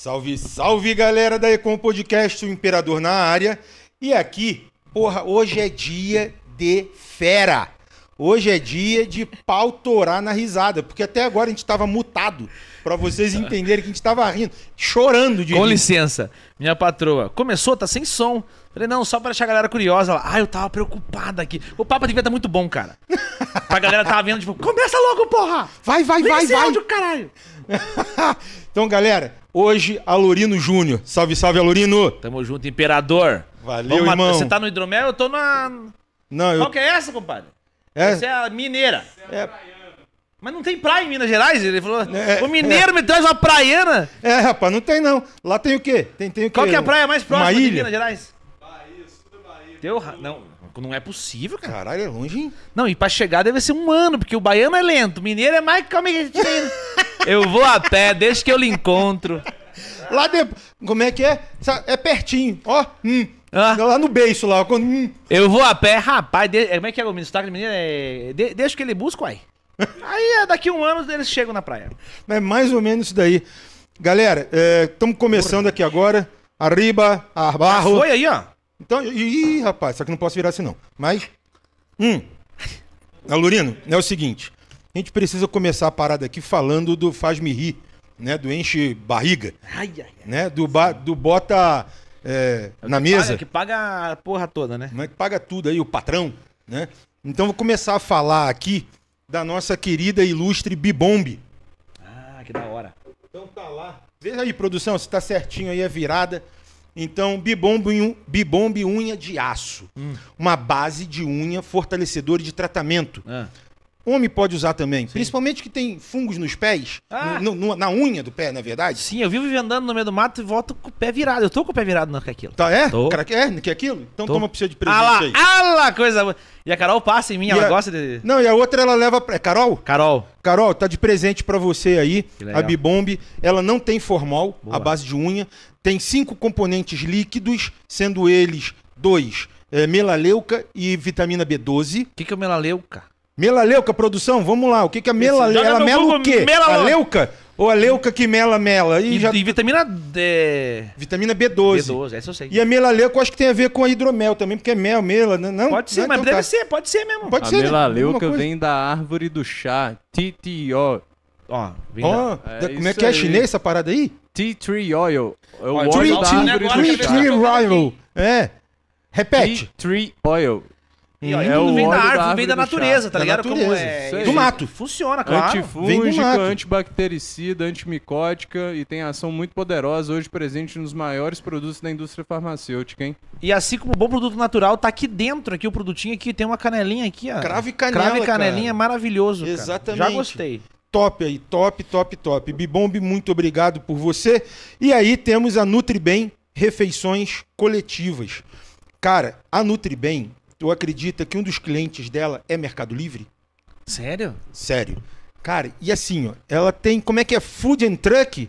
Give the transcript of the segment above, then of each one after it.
Salve, salve galera da Econ Podcast, o Imperador na área. E aqui, porra, hoje é dia de fera. Hoje é dia de pau torar na risada, porque até agora a gente tava mutado, pra vocês entenderem que a gente tava rindo, chorando de Com rir. licença, minha patroa. Começou, tá sem som. Falei, não, só pra deixar a galera curiosa. Ela, ah, eu tava preocupada aqui. O papo devia estar muito bom, cara. Pra galera tava vendo, tipo, começa logo, porra! Vai, vai, Liga vai, vai. áudio, caralho! então, galera, hoje Alorino Júnior. Salve, salve, Alorino. Tamo junto, imperador. Valeu, Vamos irmão. Você tá no hidromel, eu tô na... Não, eu... Qual que é essa, compadre? É, Essa é a mineira. é, Mas não tem praia em Minas Gerais? Ele falou, É, o mineiro me traz uma praiana. é, rapaz, não tem não. Lá tem o quê? Tem, tem o quê? Qual que é a praia mais próxima Uma de? Minas Gerais? Bahia, sul da Bahia. Deu ra- Não, não é possível, cara. Caralho, é longe, hein? Não, e pra chegar deve ser um ano, porque o baiano é lento, o mineiro é mais calma que. Eu vou a pé, desde que eu lhe encontro. Lá depois. Como é que é? É pertinho. Ó, hum. Ah. Lá no beiço lá. Quando, hum. Eu vou a pé, rapaz, de- como é que é o sotaque do mineiro? É, de- deixa que ele busca, uai. Aí é, daqui um ano eles chegam na praia. É mais ou menos isso daí. Galera, estamos começando aqui agora. Arriba, abarro. Foi aí, ó. Então, ih, rapaz, só que não posso virar assim não. Mas, hum. Alurino, é o seguinte. A gente precisa começar a parada aqui falando do faz-me rir, né? Do enche barriga, Ai, ai, ai. né? Do, ba- do bota é, na mesa. Paga, que paga a porra toda, né? É que paga tudo aí, o patrão, né? Então vou começar a falar aqui da nossa querida e ilustre Bibombe. Ah, que da hora. Então tá lá. Veja aí, produção, se tá certinho aí a virada. Então, Bibombe, Bibombe unha de aço. Uma base de unha fortalecedora de tratamento. Ah. Homem pode usar também, principalmente que tem fungos nos pés, Ah. no- no- na unha do pé, na verdade. Sim, eu vivo andando no meio do mato e volto com o pé virado. Eu tô com o pé virado não com aquilo. Tá, é? Tô. Cara, é? Que aquilo? Então Tô. toma pra você de presente Ah lá, aí. ah lá, coisa boa. E a Carol passa em mim, E ela a- gosta de... Não, e a outra ela leva. É Carol? Carol. Carol, tá de presente pra você aí, a Bibombe. Ela não tem formol, Boa. a base de unha. Tem cinco componentes líquidos, sendo eles dois, é, melaleuca e vitamina B12. O que, que é o melaleuca? Melaleuca, produção, vamos lá. O que, que é melaleuca? Ela mela Google, o quê? melalo- A leuca? Ou a leuca que mela mela? E, E, já... e vitamina D... Vitamina B12. B12, essa eu sei. E a melaleuca eu acho que tem a ver com a hidromel também, porque é mel, mela, né? não? Pode ser, Não, mas então deve tá. ser, pode ser mesmo. Pode A ser, né? melaleuca coisa. vem da árvore do chá, TTO. Ó, vem Ó, da- É como é que é aí. chinês essa parada aí? Tea Tree Oil. É o Ó, óleo tree- da tree- árvore do Tree chá. eu Tree Rival. É. Repete. Tea Tree Oil. E, ó, É tudo o vem da óleo da árvore, vem da chá. natureza, tá Da ligado? Como natureza, é... isso aí. Do mato. Funciona, claro. Antifúngica, antibactericida, antimicótica e tem ação muito poderosa, hoje presente nos maiores produtos da indústria farmacêutica, hein? E assim como bom produto natural, tá aqui dentro, aqui o produtinho aqui, tem uma canelinha aqui, ó. Cravo e canela, Cravo e canelinha, cara. maravilhoso, cara. Exatamente. Já gostei. Top aí, top, top, top. Bibombe, muito obrigado por você. E aí temos a Nutribem Refeições Coletivas. Cara, a Nutribem, tu acredita que um dos clientes dela é Mercado Livre? Sério? Sério. Cara, e assim, ó, ela tem, como é que é? Food and Truck?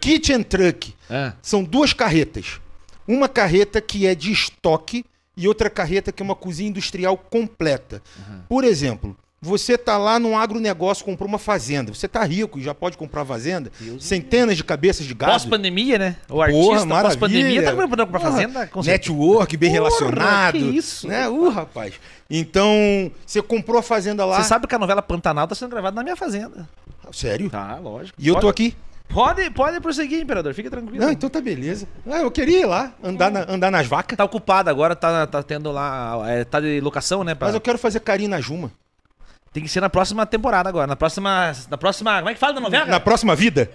Kitchen Truck. É. São duas carretas. Uma carreta que é de estoque e outra carreta que é uma cozinha industrial completa. Por exemplo, você tá lá num agronegócio, comprou uma fazenda. Você tá rico e já pode comprar fazenda. Centenas de cabeças de gado. Pós-pandemia, né? O Porra, artista pós-pandemia tá podendo comprar Porra, fazenda? Com. Network, bem Porra, relacionado. que isso? Né? Uh, rapaz. Então, você comprou a fazenda lá. Você sabe que a novela Pantanal tá sendo gravada na minha fazenda. Sério? Tá, lógico. E eu tô aqui. Pode, pode prosseguir, imperador. Fica tranquilo. Não, então tá beleza. Ah, eu queria ir lá, andar, na- andar nas vacas. Tá ocupado agora, tá, tá tendo lá. é, tá de locação, né? pra- Mas eu quero fazer carinho na Juma. Tem que ser na próxima temporada agora. Na próxima. Na próxima. Como é que fala da novela? Na próxima vida?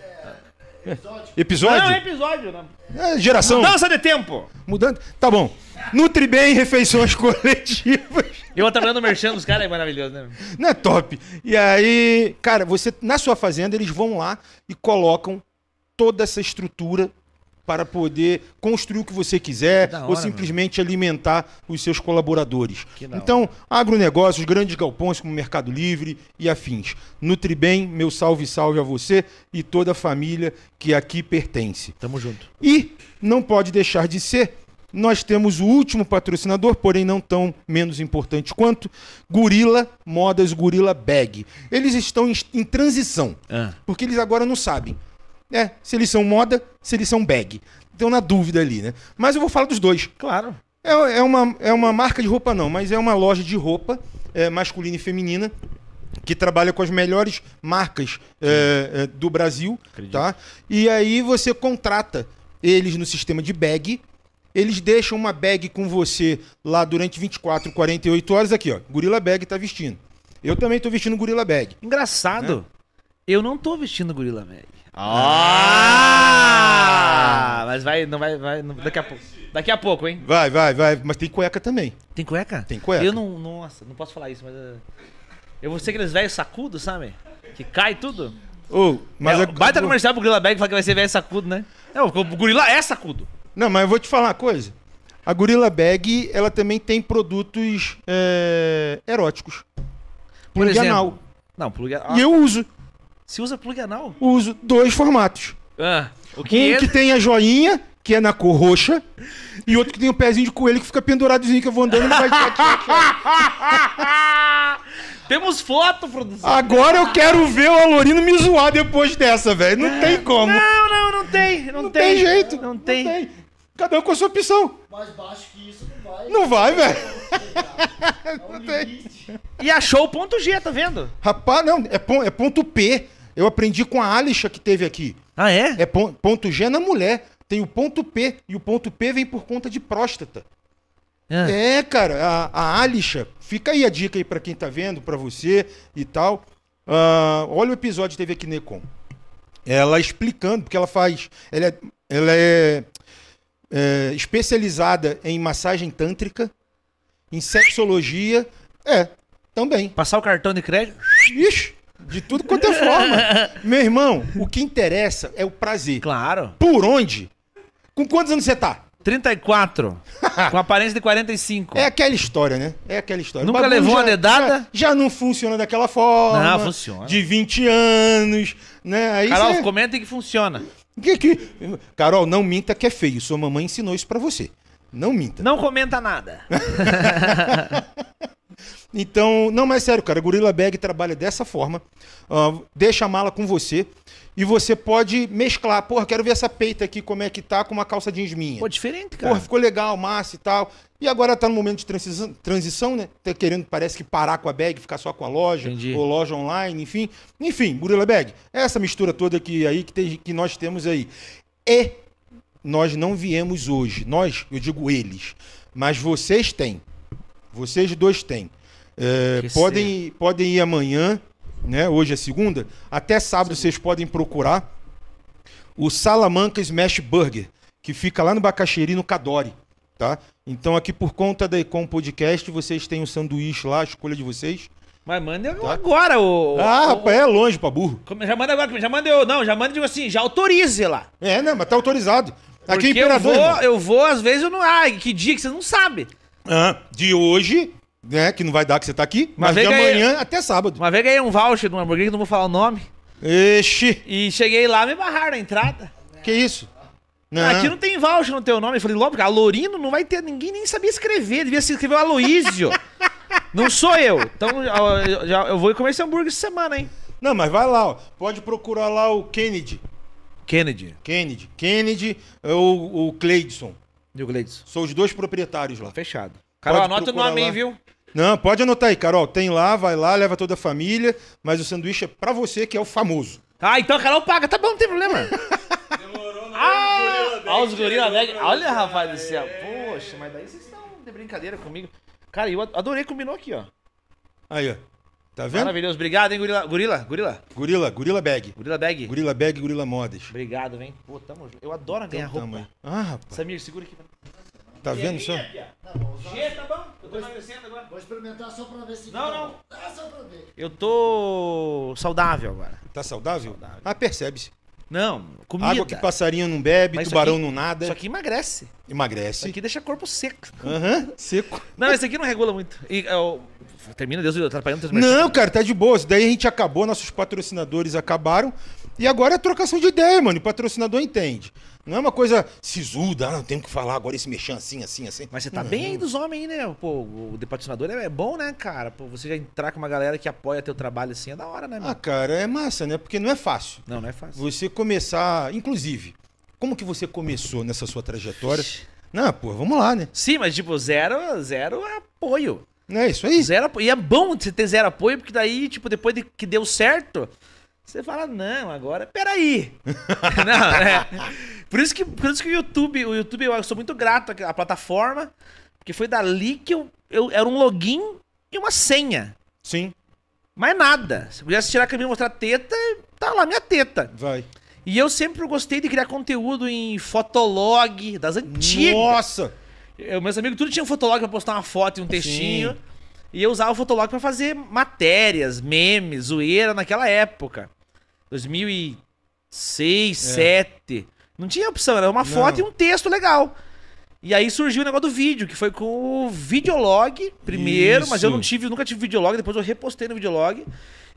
Episódio? Não, é episódio. Né? É, geração. Mudança de tempo. Mudando. Tá bom. Nutre bem, refeições coletivas. Eu trabalhando merchan dos caras é maravilhoso, né? Não é top. E aí, cara, você na sua fazenda eles vão lá e colocam toda essa estrutura para poder construir o que você quiser da ou hora, simplesmente alimentar os seus colaboradores. Então, agronegócios, grandes galpões como Mercado Livre e afins. Nutribem, meu salve salve a você e toda a família que aqui pertence. Tamo junto. E não pode deixar de ser, nós temos o último patrocinador, porém não tão menos importante quanto, Gorila Modas Gorila Bag. Eles estão em, em transição, Ah. porque eles agora não sabem É, se eles são moda, se eles são bag. Então na dúvida ali, né? Mas eu vou falar dos dois. Claro. É, é, uma, é uma marca de roupa, não, mas é uma loja de roupa é, masculina e feminina que trabalha com as melhores marcas é, é, do Brasil, Acredito. tá? E aí você contrata eles no sistema de bag. Eles deixam uma bag com você lá durante 24, 48 horas. Aqui, ó. Gorila Bag tá vestindo. Eu também tô vestindo Gorila Bag. Engraçado. Eu não tô vestindo gorila velho. Ah! Mas vai, não vai, vai. não- daqui a pouco. Daqui a pouco, hein? Vai, vai, vai. Mas tem cueca também. Tem cueca? Tem cueca. Eu não. Nossa, não posso falar isso, mas. uh, Eu vou ser aqueles velhos sacudos, sabe? Que cai tudo. Ô, mas é, a- baita comercial pro Gorila Bag fala que vai ser velho sacudo, né? É, o gorila é sacudo. Não, mas eu vou te falar uma coisa. A Gorilla Bag, ela também tem produtos é, eróticos. Por Plug exemplo. anal. Não, plug anal. E eu uso. Se usa plug anal? Uso dois formatos. Ah, o um que que tem a joinha, que é na cor roxa, e outro que tem o pezinho de coelho que fica penduradozinho, que eu vou andando e não vai... Temos foto, produção. Agora eu quero ver o Alorino me zoar depois dessa, velho. Não tem como. Não, não, não tem. Não, Não tem jeito. Não tem. Cada um com a sua opção. Mais baixo que isso não vai. Não vai, velho. É um Não tem. E achou o ponto G, tá vendo? Rapaz, não, é, é ponto P. Eu aprendi com a Alisha que teve aqui. Ah, é? É pon- ponto G na mulher. Tem o ponto P. E o ponto P vem por conta de próstata. Ah. É, cara, a, a Alisha, fica aí a dica aí pra quem tá vendo, pra você e tal. Ah, olha o episódio que teve aqui Necom. Ela explicando, porque ela faz. Ela é, ela é, é, especializada em massagem tântrica, em sexologia. É, também. Passar o cartão de crédito? Ixi, de tudo quanto é forma. Meu irmão, o que interessa é o prazer. Claro. Por onde? Com quantos anos você tá? 34. com aparência de 45. É aquela história, né? É aquela história. Nunca levou uma dedada? Já, já não funciona daquela forma. Não, funciona. De 20 anos, né? Aí Carol, cê- comenta que funciona. que, que... Carol, não minta que é feio. Sua mamãe ensinou isso pra você. Não minta. Não comenta nada. Então, não, mas sério, cara, Gorilla Bag trabalha dessa forma. Ah, deixa a mala com você. E você pode mesclar. Porra, quero ver essa peita aqui, como é que tá, com uma calça jeans minha. Pô, diferente, cara. Porra, ficou legal, massa e tal. E agora tá no momento de transição, transição, né? Tá querendo, parece que parar com a bag, ficar só com a loja, Entendi. ou loja online, enfim. Enfim, Gorilla Bag, essa mistura toda que, aí, que, que nós temos aí. E nós não viemos hoje, nós, eu digo eles, mas vocês têm. Vocês dois têm. É, podem, podem ir amanhã, né? Hoje é segunda. Até sábado vocês podem procurar o Salamanca Smash Burger, que fica lá no Bacaxeri, no Cadore, tá? Então aqui por conta da Ecom Podcast, vocês têm o sanduíche lá, a escolha de vocês. Mas manda agora o. ah, o- rapaz, é longe pra burro. Já manda agora, já manda eu. Não, já manda, digo assim, já autorize lá. É, né? Mas tá autorizado. Aqui Porque eu Imperador, vou, irmão. eu vou, às vezes eu não. Ai, que dia que você não sabe. Ah, de hoje, né? Que não vai dar que você tá aqui, mas, de aí- amanhã até sábado. Uma vez ganhei um voucher de um hambúrguer que não vou falar o nome. Ixi, E cheguei lá, me barraram na entrada. que isso? Não. Aqui não tem voucher no teu nome. Eu falei, logo, porque Alorino não vai ter. Ninguém nem sabia escrever. Devia se escrever o Aloísio. não sou eu. Então eu, já- eu vou comer esse hambúrguer essa semana, hein? Não, mas vai lá, ó. Pode procurar lá o Kennedy. Kennedy. Kennedy. Kennedy ou o Cleidson. E o Gleidson. São os dois proprietários lá. Fechado. Pode anota o nome aí, viu? Não, pode anotar aí, Carol. Tem lá, vai lá, leva toda a família, mas o sanduíche é pra você, que é o famoso. Ah, então a Carol paga. Tá bom, não tem problema. Demorou, não. Ah, olha os gorila bag. Olha, rapaz do céu. Poxa, mas daí vocês estão de brincadeira comigo. Cara, eu adorei, combinou aqui, ó. Aí, ó. Tá vendo? Maravilhoso. Obrigado, hein, gorila. Gorila, gorila. Gorila, Gorila Bag. Gorila bag. Gorila Bag, Gorila Modas. Obrigado, vem. Pô, tamo junto. Eu adoro ganhar Então, roupa. tamo. Ah, rapaz. Samir, segura aqui. pra. Tá vendo só? Tá bom, só- G, tá bom? Eu tô emagrecendo agora. Vou experimentar só pra ver se. Não, não. Ah, só pra ver. Eu tô saudável agora. Tá saudável? Saudável. Ah, percebe-se. Não, comida. Água que passarinho não bebe, Mas isso tubarão aqui- não nada. Isso aqui emagrece. Isso Emagrece. aqui deixa corpo seco. Aham, seco. Não, esse aqui não regula muito. E, eu- Termina, Deus, atrapalhando teus Não, cara, tá de boa. Isso Daí a gente acabou, nossos patrocinadores acabaram. E agora é trocação de ideia, mano. O patrocinador entende. Não é uma coisa sisuda, ah, não tenho que falar agora esse mexer assim, assim, assim. Mas você tá Não. bem aí dos homens né? Pô, o de patrocinador é bom, né, cara? Pô, você já entrar com uma galera que apoia teu trabalho assim é da hora, né, Ah, mano? cara, é massa, né? Porque não é fácil. Não, não é fácil. Você começar. Inclusive, como que você começou nessa sua trajetória? Não, pô, vamos lá, né? Sim, mas tipo, zero, zero apoio. Não é isso aí? Zero apoio. E é bom você ter zero apoio, porque daí, tipo, depois de que deu certo, você fala, não, agora, peraí. não, é. Por isso que, por isso que o YouTube, o YouTube, eu sou muito grato à plataforma, porque foi dali que eu, eu era um login e uma senha. Sim, Mais nada. Se eu quisesse tirar a câmera e mostrar teta, tá lá minha teta. vai. E eu sempre gostei de criar conteúdo em fotolog das antigas. Nossa! Eu, meus amigos tudo tinham fotolog pra postar uma foto e um textinho. E eu usava o fotolog pra fazer matérias, memes, zoeira naquela época. 2006, 2007. Não tinha opção, era uma foto É. Não. e um texto legal. E aí surgiu o negócio do vídeo, que foi com o Videolog primeiro, mas eu Isso. não tive, nunca tive Videolog, depois eu repostei no Videolog.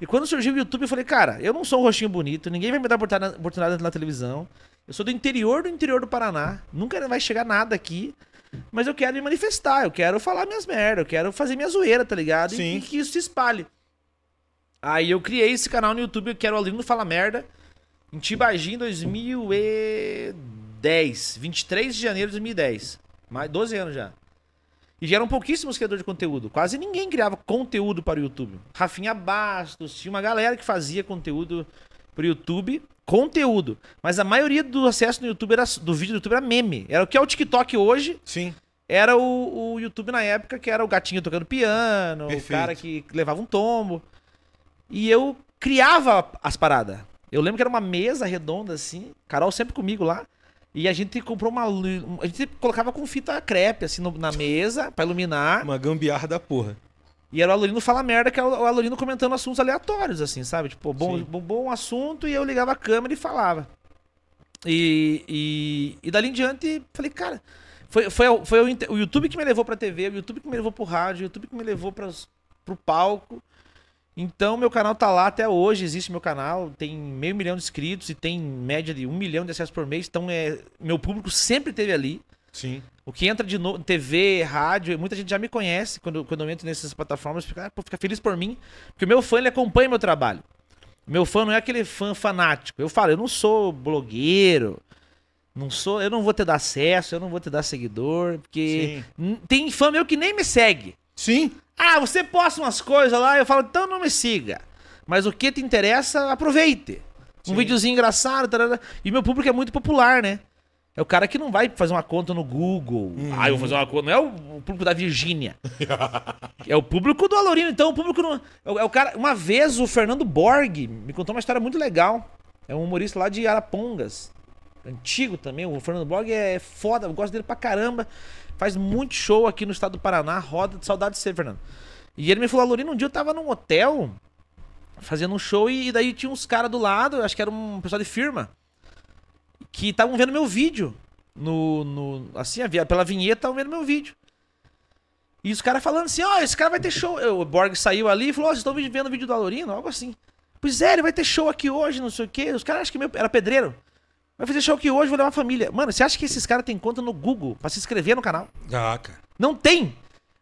E quando surgiu o YouTube, eu falei, cara, eu não sou um rostinho bonito, ninguém vai me dar oportunidade na televisão. Eu sou do interior do interior do Paraná, nunca vai chegar nada aqui. Mas eu quero me manifestar, eu quero falar minhas merdas, eu quero fazer minha zoeira, tá ligado? E- Sim. E, que isso se espalhe. Aí eu criei esse canal no YouTube, eu quero Alino Fala Merda, em Tibagi em 2010. 23 de janeiro de 2010. Mais 12 anos já. E eram pouquíssimos criadores de conteúdo. Quase ninguém criava conteúdo para o YouTube. Rafinha Bastos, tinha uma galera que fazia conteúdo pro YouTube. Conteúdo. Mas a maioria do acesso no YouTube era, do vídeo do YouTube era meme. Era o que é o TikTok hoje, Sim. era o, o YouTube na época, que era o gatinho tocando piano, Perfeito. o cara que levava um tombo. E eu criava as paradas. Eu lembro que era uma mesa redonda assim, Carol sempre comigo lá. E a gente comprou uma. A gente colocava com fita crepe assim na mesa pra iluminar. Uma gambiarra da porra. E era o Alorino Fala Merda, que era o Alorino comentando assuntos aleatórios, assim, sabe? Tipo, bom, bom, bom assunto e eu ligava a câmera e falava. E, e, e dali em diante, falei, cara, foi, foi, o- foi o, o YouTube que me levou pra TV, o YouTube que me levou pro rádio, o YouTube que me levou pras, pro palco. Então, meu canal tá lá até hoje, existe meu canal, tem meio milhão de inscritos e tem média de um milhão de acessos por mês. Então, é, meu público sempre esteve ali. Sim. O que entra de novo, TV, rádio, muita gente já me conhece quando, quando eu entro nessas plataformas, fica, ah, pô, fica feliz por mim, porque o meu fã ele acompanha meu trabalho. Meu fã não é aquele fã fanático. Eu falo, eu não sou blogueiro, não sou, eu não vou te dar acesso, eu não vou te dar seguidor, porque n- tem fã meu que nem me segue. Sim. Ah, você posta umas coisas lá, eu falo, então não me siga. Mas o que te interessa, aproveite. Um Sim. videozinho engraçado, tarará. e meu público é muito popular, né? É o cara que não vai fazer uma conta no Google. Ah, eu vou fazer uma conta. Não é o público da Virgínia. é o público do Alorino. Então, o público não. É é o cara. Uma vez o Fernando Borg me contou uma história muito legal. É um humorista lá de Arapongas. Antigo também. O Fernando Borg é foda. Eu gosto dele pra caramba. Faz muito show aqui no estado do Paraná. Roda de saudade de você, Fernando. E ele me falou, Alorino, um dia eu tava num hotel fazendo um show e, e daí tinha uns caras do lado, acho que era um pessoal de firma, que estavam vendo meu vídeo. No, no, assim, pela vinheta, estavam vendo meu vídeo. E os caras falando assim, ó, esse cara vai ter show. O Borg saiu ali e falou, ó, vocês estão vendo o vídeo do Alorino? Algo assim. Pois é, ele vai ter show aqui hoje, não sei o quê. Os caras acham que meu, era pedreiro. Vai fazer show aqui hoje, vou levar a família. Mano, você acha que esses caras têm conta no Google pra se inscrever no canal? Ah, cara. Não tem.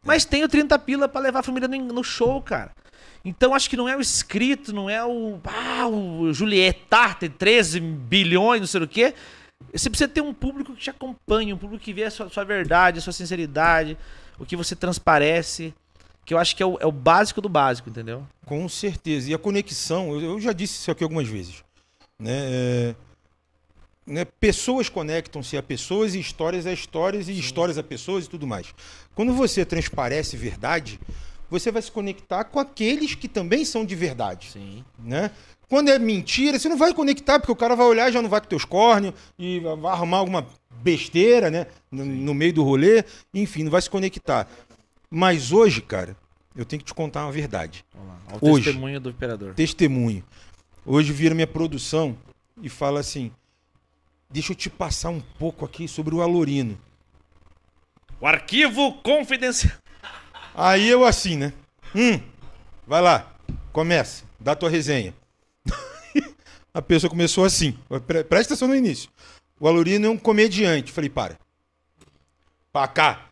Mas tem o 30 pila pra levar a família no, no show, cara. Então acho que não é o inscrito, não é o. Ah, o Julietar, tem 13 bilhões, não sei o quê. Você precisa ter um público que te acompanhe, um público que vê a sua, sua verdade, a sua sinceridade, o que você transparece. Que eu acho que é o, é o básico do básico, entendeu? Com certeza. E a conexão, eu, eu já disse isso aqui algumas vezes. Né? É, né, Pessoas conectam-se a pessoas e histórias a histórias e histórias a pessoas e tudo mais. Quando você transparece verdade, você vai se conectar com aqueles que também são de verdade. Sim. né? Quando é mentira, você não vai conectar, porque o cara vai olhar e já não vai com teus córneos e vai arrumar alguma besteira, né? No, no meio do rolê, enfim, não vai se conectar. Mas hoje, cara, eu tenho que te contar uma verdade. Olha o Hoje. testemunho do imperador. Testemunho. Hoje vira minha produção e fala assim: deixa eu te passar um pouco aqui sobre o Alorino. O arquivo confidencial. Aí eu assim, né? Hum, vai lá, começa, dá tua resenha. A pessoa começou assim. Pre- Presta atenção no início. O Alorino é um comediante. Falei, para. Pra cá.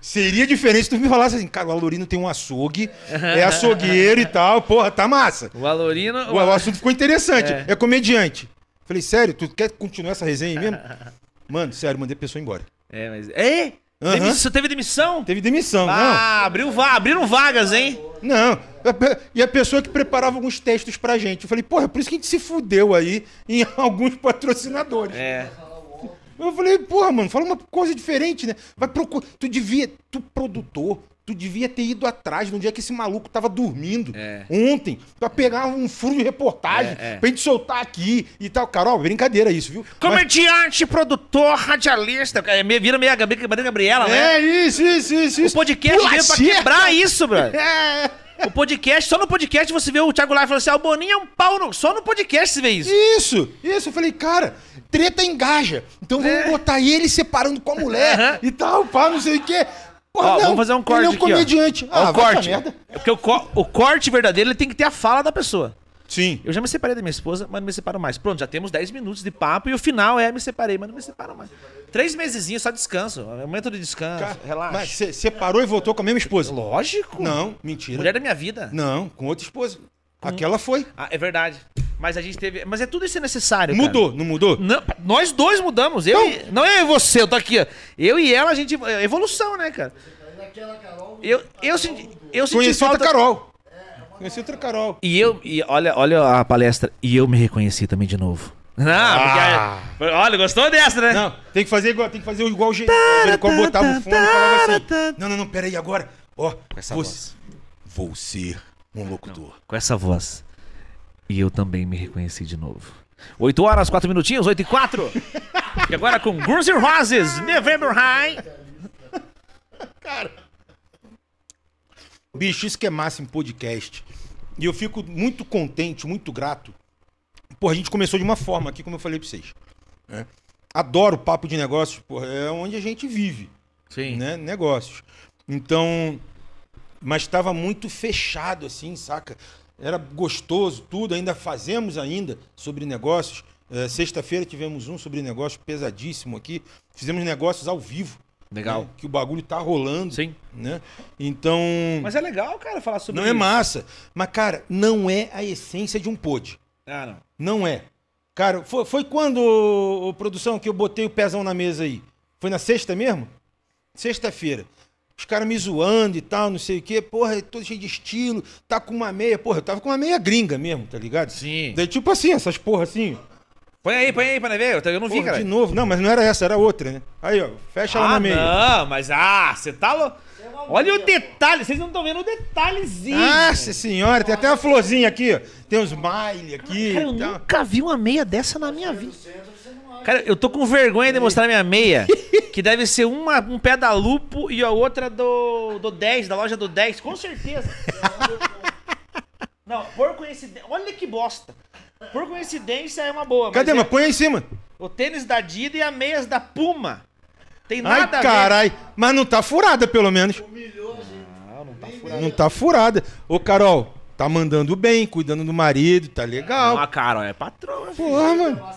Seria diferente se tu me falasse assim, cara, o Alorino tem um açougue, é açougueiro e tal, porra, tá massa. O Alorino. O, o assunto ficou interessante. É. comediante. Falei, sério, tu quer continuar essa resenha aí mesmo? Mano, sério, mandei a pessoa embora. É, mas. É? Demissão- teve demissão? Teve demissão, Ah, abriu va abriram vagas, hein? não. Não. E a pessoa que preparava alguns textos pra gente. Eu falei, porra, por isso que a gente se fudeu aí em alguns patrocinadores. É. Eu falei, porra, mano, fala uma coisa diferente, né? Vai procurar. Tu devia, tu produtor, tu devia ter ido atrás no dia que esse maluco tava dormindo. É. Ontem, pra pegar um furo de reportagem, É, é. pra gente soltar aqui e tal. Carol, brincadeira isso, viu? Mas- Comediante, produtor, radialista. É, meio- vira meio Maria Gabriela, né? É isso, isso, isso. O podcast Pula veio pra cerca. quebrar isso, brother. É. O podcast, só no podcast você vê o Thiago Live falando assim: ah, o Boninho é um pau. No... Só no podcast você vê isso. Isso, isso. Eu falei, cara, treta engaja. Então vamos É. botar ele separando com a mulher e tal, pá, não sei o quê. Porra, Ó, não, vamos fazer um corte Ele é um aqui, ó. comediante. Ó, Ah, pra corte. merda. É porque o, co- o corte verdadeiro ele tem que ter a fala da pessoa. Sim. Eu já me separei da minha esposa, mas não me separo mais. Pronto, já temos 10 minutos de papo e o final é me separei, mas não me separo mais. Três mesezinhos, só descanso. É momento de descanso, Cara, relaxa. Mas você separou e voltou com a mesma esposa? Lógico. Não, mentira. Mulher da minha vida. Não, com outra esposa. Aquela foi. Ah, é verdade. Mas a gente teve. Mas é tudo isso é necessário. cara. Mudou, não mudou? Não, nós dois mudamos. Eu Então- e- não eu e você, eu tô aqui. ó. Eu e ela, a gente. é Evolução, né, cara? Naquela Carol. Eu, eu senti. Eu senti Conheci falta. outra Carol. Conheci outra Carol. E eu. E olha, olha a palestra. E eu me reconheci também de novo. Ah, porque- olha, gostou dessa, né? Não, tem que fazer igual, tem que fazer igual o Jericó botava o fone e falava assim. Não, não, não, peraí, agora. Ó, essa vou, voz. vou ser um locutor. Com essa voz. E eu também me reconheci de novo. 8 horas, 4 minutinhos, 8 e 4. e agora com Guns N' Roses, November High. Bicho, isso que é massa em podcast. E eu fico muito contente, muito grato. Porra, a gente começou de uma forma aqui, como eu falei pra vocês. né? Adoro papo de negócios, porra, é onde a gente vive. Sim. né, negócios. Então, mas estava muito fechado assim, saca? Era gostoso tudo, ainda fazemos ainda sobre negócios. Eh, Sexta-feira tivemos um sobre negócios pesadíssimo aqui. Fizemos negócios ao vivo. Legal. né, que o bagulho tá rolando. Sim. Né? Então, Mas é legal, cara, falar sobre não é isso. massa. Mas, cara, não é a essência de um pod. Ah, não. Não é. Cara, foi, foi quando, ô, ô, produção, que eu botei o pezão na mesa aí? Foi na sexta mesmo? Sexta-feira. Os caras me zoando e tal, não sei o quê. Porra, todo cheio de estilo. Tá com uma meia. Porra, eu tava com uma meia gringa mesmo, tá ligado? Sim. Daí, tipo assim, essas porra assim. Põe aí, põe aí pra ver. Eu não vi, Porra, cara. de novo. Não, mas não era essa, era outra, né? Aí, ó, fecha ela Ah, na meia. não, mas ah, você tá louco. Olha o detalhe, vocês não estão vendo o detalhezinho. Nossa senhora, tem até uma florzinha aqui, ó. Tem uns smile aqui. Cara, eu nunca vi uma meia dessa na minha vida. Cara, eu tô com vergonha de mostrar minha meia, que deve ser uma, um pé da Lupo e a outra do, do 10, da loja do 10, com certeza. Não, por coincidência. Olha que bosta. Por coincidência é uma boa. mas Cadê, é mas põe aí em cima. O tênis da Dida e a meias da Puma. Tem Ai, nada a ver. carai. Mas não tá furada, pelo menos. Não, não tá furado. Não tá furada. Ô, Carol, tá mandando bem, cuidando do marido, tá legal. Ah, Carol, é patroa. filho. Porra, mano.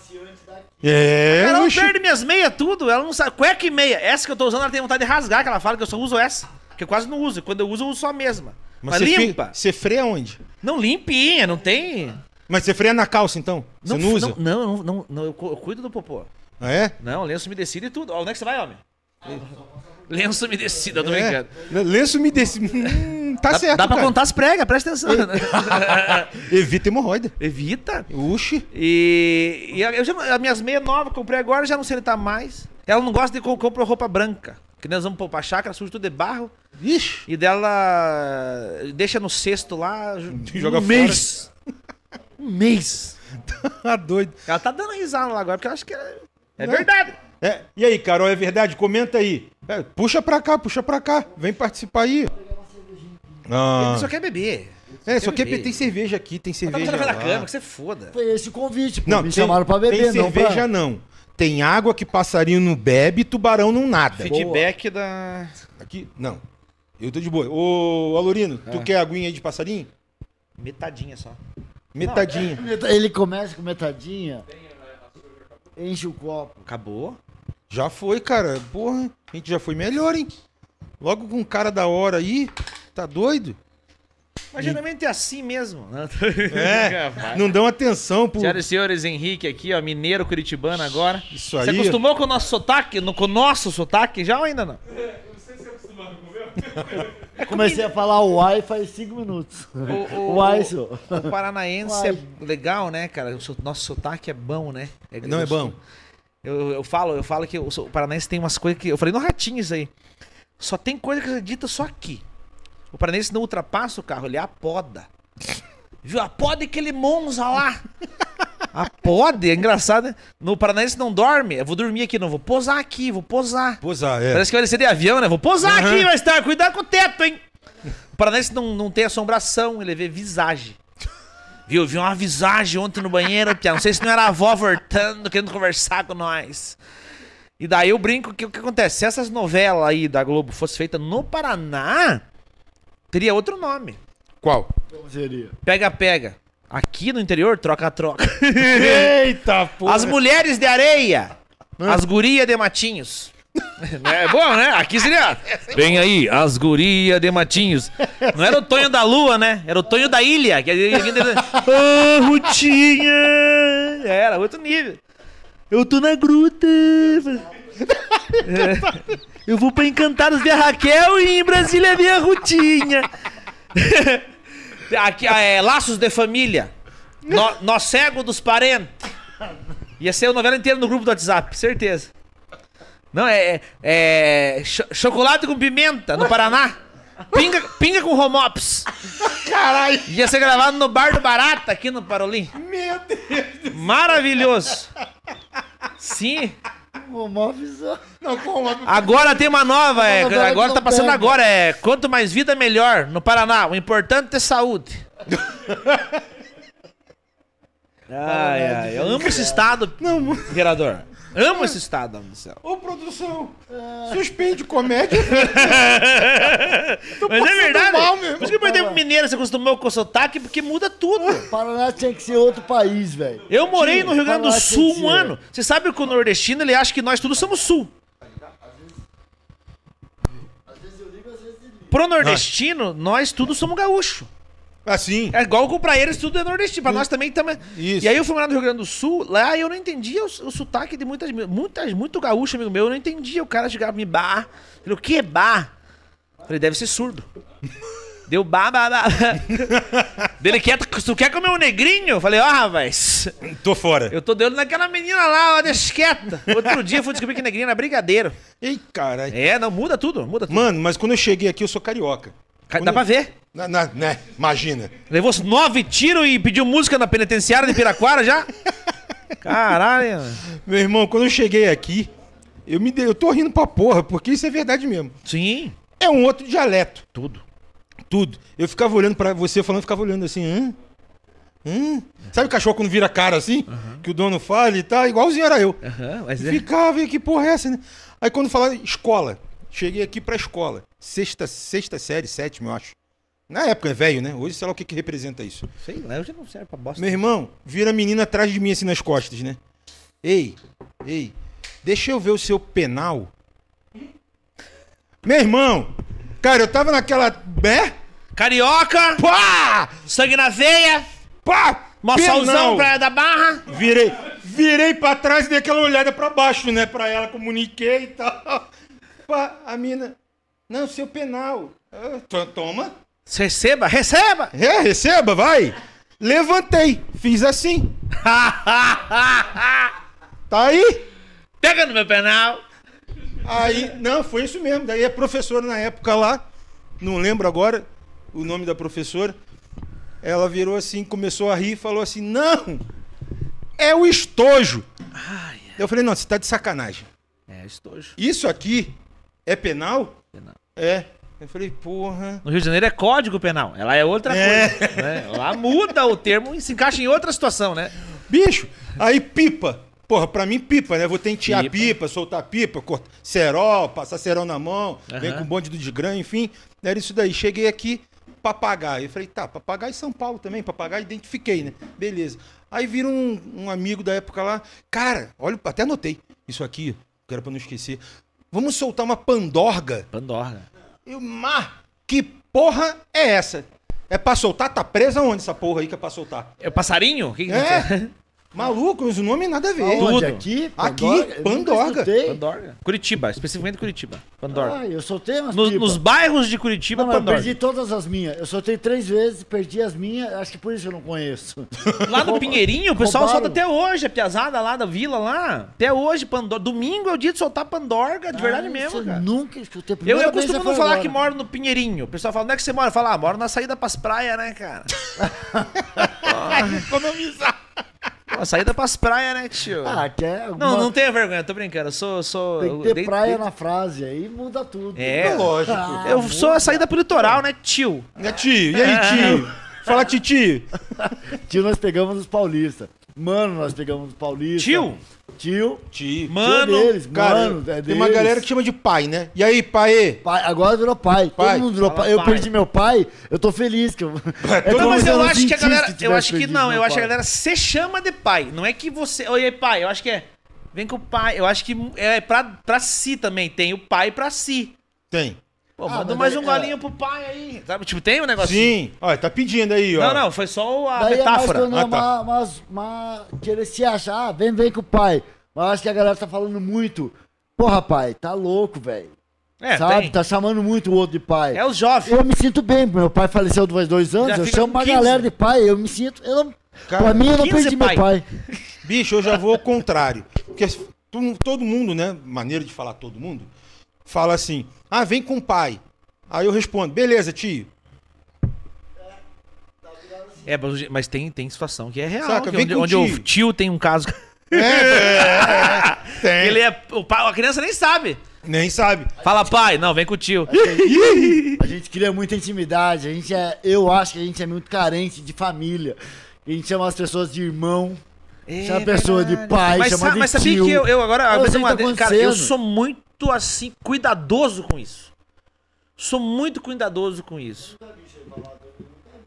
É, Ela não oxi. perde minhas meias tudo, ela não sabe. Cueca e meia. Essa que eu tô usando, ela tem vontade de rasgar, que ela fala que eu só uso essa. Que eu quase não uso. Quando eu uso, eu uso só a mesma. Mas, você fre- limpa. Você freia onde? Não, limpinha, não tem. Mas você freia na calça, então? Você não, usa? Não, não, não, não, eu cu- eu cuido do popô. Ah, é? Não, lenço umedecido e tudo. Ó, onde é que você vai, homem? Lenço umedecido, eu tô é. brincando. Lenço me desse. Hum, tá Dá, certo, dá pra cara. contar as pregas, presta atenção. Evita hemorroida. Evita. Uxi. E, e eu já, as minhas meias novas comprei agora, já não sei onde tá mais. Ela não gosta de compro roupa branca. Que nós vamos pra chácara, suja tudo de barro. Ixi. E dela deixa no cesto lá. Joga um fora. mês. Um mês. Tá doido. Ela tá dando risada lá agora, porque eu acho que é, é Né? verdade. É, e aí, Carol, é verdade? Comenta aí. É, puxa pra cá, puxa pra cá. Vem participar aí. Ah. Ele só quer beber. É, só que beber. tem cerveja aqui, tem Tá cerveja botando na cama, que você foda. Foi esse o convite, pô. Não, Me tem, chamaram pra beber, tem não cerveja pra... não. Tem água que passarinho não bebe, tubarão não nada. Feedback da. Aqui, não. Eu tô de boa. Ô, Alorino, Ah. tu quer aguinha aí de passarinho? Metadinha só. Metadinha. Meta- Ele começa com metadinha, enche o copo. Acabou. Já foi, cara. Porra, a gente já foi melhor, hein? Logo com um cara da hora aí. Tá doido? Mas geralmente é assim mesmo. né? É. Não dão atenção pro. Senhoras e senhores, Henrique aqui, ó, mineiro curitibano agora. Isso Você aí. acostumou com o nosso sotaque? No, com o nosso sotaque já ou ainda não? Comecei a falar o ai faz cinco minutos. O, O ai, senhor. o paranaense Uai. é legal, né, cara? O so- nosso sotaque é bom, né? Não é bom. Eu, eu falo, eu falo que o, o paranaense tem umas coisas que. Eu falei no ratinho isso aí. Só tem coisa que é dita só aqui. O paranaense não ultrapassa o carro, ele apoda. Viu? Apoda aquele Monza lá. Apode, é engraçado, né? No paranaense não dorme. Eu vou dormir aqui, não. Vou posar aqui, vou posar. Posar, é. Parece que vai descer de avião, né? Vou posar Aham. aqui, mas tá, cuidado com o teto, hein? O paranaense não, não tem assombração, ele vê visagem. Viu? Eu vi uma visagem ontem no banheiro, Pia. Não sei se não era a avó voltando, querendo conversar com nós. E daí eu brinco que o que acontece? Se essas novelas aí da Globo fossem feitas no Paraná, teria outro nome. Qual? Como seria? Pega, pega. Aqui no interior, troca, troca. Eita, porra. As mulheres de areia. As gurias de matinhos. é bom, né? Aqui seria. Vem aí, as gurias de matinhos. Não era o Tonho da Lua, né? Era o Tonho da Ilha. Que Ah, Rutinha! Era outro nível. Eu tô na gruta. É. Eu vou pra Encantados ver a Raquel e em Brasília ver a Rutinha. Aqui, é, Laços de Família. Nó, nó cego dos parentes. Ia ser a novela inteira no grupo do WhatsApp, certeza. Não, é. é cho- chocolate com pimenta no Paraná. Pinga, pinga com romops. Caralho. Ia ser gravado no Bar do Barata, aqui no Parolim. Meu Deus. Maravilhoso. Sim. Uma visão. Não, como? Agora tem uma nova, é, agora que tá passando pega. agora, é quanto mais vida, melhor, no Paraná. O importante é saúde. ai, ai, eu amo esse estado, Não, vereador. Amo esse estado, homem do céu. ô produção. Suspende comédia. Mas é passando verdade. mal, meu Por isso que por exemplo, mineiro se acostumou com o sotaque, porque muda tudo. Paraná tinha que ser outro país, velho. Eu morei no Rio Grande do Paraná Sul que um ser. ano. Você sabe que o nordestino ele acha que nós todos somos sul. Pro nordestino, nós todos somos gaúcho. Assim. É igual pra eles tudo é nordestino. Pra nós também também. Isso. E aí eu fui morar no Rio Grande do Sul, lá eu não entendia o, o sotaque de muitas, muitas, muito gaúcho amigo meu, eu não entendia. O cara chegava me bar. Falei, o que é bar? Falei, deve ser surdo. Deu bar, bar, bar. Dele quer, tu quer comer um negrinho? Falei, ó, rapaz, Tô fora. eu tô de olho naquela menina lá, ó, deixa quieta. Outro dia eu fui descobrir que negrinho era brigadeiro. Ei, caralho. É, não, muda tudo, muda tudo. Mano, mas quando eu cheguei aqui, eu sou carioca. Dá eu- pra ver. Na, na- né? Imagina. Levou nove tiros e pediu música na penitenciária de Piraquara já? Caralho. Meu irmão, quando eu cheguei aqui, eu me dei, eu tô rindo pra porra, porque isso é verdade mesmo. Sim, É um outro dialeto. tudo. Tudo. Eu ficava olhando pra você falando, ficava olhando assim, hã? Hã? Sabe o cachorro quando vira cara assim? Que o dono fala e tal, igualzinho era eu. Aham, mas é. Ficava, e que porra é essa, né? Aí quando falava escola, cheguei aqui pra escola. Sexta, sexta série, sétima, eu acho. Na época é velho, né? Hoje sei lá o que, que representa isso. Sei lá, eu já não serve pra bosta. Meu irmão, vira a menina atrás de mim assim nas costas, né? Ei, ei, deixa eu ver o seu penal. Meu irmão, cara, eu tava naquela. É? Carioca, Pá! sangue na veia, Pá! mossalzão, praia da barra. Virei, virei pra trás e dei aquela olhada pra baixo, né? Pra ela, comuniquei e tal. Pá, a mina. Não, seu penal. Ah, to- Toma. Receba, receba. É, receba, vai. Levantei, fiz assim. Tá aí? Pega no meu penal. Aí, não, foi isso mesmo. Daí a professora na época lá, não lembro agora o nome da professora, ela virou assim, começou a rir e falou assim: Não, é o estojo. Eu falei: Não, você tá de sacanagem. É, estojo. Isso aqui é penal? Penal. É. Eu falei: Porra. No Rio de Janeiro é código penal. Ela é outra É. coisa. né? Lá muda o termo e se encaixa em outra situação, né? Bicho, aí pipa. Porra, pra mim pipa, né? Vou tentear Pipa. pipa, soltar pipa, cortar cerol, passar cerol na mão, vem Aham. com bonde do desgrã, enfim. Era isso daí. Cheguei aqui, papagaio. Eu falei, tá, papagaio São Paulo também, papagaio, identifiquei, né? Beleza. Aí vira um, um amigo da época lá, cara, olha, até anotei isso aqui, que era pra não esquecer. Vamos soltar uma pandorga. Pandorga. Eu, mas, que porra é essa? É pra soltar? Tá presa onde essa porra aí que é pra soltar? É o passarinho? O que que É. Maluco, os nomes nada a ver. Aonde? tudo. Aqui? Aqui, Pandorga. Pandorga. Curitiba, especificamente Curitiba. Pandorga. Ah, eu soltei umas No- pipas. nos bairros de Curitiba, Não, mas eu Pandorga. perdi todas as minhas. Eu soltei três vezes, perdi as minhas. Acho que por isso eu não conheço. Lá no Pinheirinho, o pessoal Roubaram. solta até hoje, a piazada lá da vila lá. Até hoje, Pandorga. Domingo é o dia de soltar Pandorga, de verdade Ah, mesmo, isso cara. Eu nunca escutei. Eu, eu costumo não falar agora. que moro no Pinheirinho. O pessoal fala, onde é que você mora? Fala, ah, moro na saída pras praias, né, cara? Economizar. Pô, saída pras praias, né, tio? Ah, quer alguma... não, não tenha vergonha, tô brincando. Eu sou. sou Tem que ter dei- praia dei- na frase, aí muda tudo. É. É lógico. Ah, Eu sou a saída pro litoral, né, tio? Né, tio? E aí, tio? Fala, titi. Tio, nós pegamos os paulistas. Mano, nós pegamos os paulistas. Tio? Tio. Tio. Mano, tio deles, Cara, mano, é tem uma deles. galera que chama de pai, né? E aí, pai? Pai, agora virou pai. Pai. Todo mundo virou Fala pai. Eu pai. perdi meu pai, eu tô feliz que eu. É Não, como mas eu acho que a galera. Eu acho que não, eu acho que a pai. galera se chama de pai. Não é que você. Oi, pai, eu acho que é. Vem com o pai. Eu acho que é pra, pra si também. Tem o pai pra si. Tem. Pô, Ah, manda mas mais daí- um golinho pro pai aí. Sabe? Tipo, tem um negócio. Sim. Olha, tá pedindo aí, ó. Não, não, foi só a Daí metáfora. é mais quando é Ah, tá. uma, uma, uma- querer se achar, ah, vem, vem com o pai. Mas acho que a galera tá falando muito. Porra, pai, tá louco, velho. É, Sabe? tem. Tá chamando muito o outro de pai. É os jovens. Eu me sinto bem, meu pai faleceu faz dois anos, Já eu chamo uma 15. galera de pai, eu me sinto. Eu não, Cara, pra mim, eu não 15 perdi pai. meu pai. Bicho, eu já vou ao contrário. Porque todo mundo, né? Maneira de falar todo mundo, fala assim: ah, vem com o pai. Aí eu respondo: beleza, tio. É, mas- mas tem, tem situação que é real. Saca, que vem onde, com onde o o tio. tem um caso. É, é, tem. Ele é. O pai, a criança nem sabe. Nem sabe. Fala, pai, não, vem com o tio. A gente cria muita intimidade, a gente é. Eu acho que a gente é muito carente de família. A gente chama as pessoas de irmão, chama a pessoa de pai, mas, chama sa- de mas sabia tio. que eu, eu agora, Eu sei uma tá cara, eu sou muito assim, cuidadoso com isso. Sou muito cuidadoso com isso.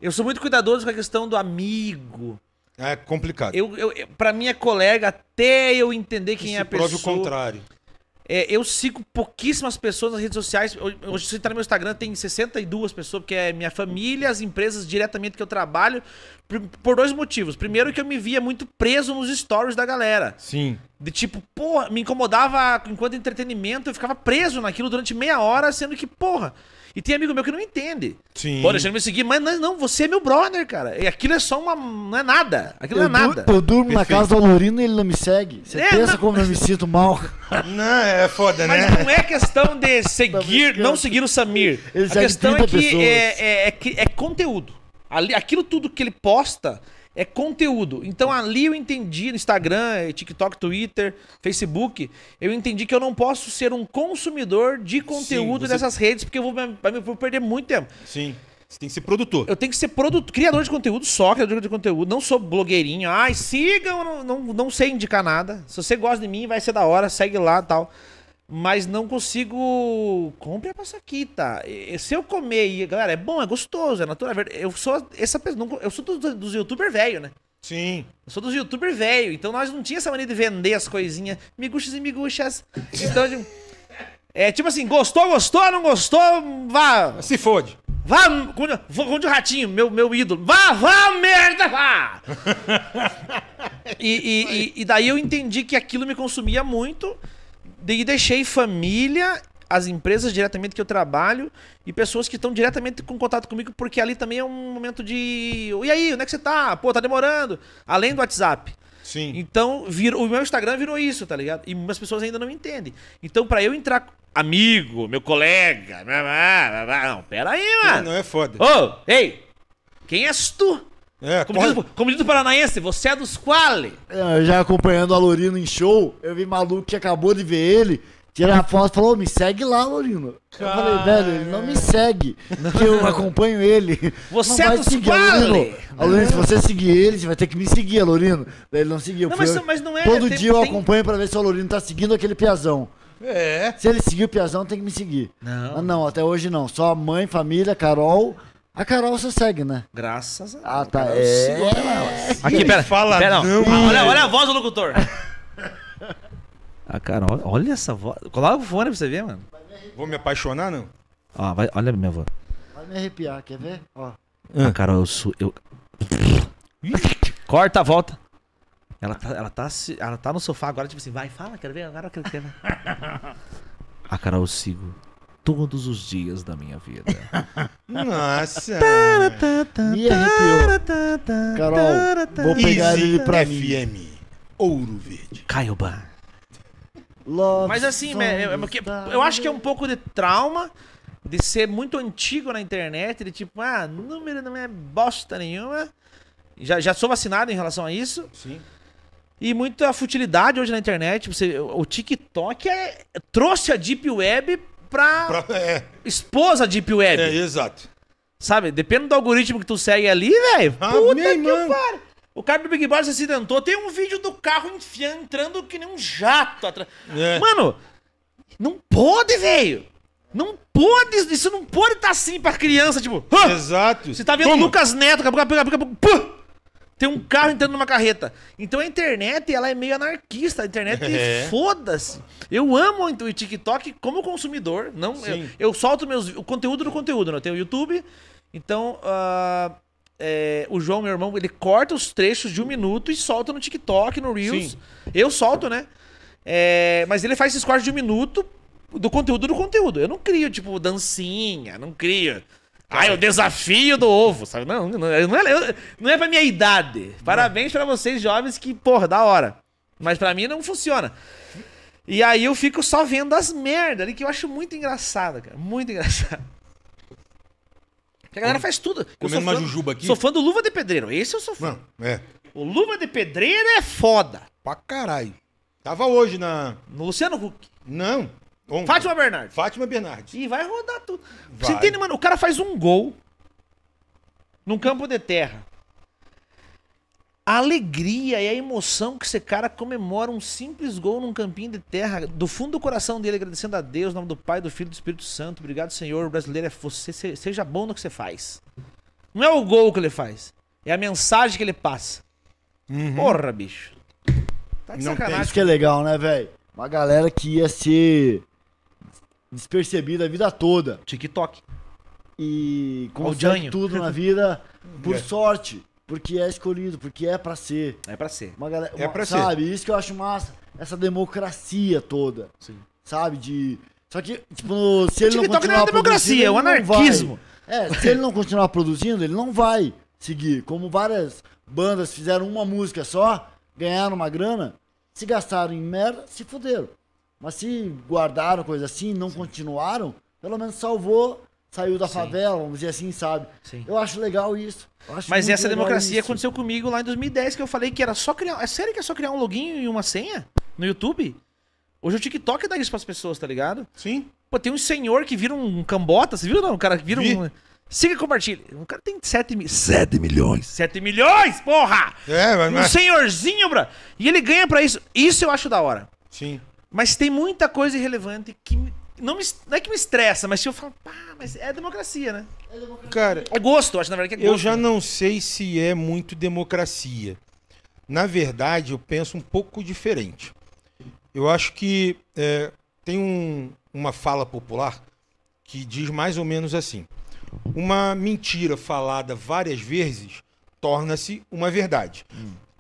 Eu sou muito cuidadoso com a questão do amigo. É complicado. Eu, eu, pra mim é colega até eu entender quem Que é a prove pessoa. o contrário. É, eu sigo pouquíssimas pessoas nas redes sociais. Hoje, se você entrar no meu Instagram, tem 62 pessoas, porque é minha família, as empresas diretamente que eu trabalho, por, por dois motivos. Primeiro, que eu me via muito preso nos stories da galera. Sim. De tipo, porra, me incomodava enquanto entretenimento, eu ficava preso naquilo durante meia hora, sendo que, porra. E tem amigo meu que não entende. Sim. Pô, deixando me seguir, mas não, não, você é meu brother, cara. E aquilo é só uma. Não é nada. Aquilo Eu, não é du- nada. eu durmo na Perfeito. casa do Alorino e ele não me segue. Você É, pensa não- como eu me sinto mal? Não, é foda, Mas né? não é questão de seguir, brincando. não seguir o Samir. Ele a segue questão é 30 que é, é, é, que- é conteúdo. Ali, aquilo tudo que ele posta é conteúdo. Então ali eu entendi no Instagram, TikTok, Twitter, Facebook, eu entendi que eu não posso ser um consumidor de conteúdo você- dessas redes, porque eu vou, me- vou perder muito tempo. Sim. Você tem que ser produtor. Eu tenho que ser produto, criador de conteúdo, só criador de conteúdo. Não sou blogueirinho. Ai, sigam, não, não, não sei indicar nada. Se você gosta de mim, vai ser da hora, segue lá e tal. Mas não consigo. Compre a paçoquita. Se eu comer e. Galera, é bom, é gostoso, é natural. é. Eu sou essa pessoa. Eu sou dos, dos youtubers velho, né? Sim. Eu sou dos youtubers velho. Então nós não tinha essa maneira de vender as coisinhas. Miguxas e miguxas. Então. de- É tipo assim, gostou, gostou, não gostou, vá. Se fode. Vá, Conde o Ratinho, meu, meu ídolo. Vá, vá, merda, vá! e, e- e- e daí eu entendi que aquilo me consumia muito. E deixei família, as empresas diretamente que eu trabalho e pessoas que estão diretamente com contato comigo, porque ali também é um momento de. E aí, onde é que você tá? Pô, tá demorando. Além do WhatsApp. Sim. Então, virou, o meu Instagram virou isso, tá ligado? E muitas pessoas ainda não entendem. Então, pra eu entrar. Amigo, meu colega. Não, pera aí, mano. Não é foda. Ô, ei! Quem és tu? É, Como diz, como diz o paranaense, você é dos quali. Eu já acompanhando o Alorino em show, eu vi maluco que acabou de ver ele, tirar a foto e falou, "Ô, me segue lá, Alorino. Eu falei, velho, ele não me segue, que eu acompanho ele. Você Não é dos seguir, quali. Alorino. Alorino, se você seguir ele, você vai ter que me seguir, Alorino. Daí ele não seguiu. Não, mas- eu- mas não é, Todo tem- dia eu tem- acompanho pra ver se o Alorino tá seguindo aquele piazão. É. Se ele seguir o piazão, tem que me seguir. Não. Ah, não, até hoje não. Só mãe, família, Carol, A Carol você segue, né? Graças a Deus. Ah, tá. É. sigo ela. Aqui, pera. fala pera, não, Ah, olha, olha a voz do locutor. Ah, cara, olha, essa voz. Coloca o fone pra você ver, mano. Vou me apaixonar, não? Ó, vai, olha a minha voz. Vai me arrepiar, quer ver? Ó. Ah, cara, eu sou. Eu... Corta, volta. Ela tá, ela, tá, se- ela tá no sofá agora, tipo assim, vai, fala, quero ver, agora eu quero ver. A Carol eu sigo todos os dias da minha vida. Nossa. Me arrepiou. Carol, vou pegar Easy ele pra mim. FM. Ouro Verde. Caioban. Love Mas assim, é- é- é eu acho que é um pouco de trauma de ser muito antigo na internet, de tipo, ah, número não é bosta nenhuma. Já, já sou vacinado em relação a isso. Sim. E muita futilidade hoje na internet. Você, o TikTok é- trouxe a Deep Web pra, Pra- é, expôs a Deep Web. é, exato. Sabe? Depende do algoritmo que tu segue ali, velho. Ah, puta que irmão. pariu. O cara do Big Brother se acidentou. Tem um vídeo do carro enfiando, entrando que nem um jato atrás. É. Mano, não pode, velho. Não pode. Isso não pode estar assim pra criança, tipo. "Hã?" Exato. Você tá vendo Toma. Lucas Neto, daqui a pouco, daqui a pouco, pô, tem um carro entrando numa carreta. Então a internet, ela é meio anarquista. A internet, É. foda-se. Eu amo o TikTok como consumidor. Não, eu, eu solto meus, o conteúdo do conteúdo, né? Eu tenho o YouTube. Então, ah, é, o João, meu irmão, ele corta os trechos de um minuto e solta no TikTok, no Reels. Sim. Eu solto, né? É, mas ele faz esses cortes de um minuto do conteúdo do conteúdo. Eu não crio, tipo, dancinha, não crio. Ah, é o desafio do ovo, sabe? Não, não, não é, não é pra minha idade. Parabéns pra vocês, jovens, que, porra, da hora. Mas pra mim não funciona. E aí eu fico só vendo as merdas ali, que eu acho muito engraçado, cara. Muito engraçado. Porque a galera faz tudo. Comendo uma fã- jujuba aqui. Sou fã do Luva de Pedreiro. Esse eu sou fã. Não, é. O Luva de Pedreiro é foda. Pra caralho. Tava hoje na. No Luciano Huck. Não. Ontem. Fátima Bernardes. Fátima Bernardes. E vai rodar tudo. Vai. Você entende, mano? O cara faz um gol num campo de terra. A alegria e a emoção que esse cara comemora um simples gol num campinho de terra, do fundo do coração dele, agradecendo a Deus, em nome do Pai, do Filho e do Espírito Santo. Obrigado, Senhor. O brasileiro é você. se- Seja bom no que você faz. Não é o gol que ele faz, é a mensagem que ele passa. Porra, bicho. Tá de Não tem sacanagem. Isso que é legal, né, velho? Uma galera que ia ser despercebida a vida toda TikTok. e consegue tudo na vida por É. sorte, porque é escolhido, porque é pra ser. É pra ser. Uma galera, É uma- pra ser. sabe? Isso que eu acho massa, essa democracia toda. Sim. Sabe? De Só que, tipo, no- se ele não TikTok não é continuar democracia, é vai. anarquismo. É, se ele não continuar produzindo, ele não vai seguir. Como várias bandas fizeram uma música só, ganharam uma grana, se gastaram em merda, se fuderam. Mas se guardaram coisa assim, não continuaram, pelo menos salvou, saiu da Sim. favela, vamos dizer assim, sabe? Sim. Eu acho legal isso. Acho Mas essa democracia isso. aconteceu comigo lá em 2010, que eu falei que era só criar. É sério que é só criar um login e uma senha no YouTube? Hoje o TikTok dá isso pras pessoas, tá ligado? Sim. Pô, tem um senhor que vira um cambota, você viu não? O cara que vira Vi. um. Siga e compartilhe. O cara tem 7 mi... 7 milhões. 7 milhões, porra! É, mas. Um mas- senhorzinho, bra. E ele ganha pra isso. Isso eu acho da hora. Sim. Mas tem muita coisa irrelevante que não, me, não é que me estressa, mas se eu falo, pá, mas é democracia, né? Cara, É gosto, eu acho na verdade que é eu gosto. já não sei se é muito democracia. Na verdade, eu penso um pouco diferente. Eu acho que é, tem um- uma fala popular que diz mais ou menos assim: uma mentira falada várias vezes torna-se uma verdade.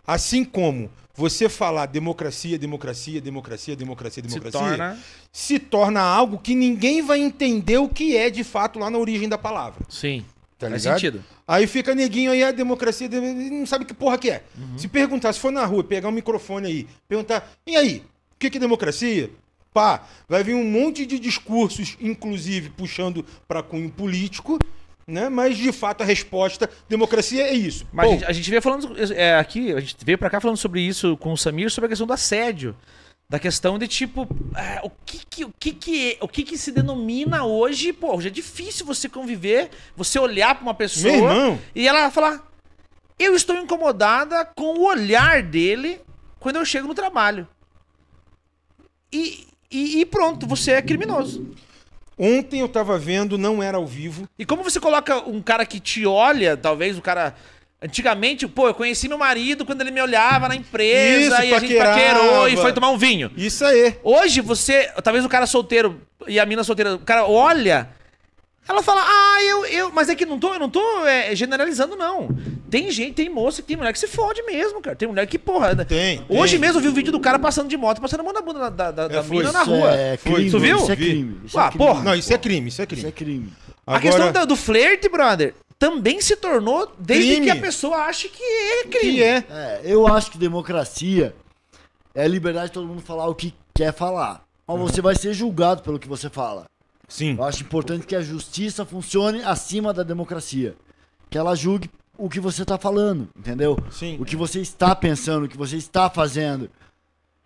Assim como você falar democracia, democracia, democracia, democracia, se democracia, torna. se torna algo que ninguém vai entender o que é de fato lá na origem da palavra. Sim. Tá faz ligado? sentido. Aí fica neguinho aí, a democracia, ele não sabe que porra que é. Uhum. Se perguntar, se for na rua, pegar um microfone aí, perguntar, e aí, o que, que é democracia? Pá, vai vir um monte de discursos, inclusive puxando pra cunho político, né? Mas de fato a resposta, democracia é isso. Mas a gente, a gente veio falando é, aqui, a gente veio pra cá falando sobre isso com o Samir, sobre a questão do assédio. Da questão de tipo, é, o, que, que, o, que, que, o que que se denomina hoje, pô, hoje é difícil você conviver, você olhar pra uma pessoa irmão. e ela falar, eu estou incomodada com o olhar dele quando eu chego no trabalho. E, e, e pronto, você é criminoso. Ontem eu tava vendo, não era ao vivo. E como você coloca um cara que te olha, talvez o cara. Antigamente, pô, eu conheci meu marido quando ele me olhava na empresa Isso, e a gente paquerou e foi tomar um vinho. Isso aí. Hoje você, talvez o cara solteiro e a mina solteira, o cara olha, ela fala, ah, eu, eu, mas é que não tô, eu não tô é, generalizando não. Tem gente, tem moça, tem mulher que se fode mesmo, cara. Tem mulher que, porra, né? Tem, Hoje tem. mesmo eu vi o vídeo do cara passando de moto, passando a mão na bunda da, da, da É, foi. mina na rua. é Foi. crime. Tu viu? Isso é crime. Isso Ah, é crime. porra. Não, isso é crime, isso é crime. Isso é crime. A questão da- do flerte, brother, também se tornou desde Crime. que a pessoa acha que é crime. que é. É, eu acho que democracia é a liberdade de todo mundo falar o que quer falar. Mas você vai ser julgado pelo que você fala. Sim. Eu acho importante que a justiça funcione acima da democracia. Que ela julgue o que você está falando, entendeu? Sim. O que você está pensando, o que você está fazendo.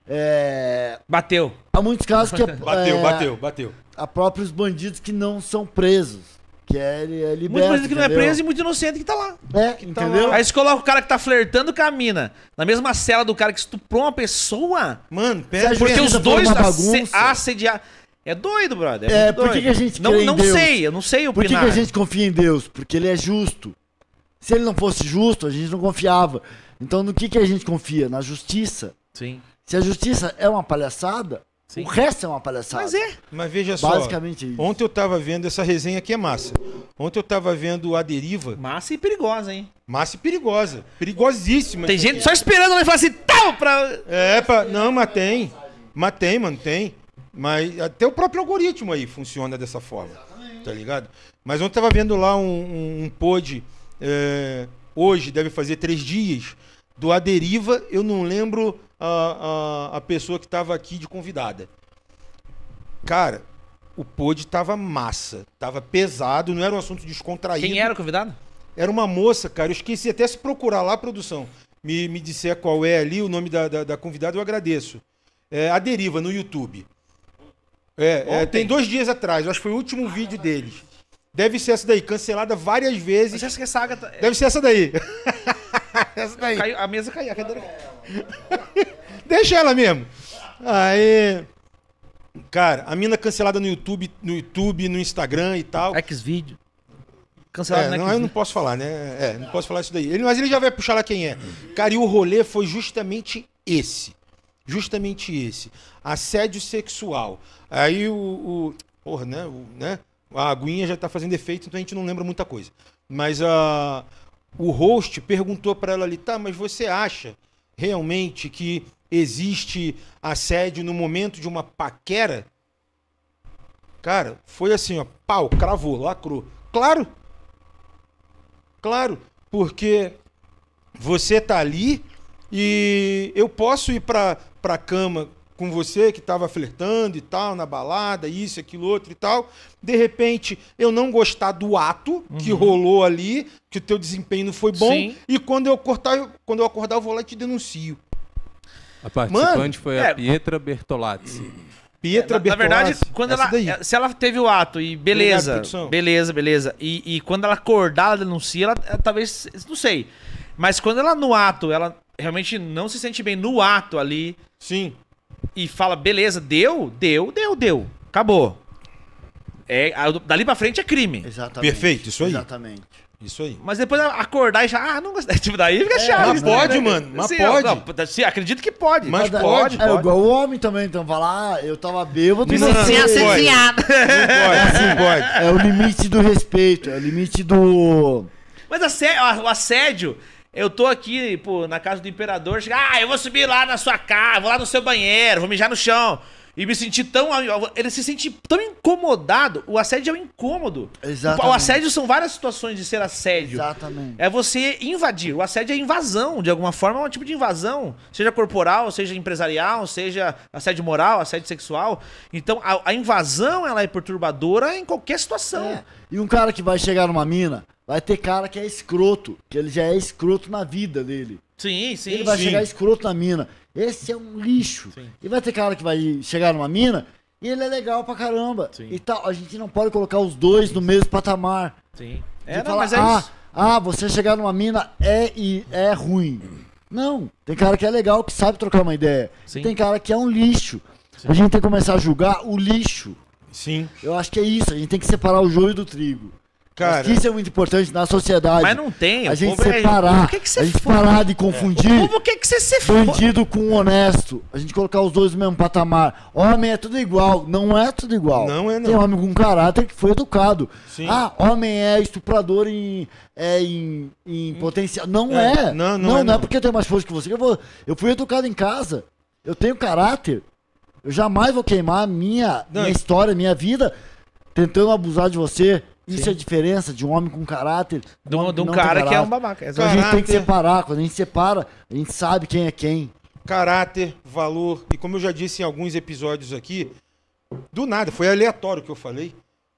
É, Bateu. Há muitos casos que é, Bateu, é, bateu, bateu. há próprios bandidos que não são presos. Que é, é liberto, Muito coisa que não é entendeu? preso e muito inocente que tá lá. É, entendeu? Aí você coloca o cara que tá flertando com a mina na mesma cela do cara que estuprou uma pessoa. Mano, pera. Porque os dois uma asse- bagunça- assediar. É doido, brother. É, muito por que a gente não, crê em não sei, eu não sei Por que, que opinar. a gente confia em Deus? Porque ele é justo. Se ele não fosse justo, a gente não confiava. Então no que, que a gente confia? Na justiça. Sim. Se a justiça é uma palhaçada, Sim. o resto é uma palhaçada. Mas é. Mas veja só. Basicamente isso. Ontem eu tava vendo essa resenha aqui é massa. Ontem eu tava vendo a deriva, Massa e perigosa, hein? massa e perigosa. Perigosíssima. Tem gente só esperando ele falar assim, tal, pra. É, pra... não, mas tem. Mas tem, mano, tem. Mas até o próprio algoritmo aí funciona dessa forma. Tá ligado? Mas ontem eu tava vendo lá um, um, um pod, é, hoje, deve fazer três dias, do A Deriva, eu não lembro a, a, a pessoa que tava aqui de convidada. Cara, o pod tava massa, tava pesado, não era um assunto descontraído. Quem era o convidado? Era uma moça, cara. Eu esqueci até se procurar lá, produção. Me, me disser qual é ali, o nome da, da, da convidada, eu agradeço. É A Deriva, no YouTube. É, é, tem dois dias atrás, eu acho que foi o último vídeo deles. Deve ser essa daí, cancelada várias vezes. Que essa tá... Deve ser essa daí. essa daí. Caiu- a mesa caiu, a cadeira... Deixa ela mesmo. Aí. Cara, a mina cancelada no YouTube, no YouTube, no Instagram e tal. X-Video. Cancelado É, no não, eu não posso falar, né? É, não posso falar isso daí. Ele, mas ele já vai puxar lá quem é. Cara, e o rolê foi justamente esse. Justamente esse. Assédio sexual. Aí o. o porra, né? O, né? A aguinha já tá fazendo efeito, então a gente não lembra muita coisa. Mas a, o host perguntou pra ela ali, tá, mas você acha realmente que existe assédio no momento de uma paquera? Cara, foi assim, ó, pau, cravou, lacrou. Claro, Claro, porque você tá ali e eu posso ir pra, pra cama com você que tava flertando e tal, na balada, isso, aquilo, outro e tal. De repente, eu não gostar do ato que rolou ali, que o teu desempenho não foi bom. Sim. E quando eu cortar, eu- quando eu acordar, eu vou lá e te denuncio. A participante Mano, foi é. a Pietra Bertolazzi. Pietra na, na verdade, Bertolazzi, quando ela, daí. é, se ela teve o ato e Obrigado, beleza, produção. beleza, beleza, e, e quando ela acordar, ela denuncia, ela, ela talvez, não sei, mas quando ela no ato, ela realmente não se sente bem no ato ali Sim. e fala, beleza, deu, deu, deu, deu, acabou. É, a- dali pra frente é crime. Exatamente. Perfeito, isso aí. Exatamente. Isso aí. Mas depois acordar e já, ah, não gostei. Tipo, daí fica chato. mas pode, né? mano, mas Sim, pode. Não, sim, acredito que pode. Mas da- pode, É pode. igual o homem também, então falar, ah, eu tava bêbado. Não, não, não pode. Não pode, não pode. É o limite do respeito, é o limite do. Mas assé- o assédio, eu tô aqui, pô, na casa do imperador, chega, ah, eu vou subir lá na sua casa, vou lá no seu banheiro, vou mijar no chão. E me sentir tão. Ele se sente tão incomodado. O assédio é um incômodo. Exatamente. O assédio são várias situações de ser assédio. Exatamente. É você invadir. O assédio é invasão, de alguma forma, é um tipo de invasão. Seja corporal, seja empresarial, seja assédio moral, assédio sexual. Então, a, a invasão, ela é perturbadora em qualquer situação. É. E um cara que vai chegar numa mina, vai ter cara que é escroto, que ele já é escroto na vida dele. Sim, sim. ele vai sim. chegar escroto na mina. Esse é um lixo. E vai ter cara que vai chegar numa mina e ele é legal pra caramba. Sim. E tal. A gente não pode colocar os dois no mesmo patamar. Sim. É, não, falar, mas é ah, isso. ah, você chegar numa mina é, e é ruim. Não, tem cara que é legal, que sabe trocar uma ideia. Sim. Tem cara que é um lixo. A gente tem que começar a julgar o lixo. Sim. Eu acho que é isso, a gente tem que separar o joio do trigo. Cara, que é muito importante na sociedade. Mas não tem. a o gente é- separar, Por que que a gente parar de O confundir povo quer que você se foda. bandido com honesto. A gente colocar os dois no mesmo patamar. Homem é tudo igual. Não é tudo igual. Não é, não. Tem homem com caráter que foi educado. Sim. Ah, homem é estuprador em, é em, em potencial. Não é. É, não, não não, é, não é porque eu tenho mais força que você. que Eu, vou, eu fui educado em casa. Eu tenho caráter. Eu jamais vou queimar a minha, Não, minha história, minha vida tentando abusar de você. Isso é a diferença de um homem com caráter. De um, de um cara que é um babaca. Então a gente tem que separar. Quando a gente separa, a gente sabe quem é quem. caráter, valor, e como eu já disse em alguns episódios aqui, do nada, foi aleatório o que eu falei.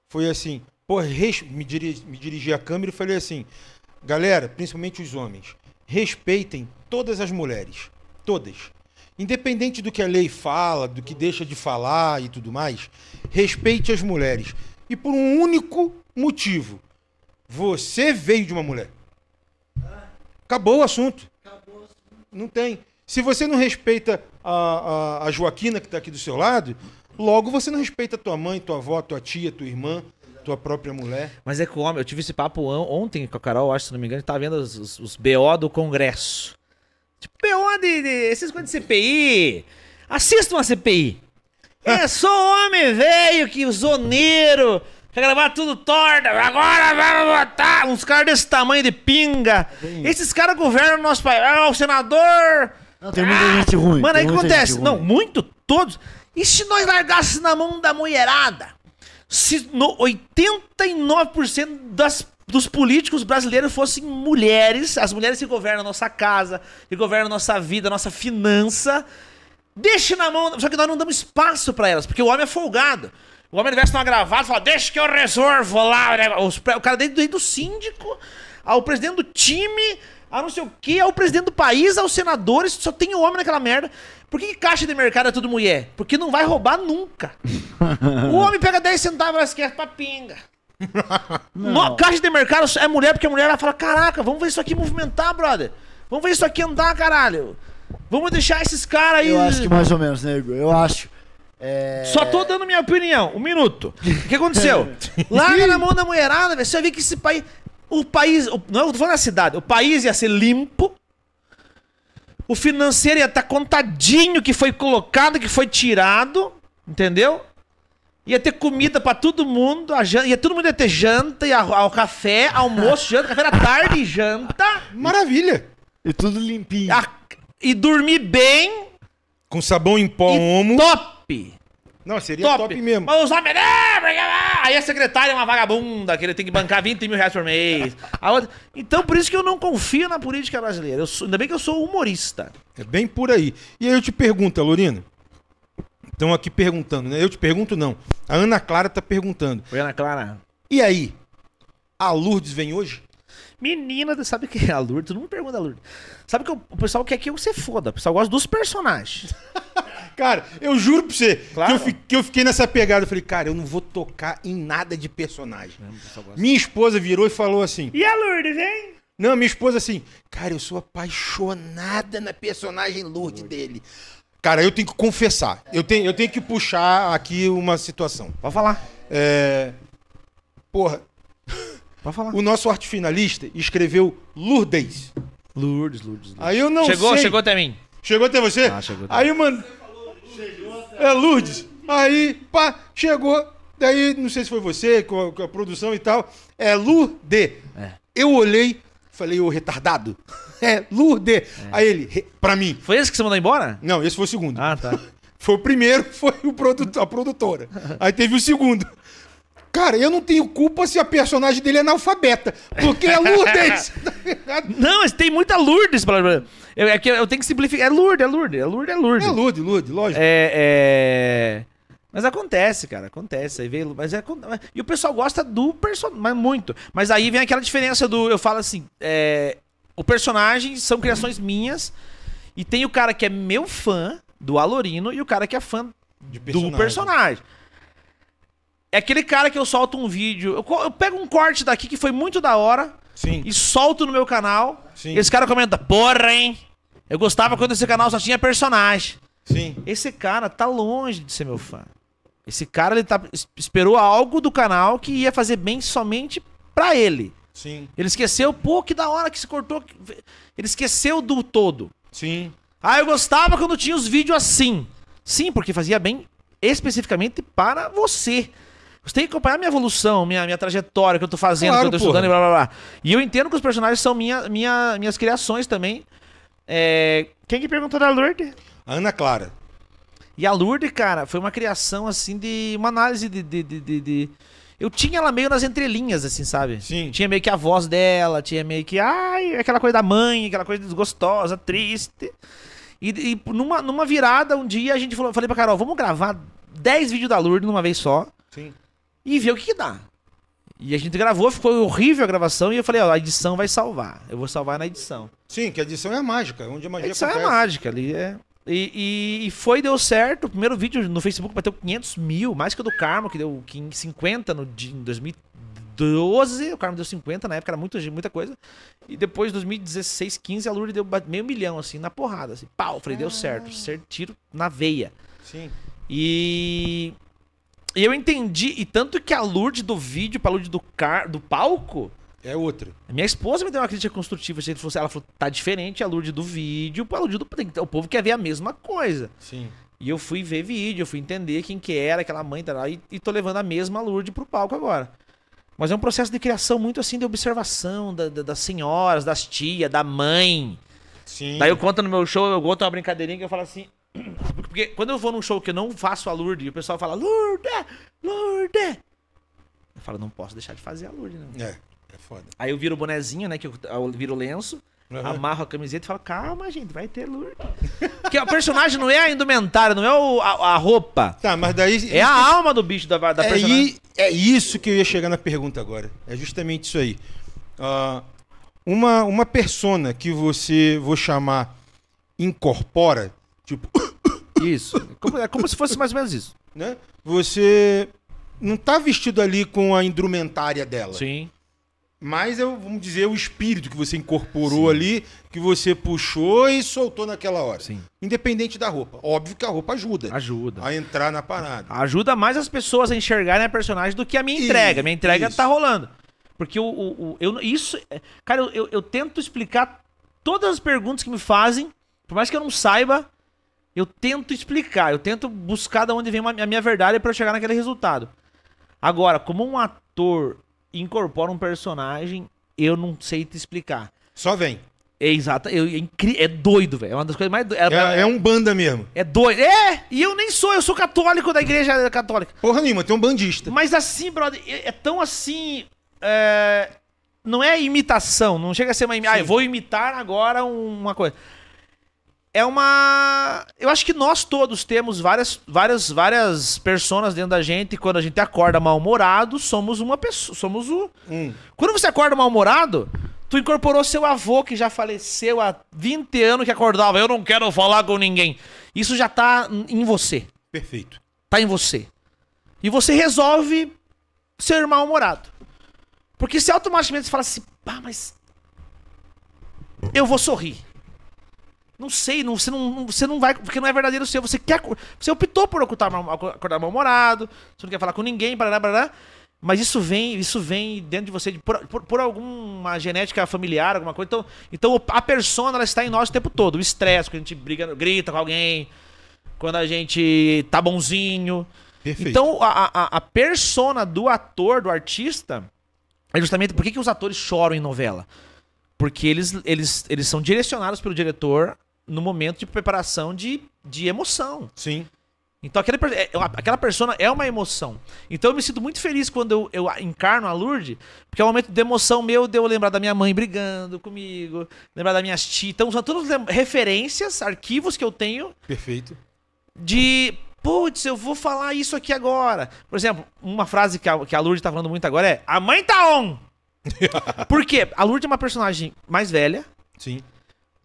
Foi assim, pô, me, diri me dirigi à câmera e falei assim, galera, principalmente os homens, respeitem todas as mulheres. Todas. Independente do que a lei fala, do que deixa de falar e tudo mais, respeite as mulheres. E por um único motivo. Você veio de uma mulher. Acabou o assunto. Não tem. Se você não respeita a, a, a Joaquina que está aqui do seu lado, logo você não respeita tua mãe, tua avó, tua tia, tua irmã, tua própria mulher. Mas é que o homem, eu tive esse papo on- ontem com a Carol, acho, se não me engano, tava vendo os, os, os BO do Congresso. Tipo, BO de, de esses coisas de CPI. Assista uma CPI. É só homem velho que zoneiro, quer gravar tudo torta, agora vamos botar uns caras desse tamanho de pinga. Esses caras governam o nosso país. Ah, o senador. Não, tem muita gente ruim. Mano, aí acontece? Não, muito, todos. E se nós largássemos na mão da mulherada? Se no 89% das, dos políticos brasileiros fossem mulheres, as mulheres que governam a nossa casa, que governam a nossa vida, a nossa finança, deixe na mão. Só que nós não damos espaço pra elas, porque o homem é folgado. O homem veste uma gravata e fala, deixa que eu resolvo lá. O cara desde, desde o síndico, ao presidente do time, a não sei o que, ao presidente do país, aos senadores, só tem homem naquela merda. Por que, que caixa de mercado é tudo mulher? Porque não vai roubar nunca. o homem pega 10 centavos e esquece pra pinga. No, caixa de mercado é mulher, porque a mulher ela fala: Caraca, vamos ver isso aqui movimentar, brother. Vamos ver isso aqui andar, caralho. Vamos deixar esses caras aí. Eu acho que mais ou menos, nego. Eu acho. É... Só tô dando minha opinião. Um minuto. O que aconteceu? Larga na mão da mulherada, velho. Você vai ver que esse país. O país. o- não, eu tô falando da cidade. O país ia ser limpo. O financeiro ia estar contadinho que foi colocado, que foi tirado. Entendeu? Ia ter comida pra todo mundo. A janta, ia todo mundo ia ter janta, ia ao café, almoço, janta, café da tarde e janta. Maravilha! E tudo limpinho. a- e dormir bem. Com sabão em pó e homo. top. Não, seria top, mesmo. Mas os homens. "Ah, porque- ah", Aí a secretária é uma vagabunda, que ele tem que bancar 20 mil reais por mês. Outra- Então, por isso que eu não confio na política brasileira. Eu sou- Ainda bem que eu sou humorista. É bem por aí. E aí eu te pergunto, Lorina. Estão aqui perguntando, né? Eu te pergunto, não. A Ana Clara tá perguntando. Foi Ana Clara. E aí? A Lourdes vem hoje? Menina, sabe o que é a Lourdes? Todo mundo pergunta a Lourdes. Sabe que o o pessoal quer que eu se foda. O pessoal gosta dos personagens. Cara, eu juro pra você Claro. que, eu fi- que eu fiquei nessa pegada. Eu falei, cara, eu não vou tocar em nada de personagem. Minha esposa virou e falou assim: E a Lourdes, hein? Não, minha esposa assim, cara, eu sou apaixonada na personagem Lourdes dele. Cara, eu tenho que confessar. Eu tenho, eu tenho que puxar aqui uma situação. Pode falar. É. Porra, Pode falar. o nosso arte finalista escreveu Lourdes. Lourdes, Lourdes. Lourdes. Aí eu não chegou, sei. chegou até mim. Chegou até você? Ah, chegou até Aí, mano. É Lourdes. Aí, pá, chegou. Daí, não sei se foi você, com a, com a produção e tal. É Lourdes. É. Eu olhei, falei, ô retardado. É Lourdes. Aí ele, "Re- pra mim. Foi esse que você mandou embora? Não, esse foi o segundo. Ah, tá. Foi o primeiro, foi o produto, a produtora. Aí teve o segundo. Cara, eu não tenho culpa se a personagem dele é analfabeta. Porque é Lourdes. Não, mas tem muita Lourdes. Eu, é que eu tenho que simplificar. É Lourdes, é Lourdes, é Lourdes, é Lourdes. é Lourdes, Lourdes, lógico. É, é... Mas acontece, cara, acontece. Aí veio, mas é, e o pessoal gosta do personagem, mas muito. Mas aí vem aquela diferença do. Eu falo assim: é, o personagem são criações minhas. E tem o cara que é meu fã do Alorino e o cara que é fã do personagem. É aquele cara que eu solto um vídeo. Eu, eu pego um corte daqui que foi muito da hora Sim. e solto no meu canal. Sim. Esse cara comenta: Porra, hein? Eu gostava quando esse canal só tinha personagem. Sim. Esse cara tá longe de ser meu fã. Esse cara, ele tá, es- esperou algo do canal que ia fazer bem somente pra ele. Sim, Ele esqueceu, pô, que da hora que se cortou. Ele esqueceu do todo. sim. Ah, eu gostava quando tinha os vídeos assim. Sim, porque fazia bem especificamente para você. Você tem que acompanhar minha evolução, minha, minha trajetória que eu tô fazendo, Claro, que eu tô porra. estudando e blá blá blá. E eu entendo que os personagens são minha, minha, minhas criações também. É, Quem que perguntou da Lourdes? Ana Clara. E a Lourdes, cara, foi uma criação assim de. Uma análise de. de, de, de- de- Eu tinha ela meio nas entrelinhas, assim, sabe? Sim. Tinha meio que a voz dela, tinha meio que. Ai, aquela coisa da mãe, aquela coisa desgostosa, triste. E, e numa, numa virada, um dia a gente falou, falei pra Carol, vamos gravar 10 vídeos da Lourdes numa vez só Sim. E ver o que, que dá. E a gente gravou, ficou horrível a gravação, e eu falei, ó, a edição vai salvar. Eu vou salvar na edição. Sim, que a edição é mágica, onde a A magia edição é acontece. mágica ali, é. E, e- e foi, deu certo. O primeiro vídeo no Facebook bateu 500 mil, mais que o do Carmo, que deu 15 50 no, em 2012. O Carmo deu 50, na época era muita, muita coisa. E depois, 2016, 15, a Lourdes deu meio milhão, assim, na porrada. Assim, pau, falei, deu certo. Certo, tiro na veia. Sim. E. E eu entendi, e tanto que a Lourdes do vídeo pra Lourdes do, car, do palco. É outra. Minha esposa me deu uma crítica construtiva. se ele fosse- Ela falou, tá diferente a Lourdes do vídeo pra Lourdes do. O povo quer ver a mesma coisa. Sim. E eu fui ver vídeo, eu fui entender quem que era aquela mãe tá lá, e, e tô levando a mesma Lourdes pro palco agora. Mas é um processo de criação muito assim de observação da- da- das senhoras, das tias, da mãe. Sim. Daí eu conto no meu show, eu conto uma brincadeirinha que eu falo assim. Porque quando eu vou num show que eu não faço a Lourdes, e o pessoal fala, Lourdes, Lourdes. Eu falo, não posso deixar de fazer a Lourdes, não. É, é foda. Aí eu viro o bonezinho, né? Que eu, eu viro o lenço, Aham. amarro a camiseta e falo, calma, gente, vai ter Lourdes. Porque o personagem não é a indumentária, não é o- a, a roupa. Tá, mas daí. É a alma do bicho da, da é, personagem. i- é isso que eu ia chegar na pergunta agora. É justamente isso aí. Ah, uma, uma persona que você, vou chamar, incorpora, tipo, Isso. Como- é como se fosse mais ou menos isso. né? Você não tá vestido ali com a indumentária dela. Sim. Mas é, vamos dizer, o espírito que você incorporou ali, que você puxou e soltou naquela hora. Sim. Independente da roupa. Óbvio que a roupa ajuda Ajuda. a entrar na parada. Ajuda mais as pessoas a enxergarem a personagem do que a minha entrega. Minha entrega isso. tá rolando. Porque o, o, o- eu, isso. é- Cara, eu, eu, eu tento explicar todas as perguntas que me fazem, por mais que eu não saiba, eu tento explicar, eu tento buscar de onde vem a minha verdade pra eu chegar naquele resultado. Agora, como um ator incorpora um personagem, eu não sei te explicar. Só vem. É exato, é, incri- é doido, velho. É uma das coisas mais doidas. É, é um banda mesmo. É doido. É! E eu nem sou, eu sou católico da igreja católica. Porra nenhuma, tem um bandista. Mas assim, brother, é é tão assim. é, Não é imitação, não chega a ser uma imitação. Ah, eu vou imitar agora uma coisa. É uma. Eu acho que nós todos temos várias, várias, várias personas dentro da gente. E quando a gente acorda mal-humorado, somos uma pessoa. Somos o. Hum. Quando você acorda mal-humorado, tu incorporou seu avô que já faleceu há 20 anos que acordava. Eu não quero falar com ninguém. Isso já tá em você Perfeito. tá em você. E você resolve ser mal-humorado. Porque se automaticamente você fala assim, pá, mas. Eu vou sorrir. Não sei, não, você, não, você não vai. Porque não é verdadeiro seu. Você quer. Você optou por ocultar, acordar mal-humorado. Você não quer falar com ninguém, parará, parará. Mas isso vem, isso vem dentro de você de- por, por, por alguma genética familiar, alguma coisa. Então, então a persona ela está em nós o tempo todo. O estresse, quando a gente briga, grita com alguém, quando a gente tá bonzinho. Perfeito. Então, a, a, a persona do ator, do artista, é justamente por que, que os atores choram em novela? Porque eles, eles, eles são direcionados pelo diretor no momento de preparação de, de emoção. Sim. Então, aquele, per- é- aquela persona é uma emoção. Então, eu me sinto muito feliz quando eu, eu encarno a Lourdes, porque é um momento de emoção meu de eu lembrar da minha mãe brigando comigo, lembrar das minhas tias. Então, são todas referências, arquivos que eu tenho Perfeito. de putz, eu vou falar isso aqui agora. Por exemplo, uma frase que a, que a Lourdes tá falando muito agora é: A mãe tá on! Por quê? A Lourdes é uma personagem mais velha, Sim.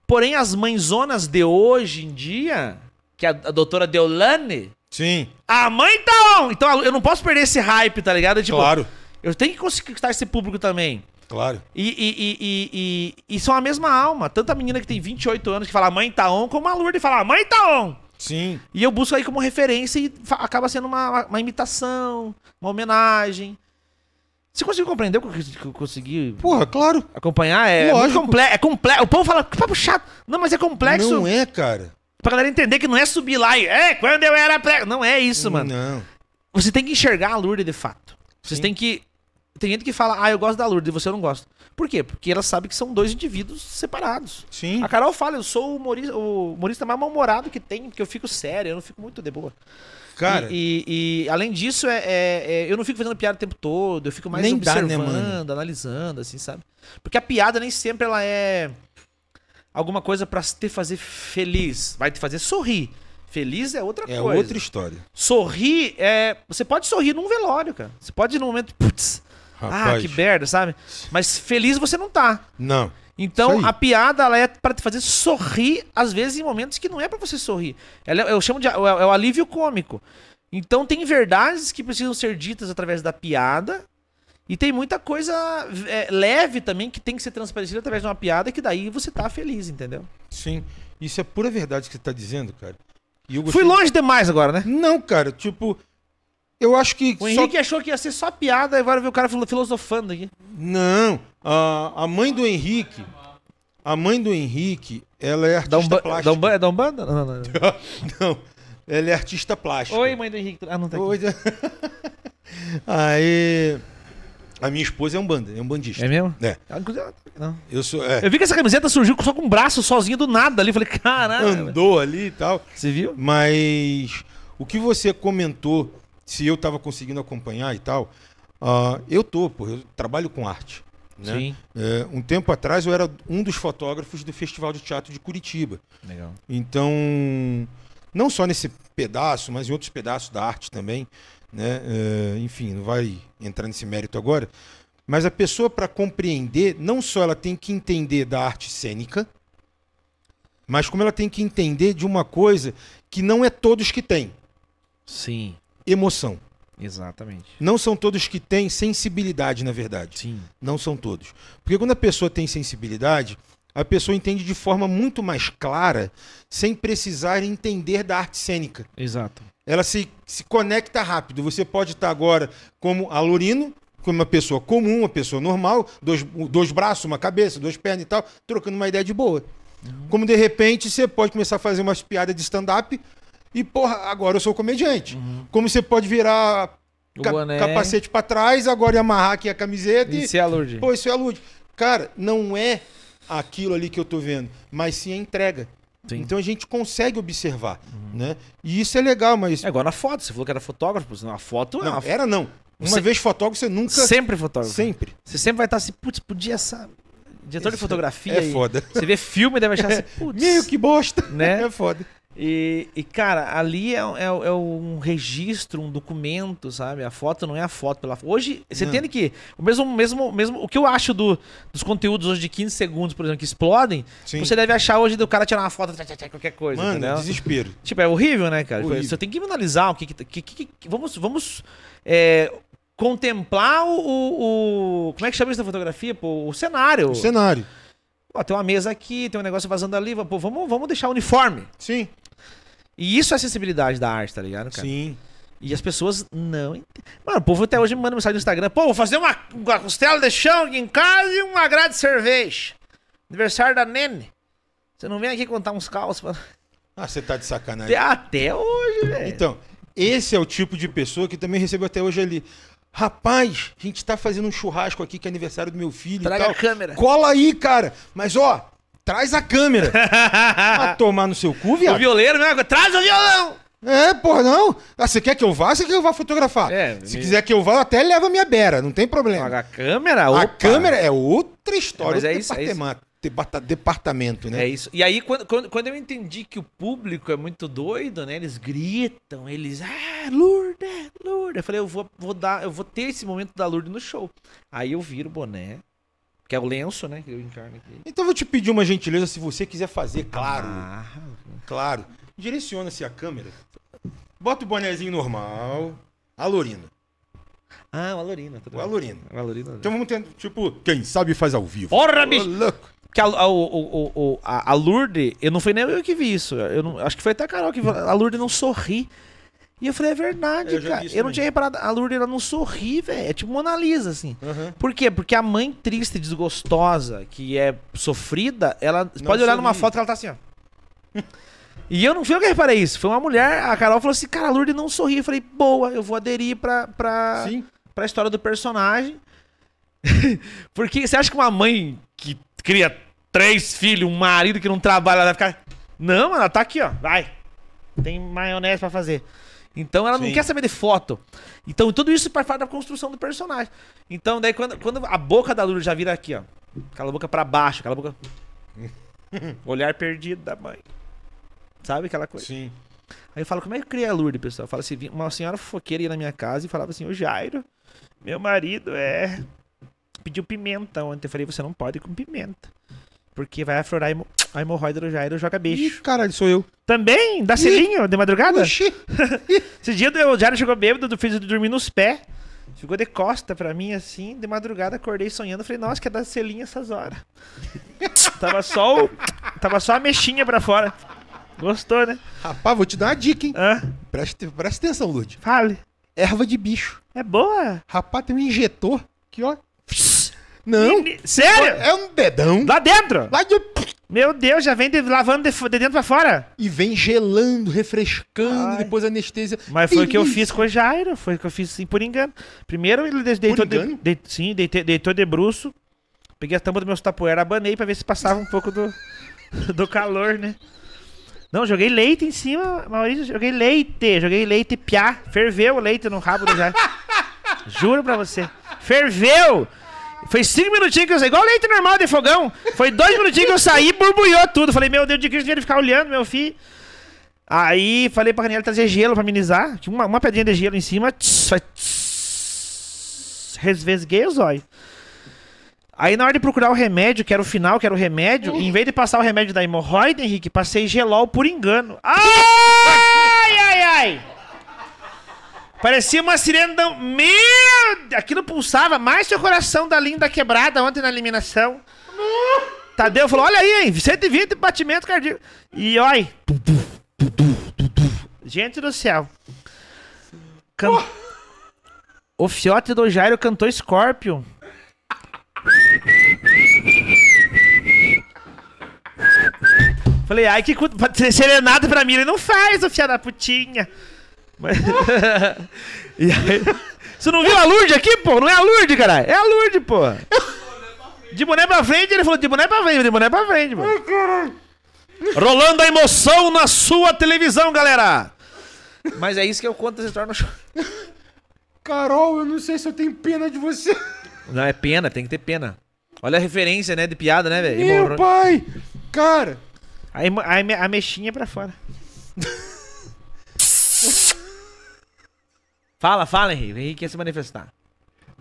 Porém as mãezonas de hoje em dia, que é a, a doutora Deolane, Sim. a mãe tá on! Então eu não posso perder esse hype, tá ligado? Tipo, claro. eu tenho que conquistar esse público também. Claro. E, e, e, e, são a mesma alma. Tanto a menina que tem 28 anos que fala mãe tá on, como a Lourdes fala mãe tá on! Sim. E eu busco aí como referência e acaba sendo uma, uma imitação, uma homenagem. Você conseguiu compreender o que eu consegui Porra, claro. acompanhar? É Lógico. muito complexo. É complexo. O povo fala, que papo chato. Não, mas é complexo Não é, cara. pra galera entender que não é subir lá e. É, quando eu era pré. Não é isso, mano. Não. Você tem que enxergar a Lourdes de fato. Vocês Sim. têm que. Tem gente que fala, ah, eu gosto da Lourdes e você não gosta. Por quê? Porque ela sabe que são dois indivíduos separados. Sim. A Carol fala, eu sou o humorista, o humorista mais mal-humorado que tem, porque eu fico sério, eu não fico muito de boa. Cara, E, e- e, além disso, é, é- é- eu não fico fazendo piada o tempo todo, eu fico mais Nem dá, né, observando, mano? analisando, assim, sabe? Porque a piada nem sempre ela é alguma coisa pra te fazer feliz, vai te fazer sorrir. Feliz é outra é coisa. outra história. Sorrir é. Você pode sorrir num velório, cara. Você pode ir num momento. Putz, ah, Rapaz. que merda, sabe? Mas feliz você não tá. Não. Então a piada ela é pra te fazer sorrir, às vezes em momentos que não é pra você sorrir. Ela é- eu chamo de é, é o alívio cômico. Então tem verdades que precisam ser ditas através da piada. E tem muita coisa é, leve também que tem que ser transparecida através de uma piada que daí você tá feliz, entendeu? Sim. Isso é pura verdade que você tá dizendo, cara. Fui longe demais agora, né? Não, cara, tipo. Eu acho que. O só- Henrique achou que ia ser só piada, e agora viu o cara filo- filosofando aqui. Não. A, a mãe do Henrique. A mãe do Henrique, ela é artista Dá um, ba plástica. dá um, ba- dá um banda? Não, não, não. Não. Ela é artista plástica. Oi, mãe do Henrique. Ah, não tá aqui. Oi. Aí. A minha esposa é um banda, é um bandista. É mesmo? É. Ah, ela- Não. Eu sou. É, Eu vi que essa camiseta surgiu só com o braço sozinho do nada ali. Falei, caralho. andou ali e tal. Você viu? Mas o que você comentou, se eu tava conseguindo acompanhar e tal, ah, eu tô, pô, eu trabalho com arte. Né? Sim. É, um tempo atrás eu era um dos fotógrafos do Festival de Teatro de Curitiba. Legal. Então, não só nesse pedaço, mas em outros pedaços da arte também, né? É, enfim, não vai entrar nesse mérito agora. Mas a pessoa, para compreender, não só ela tem que entender da arte cênica, mas como ela tem que entender de uma coisa que não é todos que têm: Sim, emoção. exatamente. Não são todos que têm sensibilidade, na verdade. Sim. Não são todos. Porque quando a pessoa tem sensibilidade, a pessoa entende de forma muito mais clara, sem precisar entender da arte cênica. Exato. Ela se, se conecta rápido. Você pode estar agora como alurino, como uma pessoa comum, uma pessoa normal, dois, dois braços, uma cabeça, duas pernas e tal, trocando uma ideia de boa. Como de repente você pode começar a fazer umas piadas de stand-up e, porra, agora eu sou comediante. Como você pode virar O ca- boné. capacete pra trás, agora e amarrar aqui a camiseta e, Isso é a Lourdes. Pô, isso é a luz. Cara, não é aquilo ali que eu tô vendo, mas sim a entrega. Sim. Então a gente consegue observar, né? E isso é legal, mas É igual na foto. Você falou que era fotógrafo. senão A foto é não, uma... era não. Uma Você- vez fotógrafo, você nunca Sempre fotógrafo. sempre. Você sempre vai estar assim, putz, podia essa... Diretor de fotografia é foda. Você vê filme e deve achar assim, putz. Meio que bosta, Né? É foda. E, e, cara, ali é, é- é um registro, um documento, sabe? A foto não é a foto pela Hoje, você Não. entende que o mesmo, mesmo, mesmo. O que eu acho do, dos conteúdos hoje de 15 segundos, por exemplo, que explodem, Sim. você deve achar hoje do cara tirar uma foto, qualquer coisa, Mano, entendeu? desespero. Tipo, é horrível, né, cara? Horrível. Você tem que analisar o que. que, que- que- que- vamos vamos é, contemplar o, o, o- Como é que chama isso da fotografia? Pô, o cenário. O cenário. Ó, tem uma mesa aqui, tem um negócio vazando ali. Pô, vamos, vamos deixar uniforme. Sim. E isso é a sensibilidade da arte, tá ligado, cara? Sim. E as pessoas não entendem. Mano, o povo até hoje me manda mensagem no Instagram. Pô, vou fazer uma, uma costela de chão aqui em casa e uma grade de cerveja. Aniversário da Nene. Você não vem aqui contar uns calços pra... Ah, você tá de sacanagem. Até, até hoje, velho. Então, esse é o tipo de pessoa que também recebo até hoje ali. Rapaz, a gente tá fazendo um churrasco aqui que é aniversário do meu filho Traga e tal. a câmera. Cola aí, cara. Mas ó, traz a câmera. a tomar no seu cu, O viado. violeiro, né? Traz o violão! É, porra, não. Ah, você quer que eu vá? Você quer que eu vá fotografar? É, Se me- quiser que eu vá, eu até leva a minha beira, não tem problema. A câmera? A opa. câmera é outra história, Mas é outro isso, é isso. departamento, departa- departamento, né? É isso. E aí, quando, quando, quando eu entendi que o público é muito doido, né? Eles gritam, eles. Ah, Lourdes, Lourdes. Eu falei, eu vou, vou dar, eu vou ter esse momento da Lourdes no show. Aí eu viro o boné, que é o lenço, né? Que eu encarno aqui. Então eu vou te pedir uma gentileza, se você quiser fazer, claro, Ah, claro. Direciona-se a câmera. Bota o bonezinho normal. A Lorina. ah o Alorina. tudo O bem. Alorina. O. Então vamos ter, tipo, quem sabe faz ao vivo. Porra, Ô, bicho! louco. Porque a, a, o- a, a Lourdes, eu não fui nem eu que vi isso. Eu não- acho que foi até a Carol que. A Lourdes não sorri. E eu falei, é verdade, Eu cara. Eu não também. tinha reparado. A Lourdes, ela não sorri, velho. É tipo Mona Lisa, assim. Aham. Por quê? Porque a mãe triste, desgostosa, que é sofrida, ela Não pode olhar numa sorri. foto que ela tá assim, ó. E eu não fui eu que reparei isso. Foi uma mulher, a Carol falou assim, cara, a Lourdes não sorri. Eu falei, boa, eu vou aderir pra, pra, Sim. pra história do personagem. Porque você acha que uma mãe que cria três filhos, um marido que não trabalha, ela vai ficar. Não, ela tá aqui, ó. Vai. Tem maionese pra fazer. Então ela não Sim. quer saber de foto. Então tudo isso faz parte da construção do personagem. Então, daí quando, quando a boca da Lourdes já vira aqui, ó. Aquela boca pra baixo, aquela boca. Olhar perdido da mãe. Sabe aquela coisa? Sim. Aí eu falo, como é que eu criei a Lourdes, pessoal? Fala assim, uma senhora fofoqueira ia na minha casa e falava assim, ô Jairo, meu marido é... Pediu pimenta ontem. Eu falei, você não pode ir com pimenta. Porque vai aflorar a hemo- a hemorroida do Jairo joga Ih, bicho. caralho, sou eu. Também? Dá selinho de madrugada? Oxi. Esse dia o Jairo chegou bêbado, fez eu dormir nos pés. Ficou de costa pra mim, assim, de madrugada, acordei sonhando. Falei, nossa, quer dar selinho essas horas. tava só o... Tava só a mexinha pra fora. Gostou, né? Rapaz, vou te dar uma dica, hein? Presta atenção, Lud. Fale. Erva de bicho. É boa. Rapaz, tem um injetor que, ó. Não. Meni- Sério? É um dedão. Lá dentro? Lá de... Meu Deus, já vem de- lavando de, de dentro pra fora. E vem gelando, refrescando, Ai. depois anestesia. Mas foi o que eu fiz com o Jairo. Foi o que eu fiz assim, por engano. Primeiro ele de- deitou, de, engano? de- sim, deitei- deitou de bruço. Peguei a tampa do meu tapoeira, abanei pra ver se passava um pouco do, do calor, né? Não, joguei leite em cima, Maurício. Joguei leite. Joguei leite piá. Ferveu o leite no rabo do Jairo. Juro pra você. Ferveu! Foi cinco minutinhos que eu saí, igual leite normal de fogão. Foi dois minutinhos que eu saí borbulhou tudo. Falei, meu Deus de Cristo, ele ficar olhando, meu filho. Aí falei pra Raniela trazer gelo pra amenizar. Tinha uma, uma pedrinha de gelo em cima. Tss, foi tss, resvesguei os olhos. Aí na hora de procurar o remédio, que era o final, que era o remédio, em vez de passar o remédio da hemorroida, Henrique, passei gelol por engano. Ai, ai, ai! Parecia uma sirene da... Meu! Aquilo pulsava mais o coração da linda quebrada ontem na eliminação. Tadeu falou, olha aí, hein, 120 batimento cardíaco. E olha. Gente do céu. Can- O fiote do Jairo cantou Scorpion. Falei, ai, que serenata pra mim. Ele não faz, o fiado da putinha. Mas... e aí... Você não viu a Lourdes aqui, pô? Não é a Lourdes, caralho. É a Lourdes, pô. De boné pra frente, ele falou de boné pra frente, de boné pra frente, pô. Rolando a emoção na sua televisão, galera. Mas é isso que eu conto essa história no show. Carol, eu não sei se eu tenho pena de você. Não, é pena, tem que ter pena. Olha a referência, né, de piada, né, velho? Meu pai! Cara, A, a, a mexinha pra fora. fala, fala, Henrique. O Henrique quer se manifestar.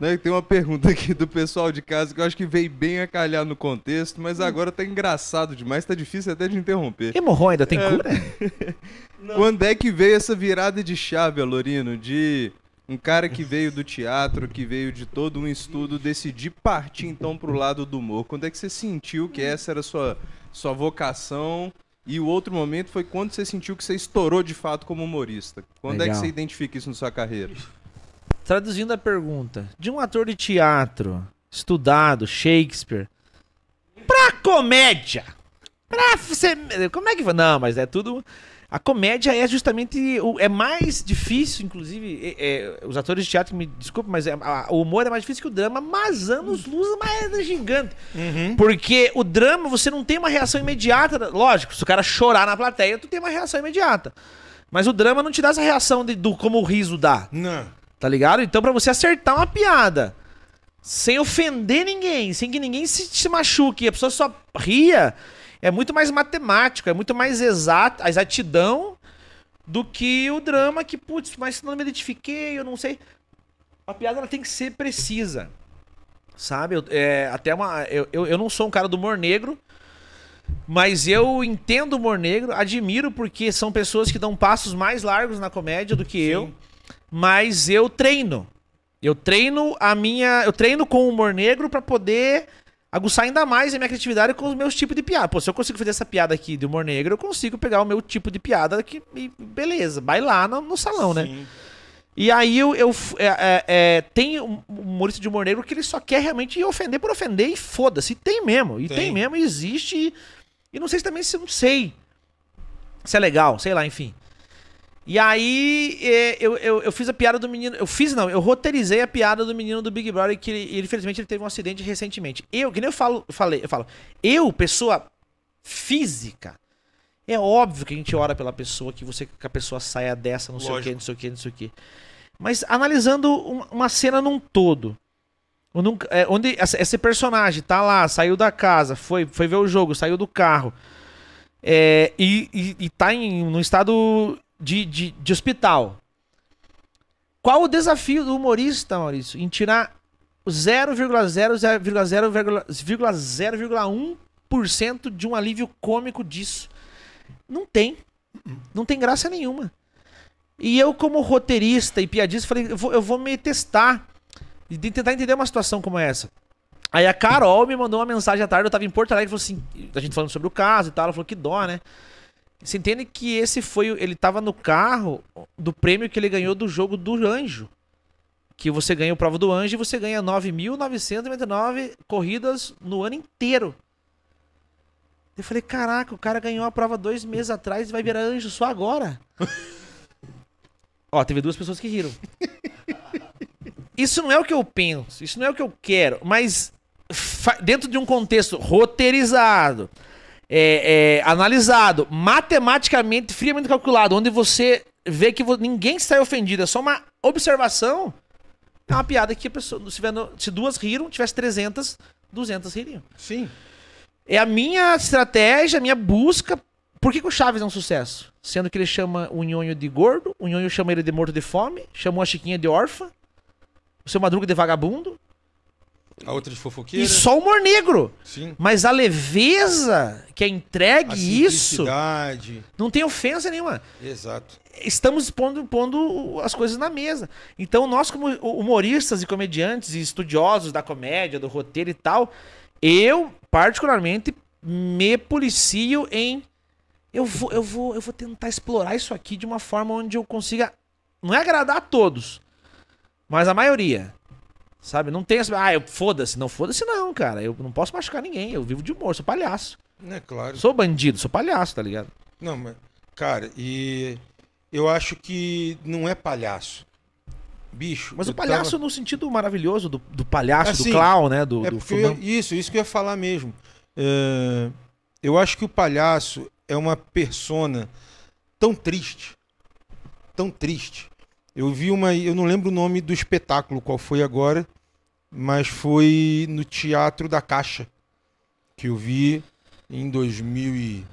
Né, tem uma pergunta aqui do pessoal de casa que eu acho que veio bem a calhar no contexto, mas agora tá engraçado demais, tá difícil até de interromper. Hemorroida tem cura? Quando é que veio essa virada de chave, Alorino, de um cara que veio do teatro, que veio de todo um estudo, decidir partir então pro lado do humor? Quando é que você sentiu que essa era a sua, sua vocação? E o outro momento foi quando você sentiu que você estourou de fato como humorista? Quando é que Legal. você identifica isso na sua carreira? Traduzindo a pergunta, de um ator de teatro, estudado, Shakespeare, pra comédia. Pra você. Como é que. Não, mas é tudo. A comédia é justamente. o- É mais difícil, inclusive. é- é, os atores de teatro, me desculpe, mas é- a- o humor é mais difícil que o drama, mas anos luz mais é gigante. Porque o drama, você não tem uma reação imediata. Lógico, se o cara chorar na plateia, tu tem uma reação imediata. Mas o drama não te dá essa reação de, do como o riso dá. não. Tá ligado? Então, pra você acertar uma piada sem ofender ninguém, sem que ninguém se, se machuque, a pessoa só ria, é muito mais matemático, é muito mais exato, a exatidão do que o drama que, putz, mas se não me identifiquei, eu não sei. A piada ela tem que ser precisa. Sabe? Eu, é, até uma. Eu, eu, eu não sou um cara do humor negro. Mas eu entendo o humor negro, admiro porque são pessoas que dão passos mais largos na comédia do que eu mas eu treino. Eu treino a minha, eu treino com o humor negro pra poder aguçar ainda mais a minha criatividade com os meus tipos de piada. Pô, se eu consigo fazer essa piada aqui de humor negro, eu consigo pegar o meu tipo de piada que e beleza, vai lá no, no salão, né? Sim. E aí eu, eu é, é, é, tem um humorista de humor negro que ele só quer realmente ofender por ofender e foda-se. Tem mesmo, e tem, Tem. mesmo, e existe. E, e não sei se também se não sei se é legal, sei lá, enfim. E aí é, eu, eu, eu fiz a piada do menino. Eu fiz, não, eu roteirizei a piada do menino do Big Brother que ele, infelizmente ele teve um acidente recentemente. Eu, que nem eu falo, eu falei, eu falo, eu, pessoa física, é óbvio que a gente ora pela pessoa, que você que a pessoa saia dessa, não sei o que, não sei o que, não sei o que. Mas analisando um- uma cena num todo. é, onde esse personagem tá lá, saiu da casa, foi, foi ver o jogo, saiu do carro. é, e, e, e tá em num estado de, de, de hospital. Qual o desafio do humorista, Maurício? Em tirar o 0,0,0,0,1% de um alívio cômico disso? Não tem. Não tem graça nenhuma. E eu, como roteirista e piadista, falei, eu vou, eu vou me testar e tentar entender uma situação como essa. Aí a Carol me mandou uma mensagem à tarde, eu tava em Porto Alegre, falou assim, a gente falando sobre o caso e tal, ela falou que dó, né? Você entende que esse foi, o- ele tava no carro do prêmio que ele ganhou do jogo do Anjo. Que você ganha o prova do Anjo e você ganha 9.999 corridas no ano inteiro. Eu falei, caraca, o cara ganhou a prova dois meses atrás e vai virar anjo só agora. Ó, teve duas pessoas que riram. Isso não é o que eu penso, isso não é o que eu quero, mas dentro de um contexto roteirizado, é, é, analisado, matematicamente, friamente calculado, onde você vê que ninguém sai ofendido, é só uma observação, é uma piada que a pessoa, se, vendo- se duas riram, tivesse 300, 200 ririam. Sim. É a minha estratégia, a minha busca. Por que, que o Chaves é um sucesso? Sendo que ele chama o Nhonho de gordo, o Nhonho chama ele de morto de fome, chamou a Chiquinha de órfã, o seu Madruga de vagabundo, A outra de fofoqueira. e só o humor negro. Sim. Mas a leveza que é A entregue isso, simplicidade. não tem ofensa nenhuma. Exato. Estamos pondo, pondo as coisas na mesa. Então, nós, como humoristas e comediantes e estudiosos da comédia, do roteiro e tal, eu, particularmente, me policio em. Eu vou, eu, vou, eu vou tentar explorar isso aqui de uma forma onde eu consiga. Não é agradar a todos, mas a maioria. Sabe? Não tem essa. Ah, eu foda-se. Não, foda-se, não, cara. Eu não posso machucar ninguém. Eu vivo de humor, sou palhaço. É claro. Sou bandido, sou palhaço, tá ligado? Não, mas, cara, e eu acho que não é palhaço. Bicho. Mas o palhaço tava- no sentido maravilhoso do, do palhaço, Assim, do clown, né? Do, É do eu isso, isso que eu ia falar mesmo. É, eu acho que o palhaço é uma persona tão triste, tão triste. Eu vi uma, eu não lembro o nome do espetáculo, qual foi agora, mas foi no Teatro da Caixa que eu vi em 2000 e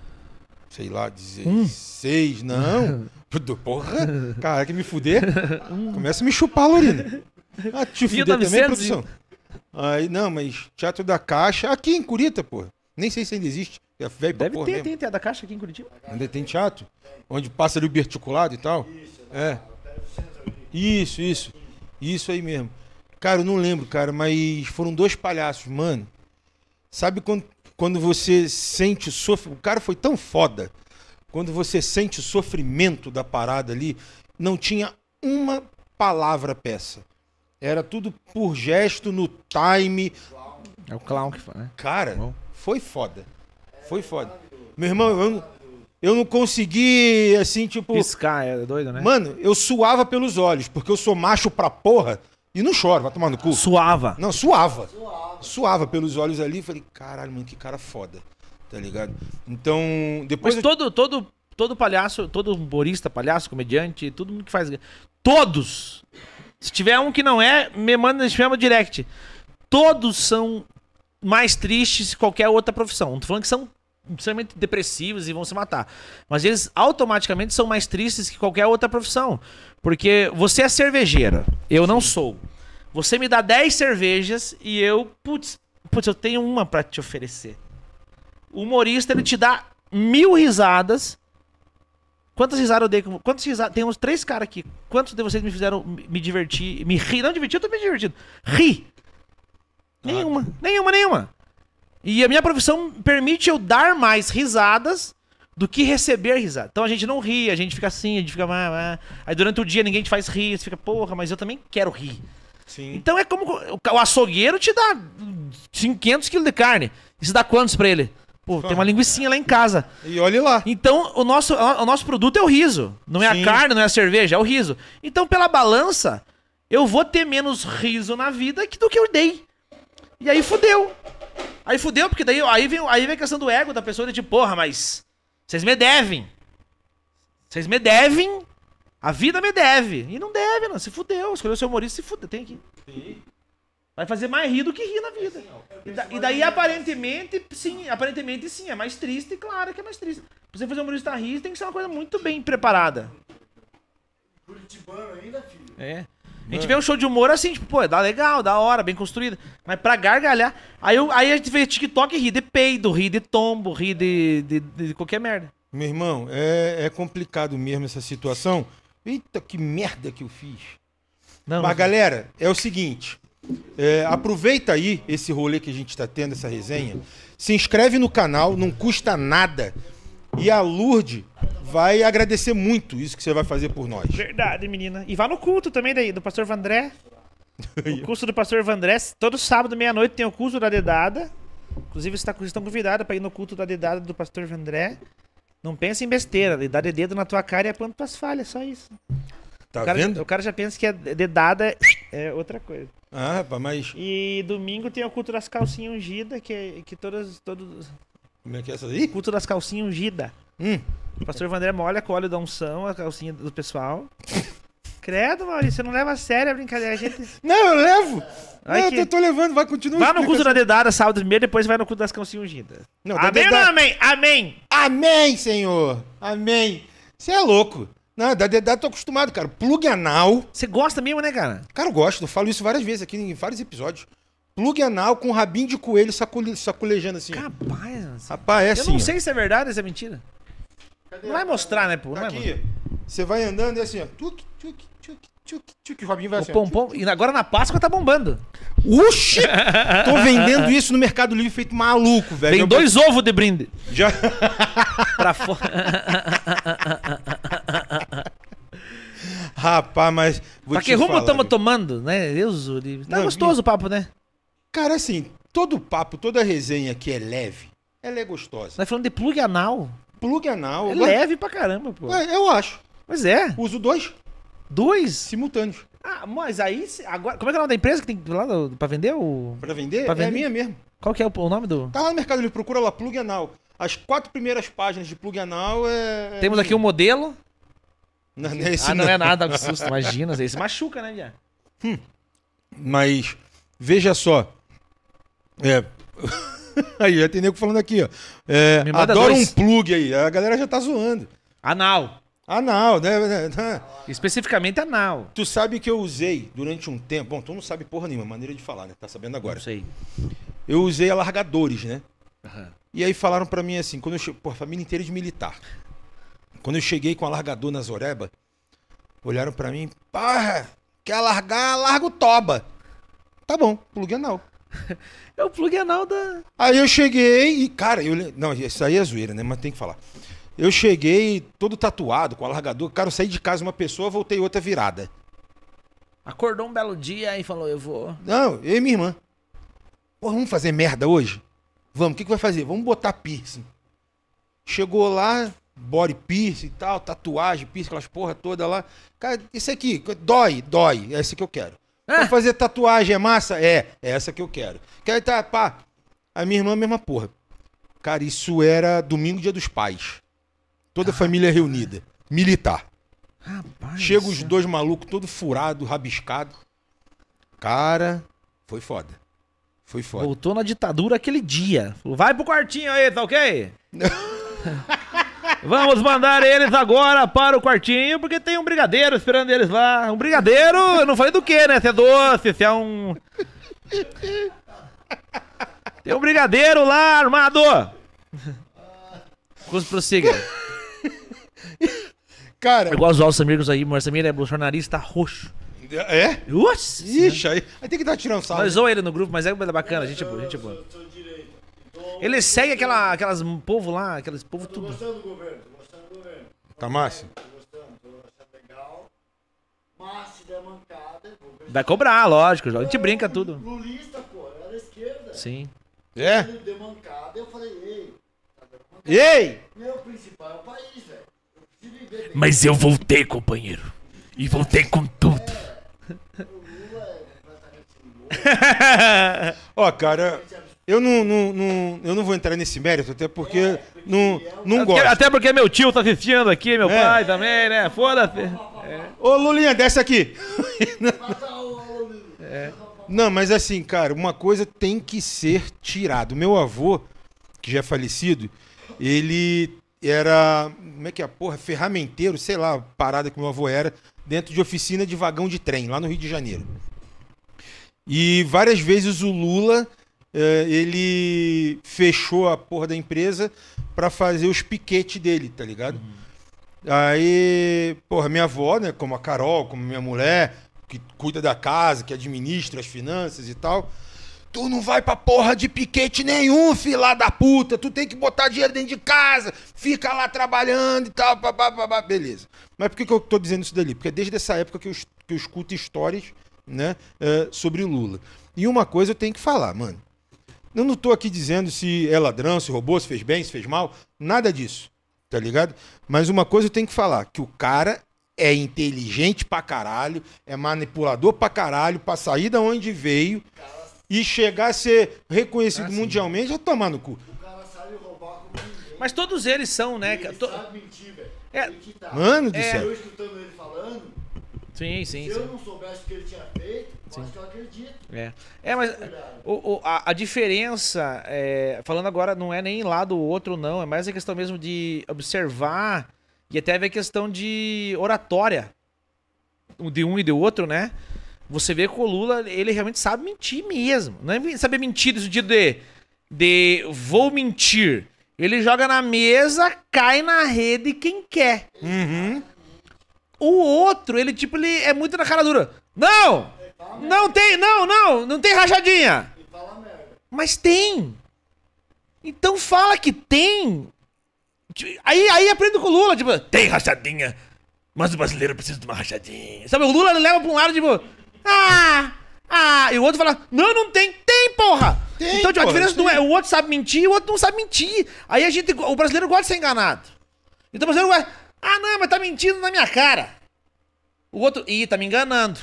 sei lá, 16, não. Do- Porra, cara, que me fuder. Começa a me chupar, Lorena. Ah, te fuder também, 1900 produção. Aí, não, mas Teatro da Caixa, aqui em Curita, pô. Nem sei se ainda existe. É velho pra Deve porra ter, mesmo. tem, tem a da caixa aqui em Curitiba. Ainda tem teatro? Onde passa ali o berticulado e tal? É. Isso, isso. Isso aí mesmo. Cara, eu não lembro, cara, mas foram dois palhaços, mano. Sabe quando, quando você sente o sofrimento? O cara foi tão foda. Quando você sente o sofrimento da parada ali, não tinha uma palavra peça. Era tudo por gesto, no time. É o clown que fala, né? Cara, Bom. foi foda. Foi foda. Meu irmão, eu eu não consegui, assim, tipo. Piscar, é doido, né? Mano, eu suava pelos olhos, porque eu sou macho pra porra e não choro, vai tomar no cu. Suava. Não, suava. Suava pelos olhos ali. Falei, caralho, mano, que cara foda. Tá ligado? Então, depois. Mas eu- todo, todo, todo palhaço, todo humorista, palhaço, comediante, todo mundo que faz. Todos! Se tiver um que não é, me manda, me chama direct. Todos são mais tristes que qualquer outra profissão. Não tô falando que são extremamente depressivos e vão se matar. Mas eles automaticamente são mais tristes que qualquer outra profissão. Porque você é cervejeira, eu não sou. Você me dá 10 cervejas e eu, putz, putz, eu tenho uma pra te oferecer. O humorista, ele te dá mil risadas. Quantas risadas eu dei? Quantas risadas? Tem uns três caras aqui. Quantos de vocês me fizeram me me divertir? Me rir? Não divertir, eu tô me divertindo. Ri! Nenhuma, nenhuma, nenhuma. E a minha profissão permite eu dar mais risadas do que receber risada. Então a gente não ri, a gente fica assim, a gente fica. "Ah, ah". Aí durante o dia ninguém te faz rir, você fica, porra, mas eu também quero rir. Sim. Então é como o açougueiro te dá 500 quilos de carne. Isso dá quantos pra ele? Pô, tem uma linguicinha lá em casa. E olhe lá. Então, o nosso, o nosso produto é o riso. Não é Sim. a carne, não é a cerveja, é o riso. Então, pela balança, eu vou ter menos riso na vida que do que eu dei. E aí fudeu. Aí fudeu, porque daí aí vem, aí vem a questão do ego da pessoa de porra, mas vocês me devem. Vocês me devem. A vida me deve. E não deve, não. Se fudeu. Escolheu ser humorista, se fudeu. Tem que. Vai fazer mais rir do que rir na vida. E, da- e daí, aparentemente, sim, aparentemente sim, é mais triste, claro que é mais triste. Pra você fazer um humorista rir, tem que ser uma coisa muito bem preparada. Curitibano ainda, filho. É. A gente vê um show de humor assim, tipo, pô, dá legal, da hora, bem construído. Mas pra gargalhar. Aí, eu- aí a gente vê TikTok e ri de peido, ri de tombo, ri de, de, de qualquer merda. Meu irmão, é, é complicado mesmo essa situação. Eita, que merda que eu fiz. Não, Mas, não- galera, é o seguinte. é, aproveita aí esse rolê que a gente tá tendo, essa resenha. Se inscreve no canal, não custa nada. E a Lourdes vai agradecer muito isso que você vai fazer por nós. Verdade, menina. E vá no culto também daí, do pastor Vandré. O curso do pastor Vandré, todo sábado, meia-noite, tem o culto da dedada. Inclusive, você vocês estão convidados para ir no culto da dedada do pastor Vandré. Não pense em besteira, ele dá de dedo na tua cara e aponta tuas falhas, só isso. Tá o, cara, vendo? o cara já pensa que a dedada é- é outra coisa. Ah, rapaz, mas. E domingo tem o culto das calcinhas ungidas, que, que todas, todos. Como é que é essa aí? Culto das calcinhas ungidas. Hum, O pastor Vandré molha com óleo da unção, a calcinha do pessoal. Credo, Maurício, você não leva a sério a brincadeira. A gente... Não, eu levo. Ai, não, que- eu tô levando, vai continuar. Vá no culto da dedada sábado primeiro, depois vai no culto das calcinhas ungidas. Não, amém ou dedada- não amém? Amém! Amém, Senhor. Amém. Você é louco. Não, da dedada eu tô acostumado, cara. Plug anal. Você gosta mesmo, né, cara? Cara, eu gosto. Eu falo isso várias vezes aqui em vários episódios. Plug anal com rabinho de coelho sacule- saculejando assim. Capaz. Rapaz, é eu assim. não ó. sei se é verdade ou se é mentira. Não vai mostrar, né, pô? Não Tá vai mostrar. aqui. Você vai andando e assim, ó. Tuc, tuc, tuc, tuc, tuc. O Robinho vai O assim. pompom. E agora na Páscoa tá bombando. Oxi! Tô vendendo isso no Mercado Livre feito maluco, velho. Vem Eu- dois ovos de brinde. Já... Pra fora. Rapaz, mas. Vou pra que rumo estamos tomando, né? Deus. Tá Não, gostoso o papo, né? Cara, assim, todo papo, toda resenha que é leve, ela é gostosa. Nós falando de plug anal. Plug anal. É leve pra caramba, pô. É, eu acho. Mas é. Uso dois Dois? simultâneos. Ah, mas aí. Agora, como é que é o nome da empresa que tem lá pra vender? O... Pra vender? Pra É vender? a minha mesmo. Qual que é o, o nome do. Tá lá no Mercado Livre, procura lá, plug anal. As quatro primeiras páginas de plug anal é. é Temos aqui um modelo. Não, não é esse ah, não, é nada, que susto. Imagina, esse machuca, né, Via? Mas, veja só. É. aí, já tem nego falando aqui, ó. É, adoro dois. um plug aí. A galera já tá zoando. Anal. Anal, né? Especificamente anal. Tu sabe que eu usei durante um tempo. Bom, tu não sabe porra nenhuma, maneira de falar, né? Tá sabendo agora. Não sei. Eu usei alargadores, né? Aham. E aí falaram pra mim assim, quando eu cheguei, pô, a família inteira de militar. Quando eu cheguei com alargador na Zoreba, olharam pra mim, porra, quer largar, larga o toba. Tá bom, plug anal. É o plug anal da. Aí eu cheguei e, cara, eu. Não, isso aí é zoeira, né? Mas tem que falar. Eu cheguei todo tatuado, com alargador. Cara, eu saí de casa uma pessoa, voltei outra virada. Acordou um belo dia e falou: Eu vou. Não, eu e minha irmã. Pô, vamos fazer merda hoje? Vamos, o que, que vai fazer? Vamos botar piercing. Chegou lá, body piercing e tal, tatuagem, piercing, aquelas porra toda lá. Cara, isso aqui, dói, dói. É esse que eu quero. Ah. Fazer tatuagem é massa? É, é essa que eu quero. Quer tá, pá. A minha irmã, mesma porra. Cara, isso era domingo, dia dos pais. Toda a família reunida. Militar. Rapaz. Chega os dois malucos, todo furado, rabiscado. Cara, foi foda. Foi foda. Voltou na ditadura aquele dia. Falou: Vai pro quartinho aí, tá ok? Vamos mandar eles agora para o quartinho, porque tem um brigadeiro esperando eles lá. Um brigadeiro, eu não falei do que, né? Se é doce, se é um. Tem um brigadeiro lá armado. Cruz prossiga. Cara, Igual os Alça amigos aí, o Samir é bolsonarista roxo. é? Nossa! Ixi, aí, aí tem que dar tirando sal. Nós zoamos ele no grupo, mas é bacana, gente boa, gente boa. Ele segue aquela, aquelas povo lá, aqueles povo Tô tudo. gostando do governo, tô gostando do governo. Tá massa? Tô gostando, tô achando legal. Mas se der mancada, vou Vai cobrar, lógico. A gente brinca tudo. Lulista, pô, era da esquerda. Sim. É? Ele deu mancada, eu falei, ei, tá dando mancada. Ei! Meu principal é o país, velho. Eu preciso viver bem. Mas eu voltei, companheiro. E voltei com tudo. O Lula é completamente louco. Ó, cara, eu não, não, não- eu não vou entrar nesse mérito, até porque não, não gosto. Até porque meu tio tá assistindo aqui, meu É. pai também, né? Foda-se. Ô, Lulinha, desce aqui. O- Não, mas assim, cara, uma coisa tem que ser tirada. Meu avô, que já é falecido, ele era. Como é que é? Porra, ferramenteiro, sei lá, a parada que meu avô era, dentro de oficina de vagão de trem, lá no Rio de Janeiro. E várias vezes o Lula, ele fechou a porra da empresa pra fazer os piquetes dele, tá ligado? Aí, porra, minha avó, né, como a Carol, como minha mulher, que cuida da casa, que administra as finanças e tal. Tu não vai pra porra de piquete nenhum, filha da puta. Tu tem que botar dinheiro dentro de casa, fica lá trabalhando e tal, babá, beleza. Mas por que, que eu tô dizendo isso dali? Porque é desde essa época que eu, que eu escuto histórias né, eh, sobre o Lula. E uma coisa eu tenho que falar, mano. Eu não tô aqui dizendo se é ladrão, se roubou, se fez bem, se fez mal. Nada disso. Tá ligado? Mas uma coisa eu tenho que falar: que o cara é inteligente pra caralho, é manipulador pra caralho, pra sair da onde veio e chegar a ser reconhecido mundialmente, já tomar no cu. O cara sabe roubar como ninguém. Mas todos eles são, né? Ele To- sabe mentir, velho. É. Mano do É. céu. Eu escutando ele falando, Sim, sim, se eu sim. não soubesse o que ele tinha feito, que eu acredito. É, é mas o- o- a, a diferença, é, falando agora, não é nem lá do outro, não. É mais a questão mesmo de observar e até ver a questão de oratória de um e do outro, né? Você vê que o Lula, ele realmente sabe mentir mesmo. Não é saber mentir no sentido de, de vou mentir. Ele joga na mesa, cai na rede quem quer. Uhum. O outro, ele tipo, ele é muito na cara dura. Não! Não tem, não, não, não tem rachadinha. Mas tem. Então fala que tem. Aí, aí aprende com o Lula, tipo, tem rachadinha. Mas o brasileiro precisa de uma rachadinha. Sabe, o Lula leva pra um lado, tipo, ah, ah. E o outro fala, não, não tem. Tem, porra. Tem, então, tipo, a porra, diferença tem. não é, o outro sabe mentir e o outro não sabe mentir. Aí a gente, o brasileiro gosta de ser enganado. Então o brasileiro vai, ah, não, mas tá mentindo na minha cara. O outro, ih, tá me enganando.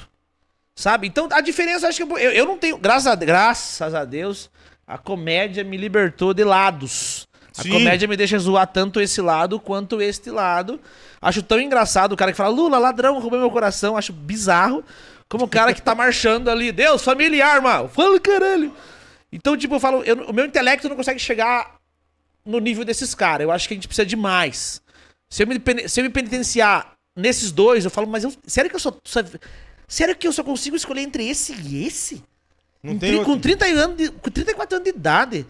Sabe? Então a diferença, eu acho que eu, eu não tenho. Graças a, graças a Deus, a comédia me libertou de lados. A Sim. comédia me deixa zoar tanto esse lado quanto este lado. Acho tão engraçado o cara que fala, Lula, ladrão, roubou meu coração. Acho bizarro. Como o cara que tá marchando ali, Deus, família, arma. Fala, caralho. Então, tipo, eu falo, eu- o meu intelecto não consegue chegar no nível desses caras. Eu acho que a gente precisa de mais. Se eu me, se eu me penitenciar nesses dois, eu falo, mas eu, sério que eu só- Sério que eu só consigo escolher entre esse e esse? Não Em tem outro. com, 30 anos de, com 34 anos de idade.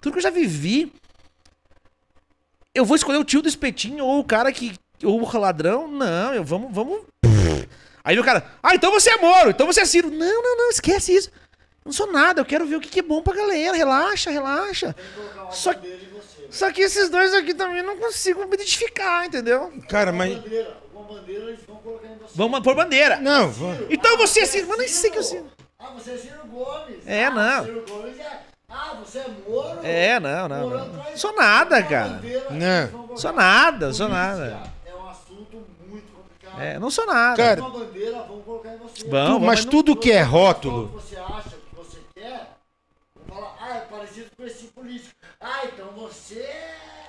Tudo que eu já vivi. Eu vou escolher o tio do espetinho ou o cara que. Ou o ladrão? Não, eu vamos. vamos... Aí o cara. Ah, então você é Moro, então você é Ciro. Não, não, não, esquece isso. Não sou nada, eu quero ver o que que é bom pra galera. Relaxa, relaxa. Só- você. Só que esses dois aqui também eu não consigo me identificar, entendeu? Cara, mas. Bandeira, eles vão colocar em você. Vamos pôr bandeira. Não, vamos. Então você é Ciro, mas nem sei que eu Ciro. Ah, você é Ciro Gomes. É, ah, não. Ciro Gomes é... Ah, você é Moro. É, não, não, Moro não. atrás- Sou nada, cara. bandeira, Não. Sou nada, sou nada. É um assunto muito complicado. É, não sou nada. Cara, Uma bandeira vão colocar em você. Vamos, Tu- vamos, mas tudo que é rótulo. que você acha que você quer, ah, é parecido com esse político. Ah, então você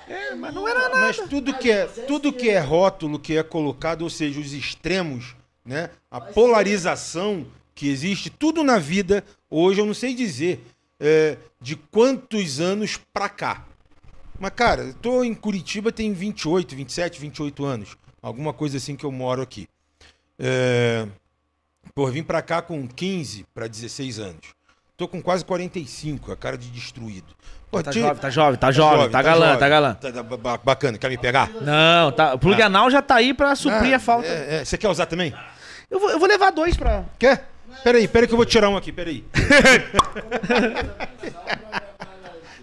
É, mas não era nada. Mas tudo que é, tudo que é rótulo que é colocado, ou seja, os extremos, né? A polarização que existe, tudo na vida, hoje eu não sei dizer é, de quantos anos pra cá. Mas, cara, eu tô em Curitiba tem 28, 27, 28 anos. Alguma coisa assim que eu moro aqui. É... Pô, vim pra cá com 15 pra 16 anos. Tô com quase 45, a cara de destruído. Pô, Tá tira- jovem, tá jovem, tá jovem, tá galã, jovem. tá galã. Tá, tá ba- bacana, quer me pegar? Não, tá. O plug anal já tá aí pra suprir Ah, a falta. é, é. Você quer usar também? Eu, vou, eu vou levar dois pra. Quer? Peraí, peraí que eu vou tirar um aqui, peraí.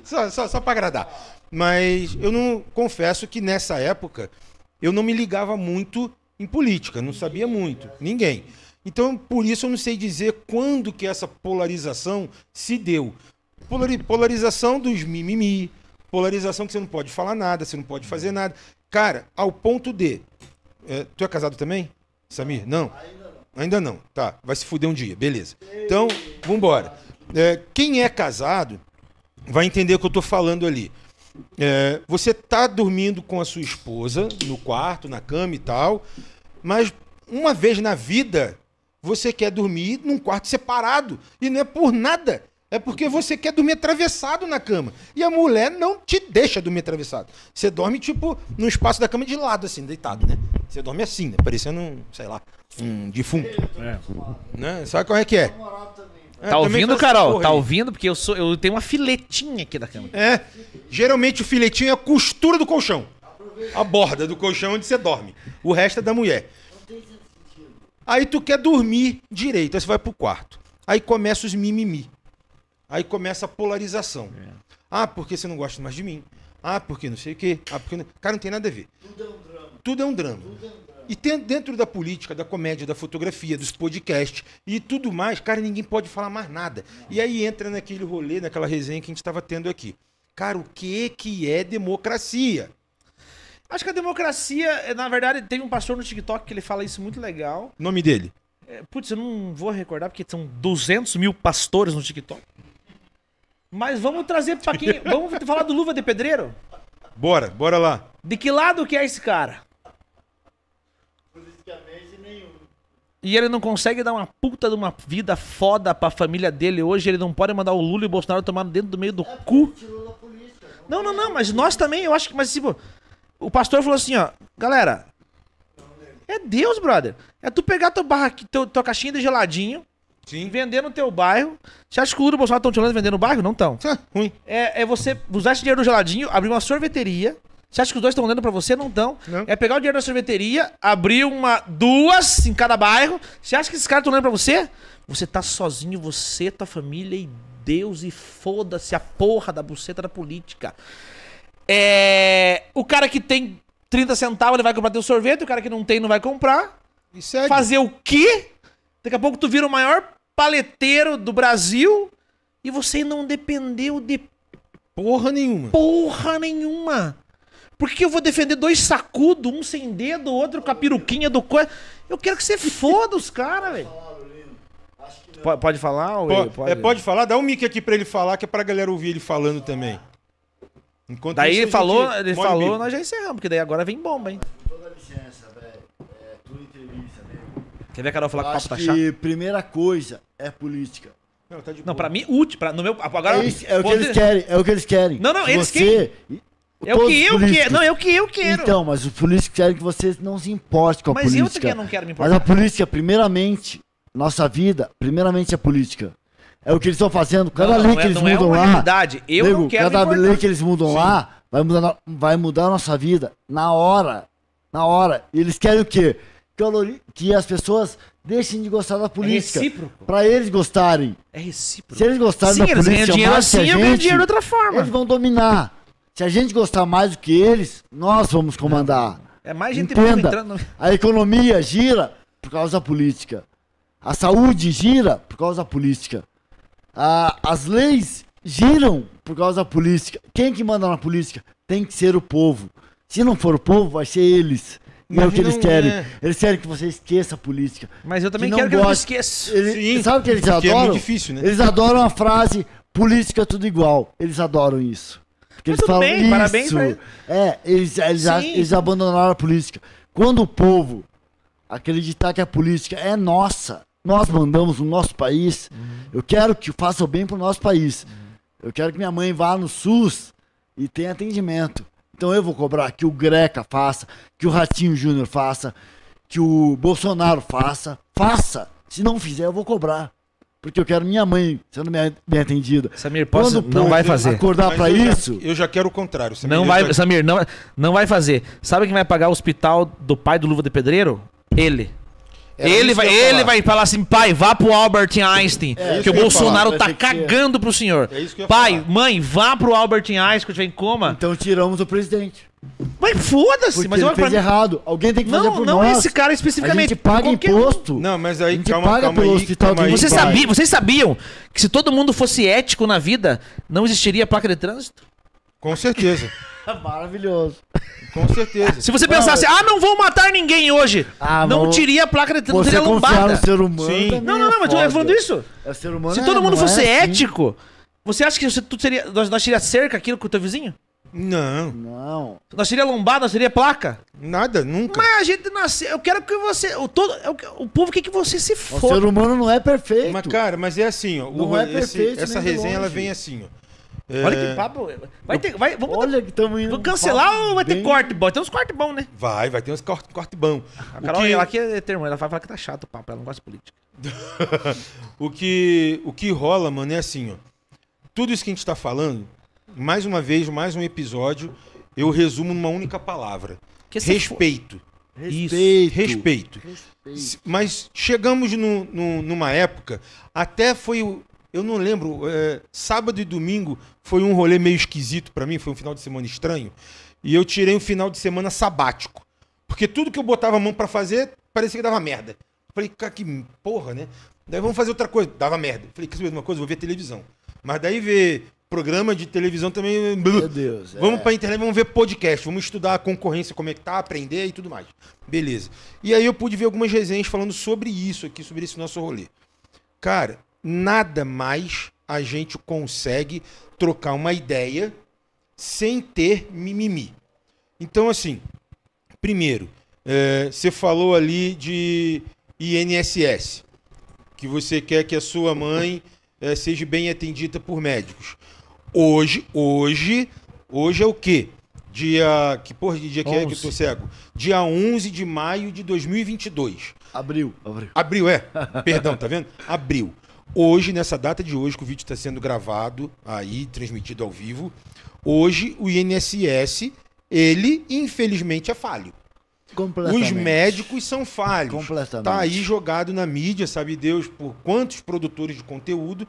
só, só, só pra agradar. Mas eu não confesso que nessa época eu não me ligava muito em política, não sabia muito, ninguém. Então, por isso eu não sei dizer quando que essa polarização se deu. Polari- polarização dos mimimi, polarização que você não pode falar nada, você não pode fazer nada. Cara, ao ponto de. é, tu é casado também, Samir? Não? Ainda não. Tá, vai se fuder um dia, beleza. Então, vambora. É, quem é casado vai entender o que eu tô falando ali. É, você tá dormindo com a sua esposa no quarto, na cama e tal, mas uma vez na vida você quer dormir num quarto separado e não é por nada. É porque você quer dormir atravessado na cama. E a mulher não te deixa dormir atravessado. Você dorme, tipo, no espaço da cama de lado, assim, deitado, né? Você dorme assim, né? Parecendo um, sei lá, um defunto. Né? Sabe qual é que é? É, Tá também ouvindo, Carol? Tá aí. ouvindo? Porque eu, sou, eu tenho uma filetinha aqui da cama. É. Geralmente o filetinho é a costura do colchão. A borda do colchão onde você dorme. O resto é da mulher. Aí tu quer dormir direito, aí você vai pro quarto. Aí começa os mimimi. Aí começa a polarização. Ah, porque você não gosta mais de mim. Ah, porque não sei o quê. Ah, porque não... Cara, não tem nada a ver. Tudo é um drama. E tem dentro da política, da comédia, da fotografia, dos podcasts e tudo mais, cara, ninguém pode falar mais nada. E aí entra naquele rolê, naquela resenha que a gente estava tendo aqui. Cara, o que que é democracia? Acho que a democracia, é, na verdade, tem um pastor no TikTok que ele fala isso muito legal. Nome dele? É, Putz, eu não vou recordar porque são 200 mil pastores no TikTok. Mas vamos trazer pra quem. Vamos falar do Luva de Pedreiro? Bora, bora lá. De que lado que é esse cara? Politicamente nenhum. E ele não consegue dar uma puta de uma vida foda pra família dele hoje. Ele não pode mandar o Lula e o Bolsonaro tomar dentro do meio do cu. Tirou da polícia. Não, não, não, mas nós também, eu acho que. Mas tipo, o pastor falou assim, ó, galera. É Deus, brother. É tu pegar teu barra, teu, tua caixinha de geladinho Sim. vender no teu bairro. Você acha que o Lula e o Bolsonaro estão te olhando vender no bairro? Não estão. Ruim. É, é você usar esse dinheiro do geladinho, abrir uma sorveteria. Você acha que os dois estão dando pra você? Não estão. É pegar o dinheiro da sorveteria, abrir uma, duas em cada bairro. Você acha que esses caras estão dando pra você? Você tá sozinho, você, tua família e Deus e foda-se a porra da buceta da política. É, o cara que tem 30 centavos, ele vai comprar teu sorvete, o cara que não tem não vai comprar. Fazer o quê? Daqui a pouco tu vira o maior paleteiro do Brasil e você não dependeu de Porra nenhuma. porra nenhuma. Por que eu vou defender dois sacudos, um sem dedo, outro com a peruquinha do coisa? Eu quero que você foda os caras, velho. Pode, pode falar? ou Po- ele pode... É, pode falar? Dá um mic aqui pra ele falar, que é pra galera ouvir ele falando também. Enquanto Daí isso, ele falou, ele falou, nós já encerramos, porque daí agora vem bomba, hein? Toda licença, velho. É tua entrevista, velho. Quer ver a Carol falar que o papo tá chato? que primeira coisa é política. Não, tá de Não, pra mim, útil. Pra, no meu, agora, é, isso, é o que eles querem, é o que eles querem. Não, não, eles você, É o que eu quero. Não, é o que eu quero. Então, mas os políticos querem que você não se importe com a Mas eu política. também não quero me Mas importar. a política, primeiramente, nossa vida, primeiramente é política. É o que eles estão fazendo. Cada não, lei não que é, eles é mudam uma lá. realidade. Eu nego, não quero cada lei que eles mudam lá vai mudar, vai mudar a nossa vida na hora. Na hora. E eles querem o quê? Que, a que as pessoas deixem de gostar da política. É recíproco. pra eles gostarem. É recíproco. Se eles gostarem Sim, da eles política dinheiro mais que assim, a eu ganho gente, dinheiro de outra forma. eles vão dominar. Se a gente gostar mais do que eles, nós vamos comandar. É mais gente Entenda. entrando. A economia gira por causa da política. A saúde gira por causa da política. A- as leis giram por causa da política. Quem que manda na política? Tem que ser o povo. Se não for o povo, vai ser eles. E é o que eles querem. é. Eles querem que você esqueça a política. Mas eu também Que quero que eu não esqueça. Eles, Sim, sabe o que eles porque é adoram? muito difícil, né? Eles adoram a frase política tudo igual. Eles adoram isso. Porque Mas eles falam bem, isso. parabéns pra. É, eles, eles, a- eles abandonaram a política. Quando o povo acreditar que a política é nossa, nós mandamos no nosso país, Uhum. eu quero que faça o bem pro nosso país. Eu quero que minha mãe vá no SUS e tenha atendimento. Então eu vou cobrar que o Greca faça, que o Ratinho Júnior faça, que o Bolsonaro faça. Faça! Se não fizer, eu vou cobrar. Porque eu quero minha mãe sendo bem bem atendida. Samir, posso, Quando não vai fazer. acordar já- isso, eu já quero o contrário. Samir, Não vai, já- Samir, não, não vai fazer. Sabe quem vai pagar o hospital do pai do Luva de Pedreiro? Ele. Era Ele vai, eu ele falar. vai falar assim, pai, vá pro Albert Einstein, É isso que o eu Bolsonaro falar. tá cagando pro senhor. É isso que eu ia pai, falar. mãe, vá pro Albert Einstein, que estiver em coma. Então tiramos o presidente. Mas foda-se, mas ele eu pra fez errado. Alguém tem que fazer Não, por não nós. esse cara A especificamente. gente paga qualquer- imposto. Não, mas A aí, gente calma, paga calma pelo aí, hospital calma aí. Você Vai. sabia, vocês sabiam que se todo mundo fosse ético na vida, não existiria placa de trânsito? Com certeza, Maravilhoso. Com certeza. Se você pensasse, ah, não vou matar ninguém hoje, Ah, não mas teria placa de não Você teria confiar lombada. no ser humano Sim. também Não, não, é não, mas tô foda. falando isso. É ser humano Se é, todo mundo não fosse é assim. ético, você acha que você, tu seria, nós, nós teria cerca aquilo com o teu vizinho? Não, Não. Nós teria lombada, nós teria placa? nada, nunca. Mas a gente nasceu, eu quero que você, o, todo, eu que- o povo quer que você se O ser foda. humano não é perfeito. Mas, cara, mas é assim, ó. Não o- é esse- perfeito essa nem de resenha ela longe. vem assim, ó. É, Olha que papo, vai ter, vai, vamos, Olha que estamos indo. vamos cancelar ou vai ter bem- corte bom? Tem uns cortes bons, né? Vai, vai ter uns corte, corte bom. A Carol, que- ela aqui é termo, ela vai falar que tá chato o papo, ela não gosta de política. O que, o que rola, mano, é assim, ó. Tudo isso que a gente tá falando, mais uma vez, mais um episódio, eu resumo numa única palavra. Que se Respeito. Respeito. Respeito. Mas chegamos no- no- numa época, até foi o. Eu não lembro, é, sábado e domingo foi um rolê meio esquisito pra mim, foi um final de semana estranho. E eu tirei um final de semana sabático. Porque tudo que eu botava a mão pra fazer, parecia que dava merda. Falei, cara, que porra, né? Daí vamos fazer outra coisa, dava merda. Falei, quer saber de uma coisa? Vou ver televisão. Mas daí ver programa de televisão também. Meu Deus. Vamos é. pra internet, vamos ver podcast, vamos estudar a concorrência, como é que tá, aprender e tudo mais. Beleza. E aí eu pude ver algumas resenhas falando sobre isso aqui, sobre esse nosso rolê. Cara, nada mais a gente consegue trocar uma ideia sem ter mimimi. Então, assim, primeiro, é, você falou ali de INSS, que você quer que a sua mãe é, seja bem atendida por médicos. Hoje, hoje, hoje é o quê? Dia. Que porra de dia que é que eu tô 11. cego? Dia 11 de maio de 2022. Abriu. Abriu. Abril, é. Perdão, tá vendo? Abril. Hoje, nessa data de hoje, que o vídeo está sendo gravado aí, transmitido ao vivo, hoje o INSS, ele, infelizmente, é falho. Completamente. Os médicos são falhos. Completamente. Tá aí jogado na mídia, sabe Deus, por quantos produtores de conteúdo.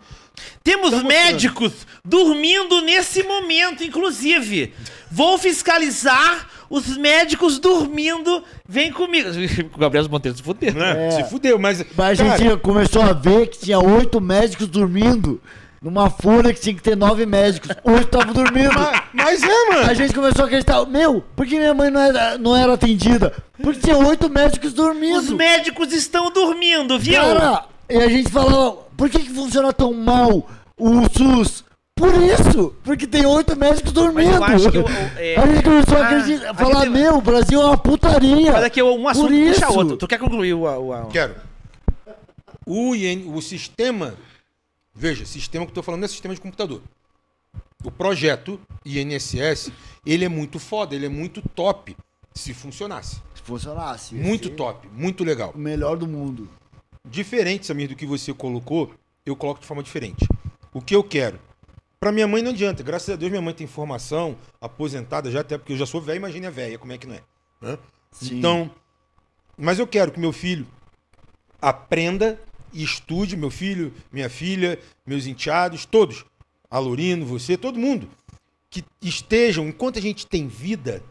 Temos Tá médicos dormindo nesse momento, inclusive. Vou fiscalizar os médicos dormindo. Vem comigo. O Gabriel Monteiro se fudeu. Né? É. Se fudeu, mas. Mas a cara, gente começou a ver que tinha oito médicos dormindo numa folha que tinha que ter nove médicos. Oito estavam dormindo. mas, mas é, mano. A gente começou a acreditar, meu, por que minha mãe não era, não era atendida? Porque tinha oito médicos Os dormindo. médicos estão dormindo, viu? Cara, e a gente falava, por que, que funciona tão mal o SUS? Por isso, porque tem oito médicos dormindo. eu acho que eu- é- A gente começou a Ah, acreditar, falar, gente- meu, o Brasil é uma putaria. Mas aqui um assunto Por puxa isso. outro. Tu quer concluir o. o, o- Quero. O, IN, o sistema. Veja, sistema que eu tô falando é sistema de computador. O projeto INSS, ele é muito foda, ele é muito top se funcionasse. Se funcionasse. Muito top, muito legal. O melhor do mundo. Diferente, Samir, do que você colocou, eu coloco de forma diferente. O que eu quero? Pra minha mãe não adianta. Graças a Deus minha mãe tem formação, aposentada já, até porque eu já sou velho, imagine a velha, como é que não é. né? Sim. Então, mas eu quero que meu filho aprenda e estude, meu filho, minha filha, meus enteados, todos, Alorino, você, todo mundo, que estejam, enquanto a gente tem vida,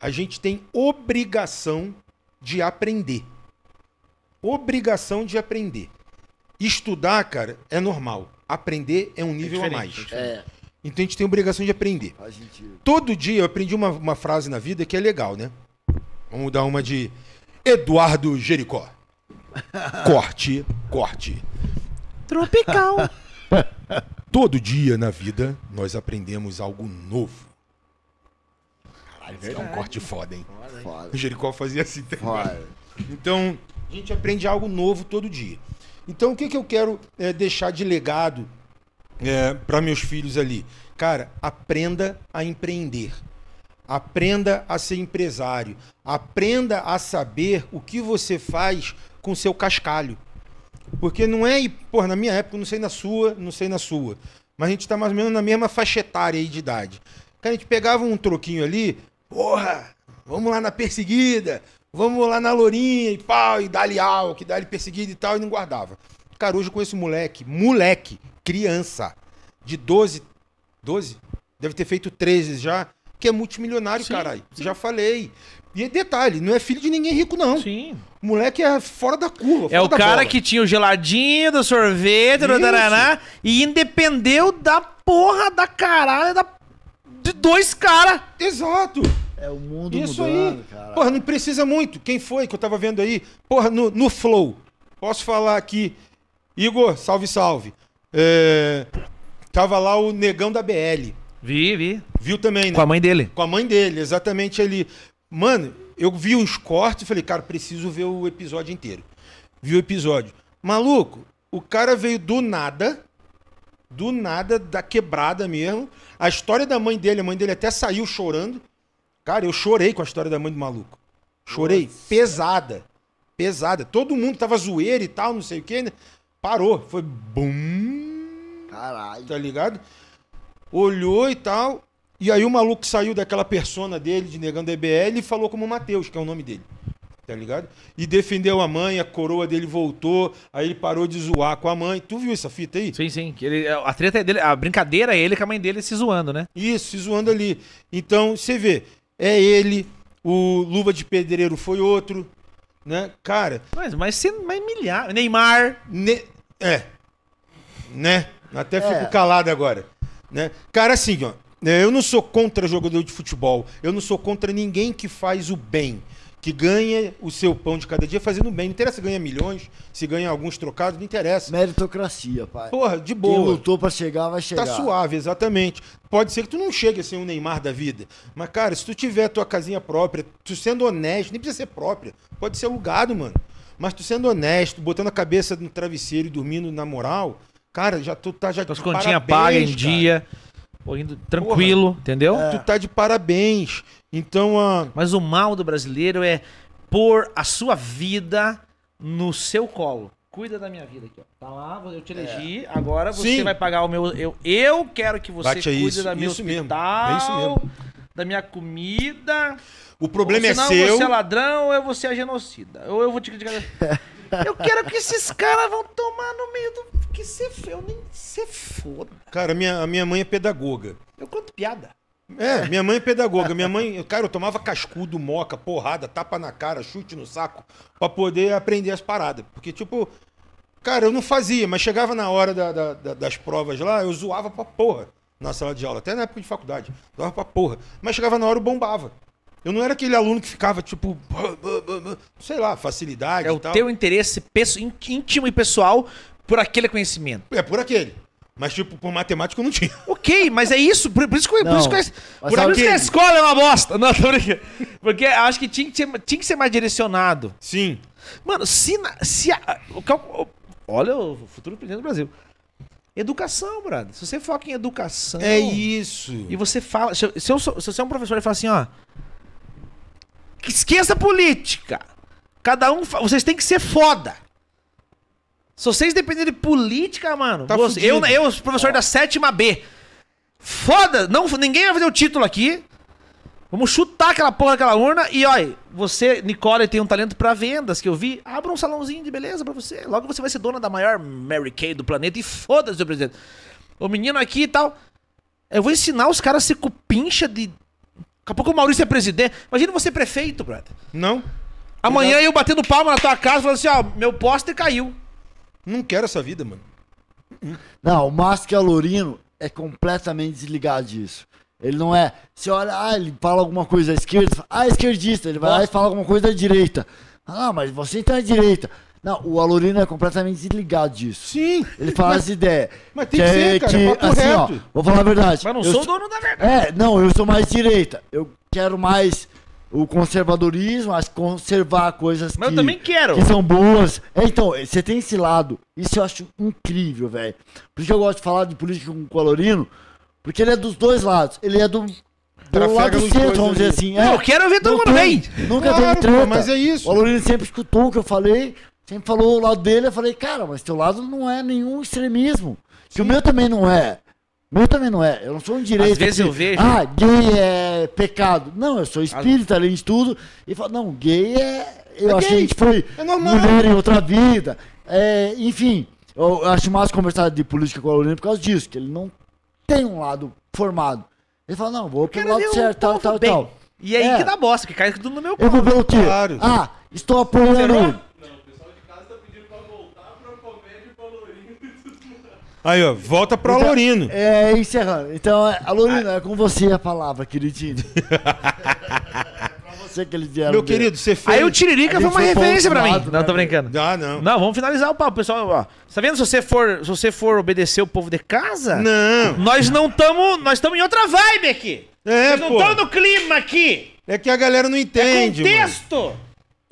a gente tem obrigação de aprender. Obrigação de aprender. Estudar, cara, é normal. Aprender é um nível a diferente, mais. É, Então a gente tem obrigação de aprender. Todo dia eu aprendi uma, uma frase na vida que é legal, né? Vamos dar uma de Eduardo Jericó. Corte, corte. Tropical. Todo dia na vida nós aprendemos algo novo. Caralho, isso é um corte foda, hein? Foda. O Jericó fazia assim também. Foda. Então, a gente aprende algo novo todo dia. Então, o que, que eu quero é, deixar de legado para meus filhos ali? Cara, aprenda a empreender. Aprenda a ser empresário. Aprenda a saber o que você faz com seu cascalho. Porque não é, porra, na minha época, não sei na sua, não sei na sua. Mas a gente tá mais ou menos na mesma faixa etária aí de idade. Cara, a gente pegava um troquinho ali, porra, vamos lá na perseguida, Vamos lá na Lourinha e pau, e dá-lhe algo, que dá-lhe perseguido e tal, e não guardava. Cara, hoje eu conheço um moleque, moleque, criança, de 12, 12? Deve ter feito 13 já, que é multimilionário, Sim, caralho. sim. Já falei. E detalhe, não é filho de ninguém rico, não. Sim. O moleque é fora da curva. É fora o da cara bola. que tinha o geladinho, do sorvete, do taraná, e independeu da porra da caralho da, de dois caras. Exato. É o mundo Isso mudando, aí. cara. Porra, não precisa muito. Quem foi que eu tava vendo aí? Porra, no, no Flow. Posso falar aqui. Igor, salve, salve. É, Tava lá o negão da BL. Vi, vi. Viu também, né? Com a mãe dele. Com a mãe dele, exatamente ali. Mano, eu vi uns cortes e falei, cara, preciso ver o episódio inteiro. Vi o episódio. Maluco, o cara veio do nada, do nada, da quebrada mesmo. A história da mãe dele, a mãe dele até saiu chorando. Cara, eu chorei com a história da mãe do maluco. Chorei. Pesada. Pesada. Todo mundo tava zoeiro e tal, não sei o quê, né? Parou. Foi bum Caralho. tá ligado? Olhou e tal. E aí o maluco saiu daquela persona dele de negando EBL e falou como Matheus, que é o nome dele. Tá ligado? E defendeu a mãe, a coroa dele voltou, aí ele parou de zoar com a mãe. Tu viu essa fita aí? Sim, sim. Ele, a treta é dele, a brincadeira é ele com a mãe dele se zoando, né? Isso, se zoando ali. Então, você vê, é ele, o Luva de Pedreiro foi outro, né? Cara, Mas, mas, se- mas milhar. Neymar. Ne- É. Né? Até É. fico calado agora. Né? Cara, assim, ó. Eu não sou contra jogador de futebol. Eu não sou contra ninguém que faz o bem. Que ganha o seu pão de cada dia fazendo bem. Não interessa se ganha milhões, se ganha alguns trocados, não interessa. Meritocracia, pai. Porra, de Quem boa. lutou pra chegar, vai chegar. Tá suave, exatamente. Pode ser que tu não chegue a ser um Neymar da vida. Mas, cara, se tu tiver tua casinha própria, tu sendo honesto, nem precisa ser própria, pode ser alugado, mano. Mas tu sendo honesto, botando a cabeça no travesseiro e dormindo na moral, cara, já tu tá já As de continhas parabéns, pagas em cara. dia. Indo tranquilo, entendeu? Tu tá de parabéns. Então, ah, Mas o mal do brasileiro é pôr a sua vida no seu colo. Cuida da minha vida aqui, ó. Tá lá, eu te elegi, agora você Sim. vai pagar o meu. Eu, eu quero que você Bate aí, cuide isso- da meu isso mesmo, hospital, é isso mesmo. da minha comida. o problema ou é senão seu. você é ladrão ou eu vou ser genocida. Ou eu vou te criticar. eu quero que esses caras vão tomar no meio do. Que se eu nem se foda. Cara, minha, a minha mãe é pedagoga. Eu conto piada. É, minha mãe é pedagoga. Minha mãe, cara, eu tomava cascudo, moca, porrada, tapa na cara, chute no saco, pra poder aprender as paradas. Porque, tipo, cara, eu não fazia, mas chegava na hora da- da- da- das provas lá, eu zoava pra porra na sala de aula, até na época de faculdade. Zoava pra porra. Mas chegava na hora eu bombava. Eu não era aquele aluno que ficava, tipo, sei lá, facilidade É e o tal. teu interesse íntimo e pessoal por aquele conhecimento. É por aquele. Mas, tipo, por matemática eu não tinha. Ok, mas é isso. Por, por isso que, por Não, isso que, por que a escola é uma bosta. Não, tô brincando. Porque eu acho que tinha que ser, tinha que ser mais direcionado. Sim. Mano, se. na- se a- o olha o futuro presidente do Brasil. Educação, brother. Se você foca em educação. É isso. E você fala. Se, eu- se eu sou- se você é um professor e fala assim, ó. Esqueça a política. Cada um. Vocês têm que ser foda. Se vocês dependerem de política, mano. Tá você- eu, eu, professor da sétima B. Foda! Não, ninguém vai fazer o título aqui. Vamos chutar aquela porra daquela urna e olha, você, Nicole, tem um talento pra vendas que eu vi. Abra um salãozinho de beleza pra você. Logo você vai ser dona da maior Mary Kay do planeta e foda-se, seu presidente. O menino aqui e tal. Eu vou ensinar os caras a ser cupincha de. Daqui a pouco o Maurício é presidente. Imagina você prefeito, brother. Não, Amanhã eu batendo palma na tua casa falando assim, ó, meu poste caiu. não quero essa vida, mano. Não, o Márcio Alorino é completamente desligado disso. Ele não é. Você olha, ah, ele fala alguma coisa à esquerda, fala, ah, esquerdista. Ele vai lá e fala alguma coisa da direita. Ah, mas você então é direita. Não, o Alorino é completamente desligado disso. Sim. Ele fala as ideias. mas tem que ser, cara, papo assim, ó, reto. vou falar a verdade. Mas não eu sou o dono da verdade. É, não, eu sou mais direita. Eu quero mais o conservadorismo, mas conservar coisas Mas que, eu também quero. que são boas. É, então, você tem esse lado. Isso eu acho incrível, velho. Por isso que eu gosto de falar de política com o Colorino, porque ele é dos dois lados. Ele é do, do lado centro, vamos dizer ali. assim. Não, é. eu quero ver todo mundo bem. Nunca Claro, teve treta. mas é isso. O Alorino sempre escutou o que eu falei, sempre falou o lado dele. Eu falei, cara, mas teu lado não é nenhum extremismo. Que o meu também não é. Meu também não é. Eu não sou um direito. Às vezes que, eu vejo- Ah, gay é pecado. Não, eu sou espírita, além de tudo. E falo, não, gay é. Eu É acho que a gente foi É mulher em outra vida. É, enfim, eu acho massa conversar de política com o Aurélio por causa disso, que ele não tem um lado formado. Ele fala, não, vou pelo lado certo, tal, tal, bem. tal. E aí É. que dá bosta, que cai tudo no meu Eu vou colo. ver o quê? Claro. Ah, estou apoiando. Aí, ó, volta pro Então- Alorino. É, encerrando. Então, é, Alorino, é com você a palavra, queridinho. é pra você que eles vieram. Meu querido, você fez. Aí o Tiririca foi uma referência pra mim. lado, Não, né, tô velho? brincando. Ah, não. Não, vamos finalizar o papo, pessoal. Ó, tá vendo? Se você for, se você for obedecer o povo de casa, Não. nós não estamos, nós estamos em outra vibe aqui. É, Nós não estamos no clima aqui. É que a galera não É entende, mano. contexto.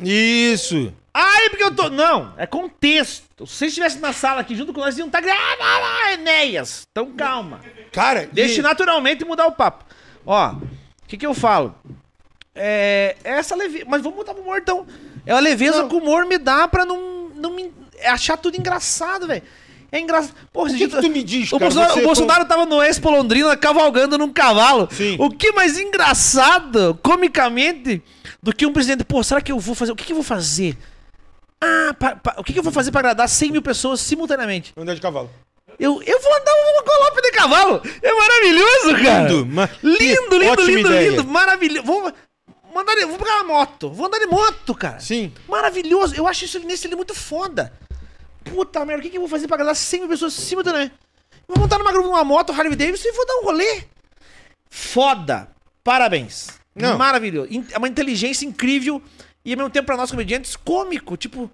Isso. Ai, porque eu tô. Não, é contexto. Se vocês estivessem na sala aqui junto com nós, iam estar gravando ah, Enéas. Então calma. Cara, Deixe e- naturalmente mudar o papo. Ó, o que que eu falo? É. Essa leveza. Mas vamos botar pro humor então. É a leveza Não. que o humor me dá pra não, não me. é achar tudo engraçado, velho. É engraçado. Porra, O que, que tu me diz, o cara? Bolsonaro, Você o Bolsonaro tava no Expo Londrina cavalgando num cavalo. Sim. O que mais engraçado, comicamente, do que um presidente, pô, será que eu vou fazer? O que, que eu vou fazer? Ah, pa- pa- o que, que eu vou fazer pra agradar 100 mil pessoas simultaneamente? Andar de cavalo. Eu, eu vou andar um galope de cavalo. É maravilhoso, cara. Lindo, ma- Lindo, lindo, lindo, ideia. lindo. Maravilhoso. Vou, mandar, vou pegar uma moto. Vou andar de moto, cara. Sim. Maravilhoso. Eu acho isso nesse ali muito foda. Puta merda, o que, que eu vou fazer pra agradar 100 mil pessoas simultaneamente? Vou montar numa, numa moto Harley Davidson e vou dar um rolê. Foda. Parabéns. Não. Maravilhoso. É uma inteligência incrível e ao mesmo tempo pra nós comediantes cômico. Tipo,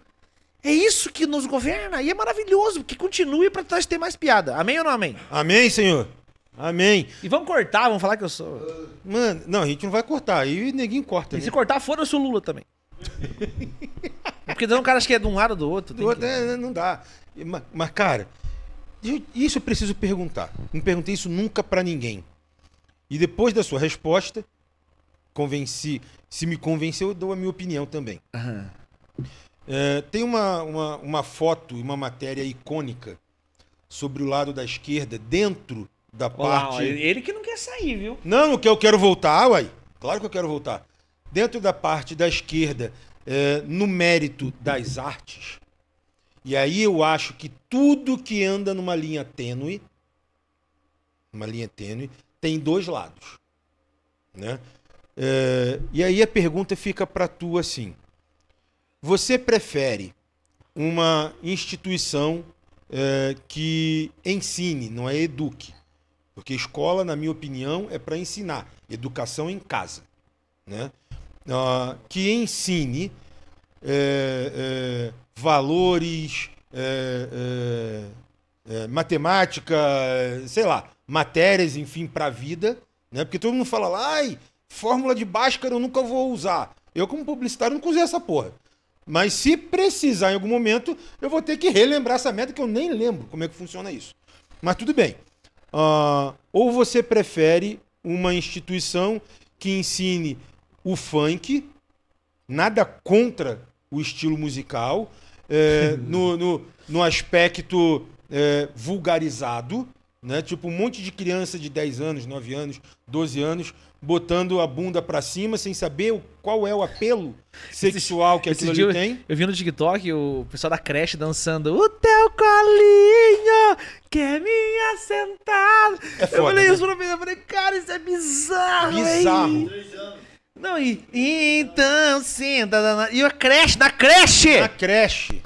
é isso que nos governa e é maravilhoso. Que continue pra nós ter mais piada. Amém ou não amém? Amém, Senhor? Amém. E vamos cortar, vamos falar que eu sou. Mano, não, a gente não vai cortar. Aí ninguém corta, E né? se cortar, foda-se o Lula também. Porque daí um cara acha que é de um lado ou do outro. Do outro, que- é, não dá. E, ma- Mas, cara, isso eu preciso perguntar. Não perguntei isso nunca pra ninguém. E depois da sua resposta, convenci. Se me convenceu, eu dou a minha opinião também. Aham. É, tem uma, uma, uma foto e uma matéria icônica sobre o lado da esquerda, dentro da parte. ó, ele que não quer sair, viu? Não, que eu quero voltar, uai. Claro que eu quero voltar. Dentro da parte da esquerda, é, no mérito das artes. E aí eu acho que tudo que anda numa linha tênue, uma linha tênue, tem dois lados, né? É, e aí a pergunta fica para tu assim: você prefere uma instituição é, que ensine, não é eduque? Porque escola, na minha opinião, é para ensinar. Educação em casa. Né? Ah, que ensine é, é, valores, é, é, matemática, sei lá, matérias, enfim, para a vida. Né? Porque todo mundo fala lá, ai, fórmula de Bhaskara eu nunca vou usar. Eu, como publicitário, nunca usei essa porra. Mas se precisar em algum momento, eu vou ter que relembrar essa merda que eu nem lembro como é que funciona isso. Mas tudo bem. Ah, ou você prefere uma instituição que ensine o funk, nada contra o estilo musical, é, no, no, no aspecto é, vulgarizado, né? Tipo, um monte de criança de 10 anos, 9 anos, 12 anos, botando a bunda pra cima sem saber qual é o apelo sexual que aquilo ali eu- tem. Eu vi no TikTok o pessoal da creche dançando O teu colinho quer me assentar. É eu foda, falei né? isso pra mim, eu falei, cara, isso é bizarro. Bizarro. Não, e. Então, senta. dona- E a creche, na creche! Na creche.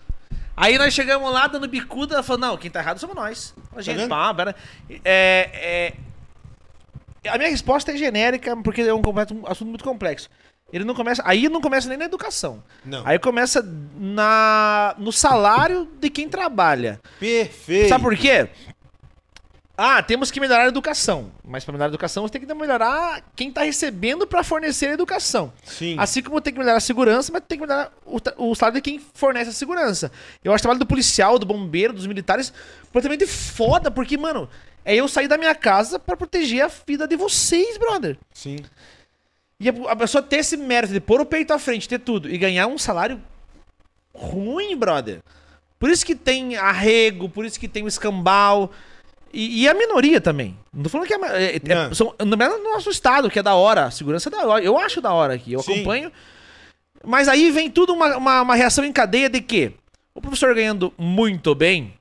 Aí nós chegamos lá dando bicuda, ela falou, não, quem tá errado somos nós. A gente, vendo? pá, pera. É, é, a minha resposta é genérica, porque é um, um assunto muito complexo. Ele não começa. Aí não começa nem na educação. Não. Aí começa na, no salário de quem trabalha. Perfeito. Sabe por quê? Ah, temos que melhorar a educação. Mas para melhorar a educação, você tem que melhorar quem tá recebendo para fornecer a educação. Sim. Assim como tem que melhorar a segurança, mas tem que melhorar o, o salário de quem fornece a segurança. Eu acho o trabalho do policial, do bombeiro, dos militares completamente foda, porque, mano, é eu sair da minha casa pra proteger a vida de vocês, brother. Sim. E a, a pessoa ter esse mérito de pôr o peito à frente, ter tudo, e ganhar um salário ruim, brother. Por isso que tem arrego, por isso que tem o escambau. E, e a minoria também. Não tô falando que é. é, é Não. são, é no nosso estado, que é da hora. A segurança é da hora. Eu acho da hora aqui. Eu Sim. acompanho. Mas aí vem tudo uma, uma, uma reação em cadeia de que o professor ganhando muito bem,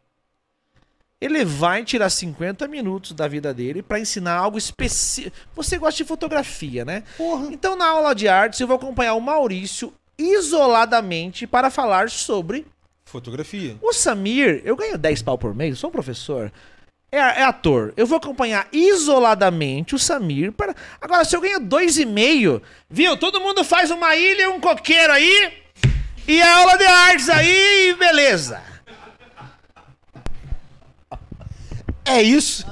ele vai tirar 50 minutos da vida dele pra ensinar algo específico. Você gosta de fotografia, né? Porra. Então, na aula de artes, eu vou acompanhar o Maurício isoladamente para falar sobre Fotografia. o Samir, eu ganho 10 pau por mês, eu sou um professor. É, é ator. Eu vou acompanhar isoladamente o Samir para. Agora, se eu ganho 2,5, viu? Todo mundo faz uma ilha e um coqueiro aí. E a aula de artes aí, beleza. É isso.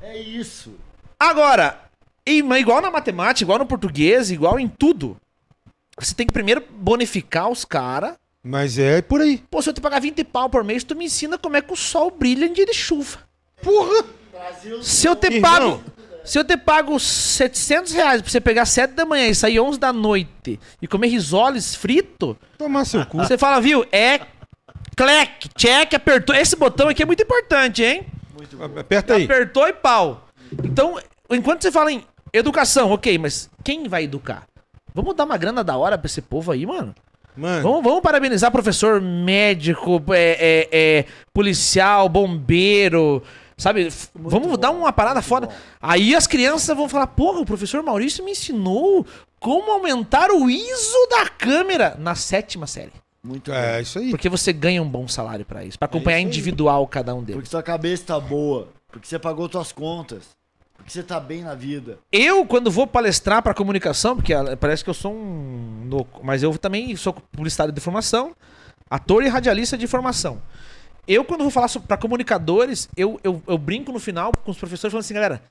É isso. Agora, igual na matemática, igual no português, igual em tudo. Você tem que primeiro bonificar os caras. Mas é por aí. Pô, se eu te pagar 20 pau por mês, tu me ensina como é que o sol brilha em dia de chuva. Porra! Se eu te Irmão. pago. Se eu te pago 700 reais pra você pegar 7 da manhã e sair 11 da noite e comer risoles frito, Tomar seu cu. você fala, viu? É. Clec, check, apertou. Esse botão aqui é muito importante, hein? Aperta aí. Apertou e pau. Então, enquanto você fala em educação, ok, mas quem vai educar? Vamos dar uma grana da hora pra esse povo aí, mano? Mano, Vamos, vamos parabenizar professor, médico, é, é, é, policial, bombeiro, sabe? F- vamos dar uma parada foda. Aí as crianças vão falar, porra, o professor Maurício me ensinou como aumentar o ISO da câmera na sétima série. Muito é bem. isso aí. Porque você ganha um bom salário pra isso, pra acompanhar isso aí. individual cada um deles. Porque sua cabeça tá boa. Porque você pagou suas contas. Porque você tá bem na vida. Eu, quando vou palestrar para comunicação, porque ah, parece que eu sou um louco, mas eu também sou publicitário de formação, ator e radialista de formação. Eu, quando vou falar para comunicadores, eu, eu, eu brinco no final com os professores falando assim, galera,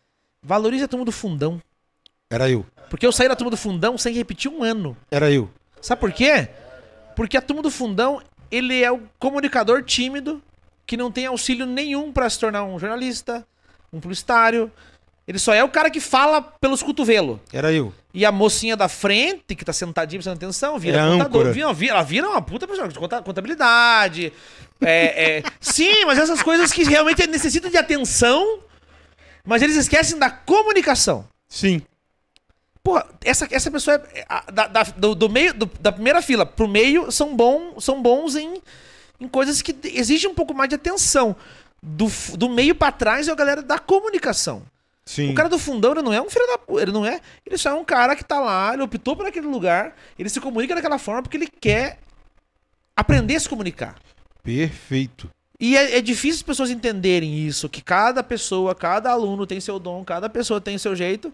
valorize a turma do fundão. Era eu. Porque eu saí da turma do fundão sem repetir um ano. Era eu. Sabe por quê? Porque a turma do fundão, ele é o comunicador tímido que não tem auxílio nenhum para se tornar um jornalista, um publicitário. Ele só é o cara que fala pelos cotovelos. Era eu. E a mocinha da frente, que tá sentadinha prestando atenção, vira É contador. Vira, vira- ela vira uma puta pessoa de conta- contabilidade. É, é, sim, mas essas coisas que realmente necessitam de atenção, mas eles esquecem da comunicação. Sim. Porra, essa, essa pessoa é. a- da, da- do, do meio, do- da primeira fila pro meio são, bom, são bons em, em coisas que exigem um pouco mais de atenção. Do, do meio pra trás é a galera da comunicação. Sim. O cara do fundão, ele não é um filho da puta, ele não é. Ele só é um cara que tá lá, ele optou por aquele lugar, ele se comunica daquela forma porque ele quer aprender a se comunicar. Perfeito. E é, é difícil as pessoas entenderem isso, que cada pessoa, cada aluno tem seu dom, cada pessoa tem seu jeito,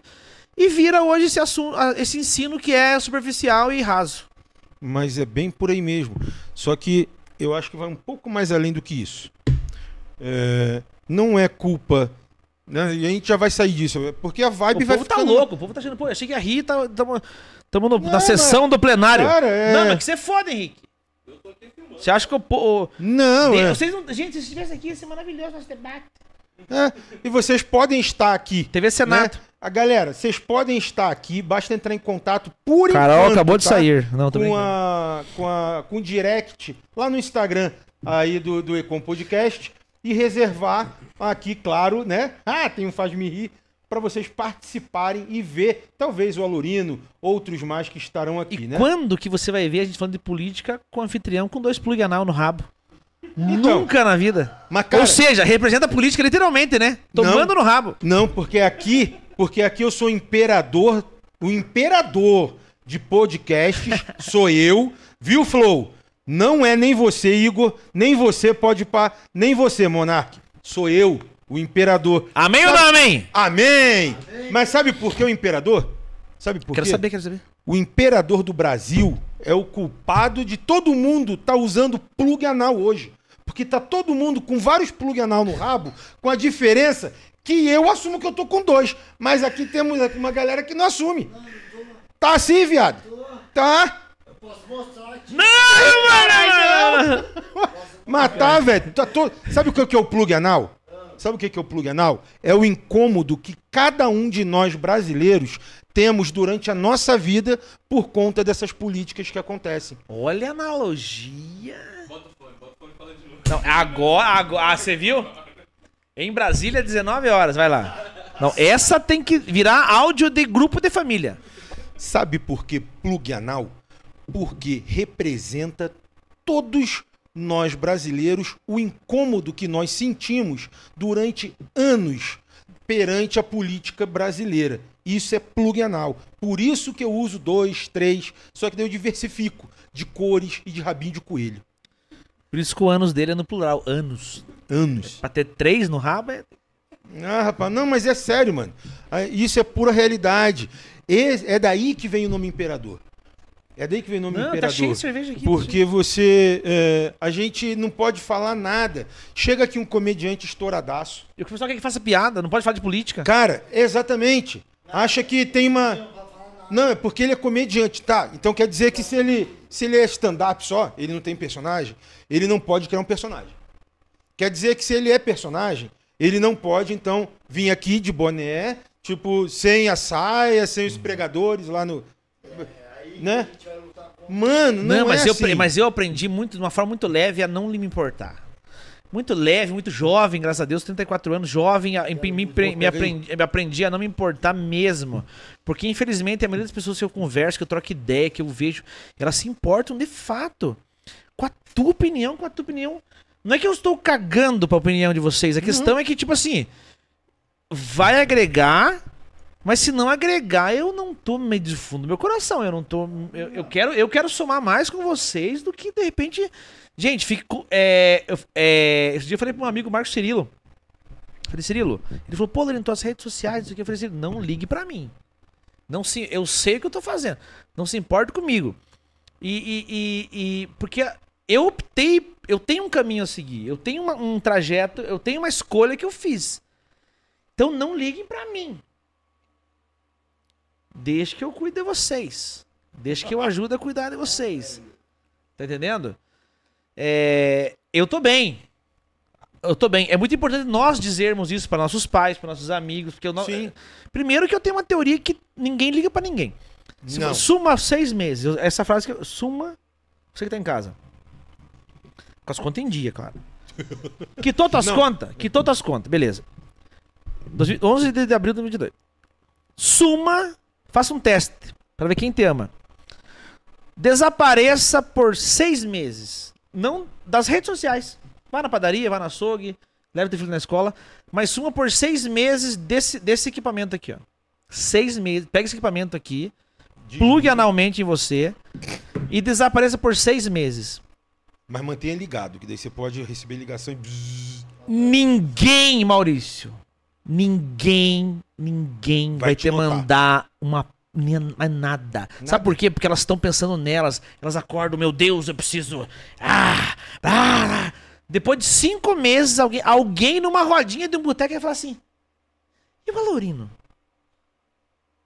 e vira hoje esse, assunto, a- esse ensino que é superficial e raso. Mas é bem por aí mesmo. Só que eu acho que vai um pouco mais além do que isso. É, não é culpa. Né? E a gente já vai sair disso. Porque a vibe o vai povo tá louco, o povo tá achando, pô, achei que ia rir, tá, tamo, tamo no- Não, na sessão do plenário. Cara, é- Não, mas que você é foda, Henrique. Você acha que eu. pô, Não, de- é. vocês não- gente, se estivesse aqui, ia ser maravilhoso nosso debate. É, E vocês podem estar aqui. TV Senado. né? A galera, vocês podem estar aqui, basta entrar em contato por Carol enquanto, acabou de tá? sair. Não, com, a, com, a, com o direct lá no Instagram aí do, do Ecom Podcast e reservar aqui, claro, né? Ah, tem um Faz-me Rir para vocês participarem e ver, talvez o Alorino, outros mais que estarão aqui, E né? quando que você vai ver a gente falando de política com anfitrião com dois plug anal no rabo? Então, Nunca na vida. Cara, Ou seja, representa a política literalmente, né? Tomando no rabo. Não, porque aqui, porque aqui eu sou imperador, o imperador de podcasts sou eu, viu, Flow? Não é nem você, Igor, nem você pode pá, nem você, Monark. Sou eu, o imperador. Amém ou Sabe- não amém? Amém! Mas sabe por que o imperador? Sabe por Quero quê? saber, quero saber. O imperador do Brasil é o culpado de todo mundo tá usando plug anal hoje. Porque tá todo mundo com vários plug anal no rabo, com a diferença que eu assumo que eu tô com dois. Mas aqui temos uma galera que não assume. Tá assim, viado? Tá? Posso mostrar aqui. Não, mano! Matar, velho. Tá todo... Sabe o que que é o plug anal? Sabe o que é o plug anal? É o incômodo que cada um de nós brasileiros temos durante a nossa vida por conta dessas políticas que acontecem. Olha a analogia. Não, agora, agora. Ah, você viu? Em Brasília, 19 horas, vai lá. Não, essa tem que virar áudio de grupo de família. Sabe por que plug anal? Porque representa todos nós brasileiros o incômodo que nós sentimos durante anos perante a política brasileira. Isso é plug anal. Por isso que eu uso dois, três, só que daí eu diversifico de cores e de rabinho de coelho. Por isso que o anos dele é no plural. Anos. Anos. Pra ter três no rabo é. Ah, rapaz, não, mas é sério, mano. Ah, Isso é pura realidade. É daí que vem o nome imperador. É daí que vem o nome Não, tá imperador. cheio de cerveja aqui. Porque você. é, a gente não pode falar nada. Chega aqui um comediante estouradaço. E o pessoal quer que faça piada, não pode falar de política. Cara, exatamente. Acha que tem uma. Não, é porque ele é comediante, tá? Então quer dizer que se ele, se ele é stand-up só, ele não tem personagem, ele não pode criar um personagem. Quer dizer que se ele é personagem, ele não pode, então, vir aqui de boné, tipo, sem a saia, sem os pregadores lá no. Né? Mano, não, Não, mas, é eu, assim. mas eu aprendi muito, de uma forma muito leve a não me importar. Muito leve, muito jovem, graças a Deus, 34 anos, jovem, a- em- me, pre- me aprendi, me aprendi a não me importar mesmo. Porque, infelizmente, a maioria das pessoas que eu converso, que eu troco ideia, que eu vejo, elas se importam de fato com a tua opinião, com a tua opinião. Não é que eu estou cagando pra opinião de vocês, a questão é que, tipo assim, vai agregar, mas se não agregar, eu não tô meio de fundo do meu coração. Eu não tô. Eu, eu quero, eu quero somar mais com vocês do que, de repente. Gente, fico. É, eu- é, esse dia eu falei pro meu amigo Marcos Cirilo. Falei, Cirilo, ele falou, pô, Lorena, tuas redes sociais, isso aqui. Eu falei, Cirilo, não ligue pra mim. Não se, eu sei o que eu tô fazendo. Não se importe comigo. E, e, e, e- porque eu optei, eu tenho um caminho a seguir, eu tenho uma- um trajeto, eu tenho uma escolha que eu fiz. Então não liguem pra mim. Deixe que eu cuide de vocês. Deixe que eu ajude a cuidar de vocês. Tá entendendo? É, eu tô bem. Eu tô bem. É muito importante nós dizermos isso para nossos pais, para nossos amigos, porque eu não. Sim. Primeiro que eu tenho uma teoria que ninguém liga pra ninguém. Não. Suma seis meses. Essa frase que eu, suma. Você que tá em casa. Com as contas em dia, claro. Quitou tuas contas? Quitou tuas contas, beleza. 2000 11 de abril de 2022. Suma, faça um teste pra ver quem te ama. Desapareça por seis meses. Não das redes sociais. Vá na padaria, vá na açougue, leve teu filho na escola. Mas suma por seis meses desse, desse equipamento aqui, ó. Seis meses. Pega esse equipamento aqui, De- plugue analmente em você e desapareça por seis meses. Mas mantenha ligado, que daí você pode receber ligação e. Ninguém, Maurício, ninguém, ninguém vai, Vai te notar. mandar uma nem- mais nada. Sabe por quê? Porque elas estão pensando nelas. Elas acordam, meu Deus, eu preciso. Ah, ah. Depois de cinco meses, alguém, alguém numa rodinha de um boteco vai falar assim: E o Valorino?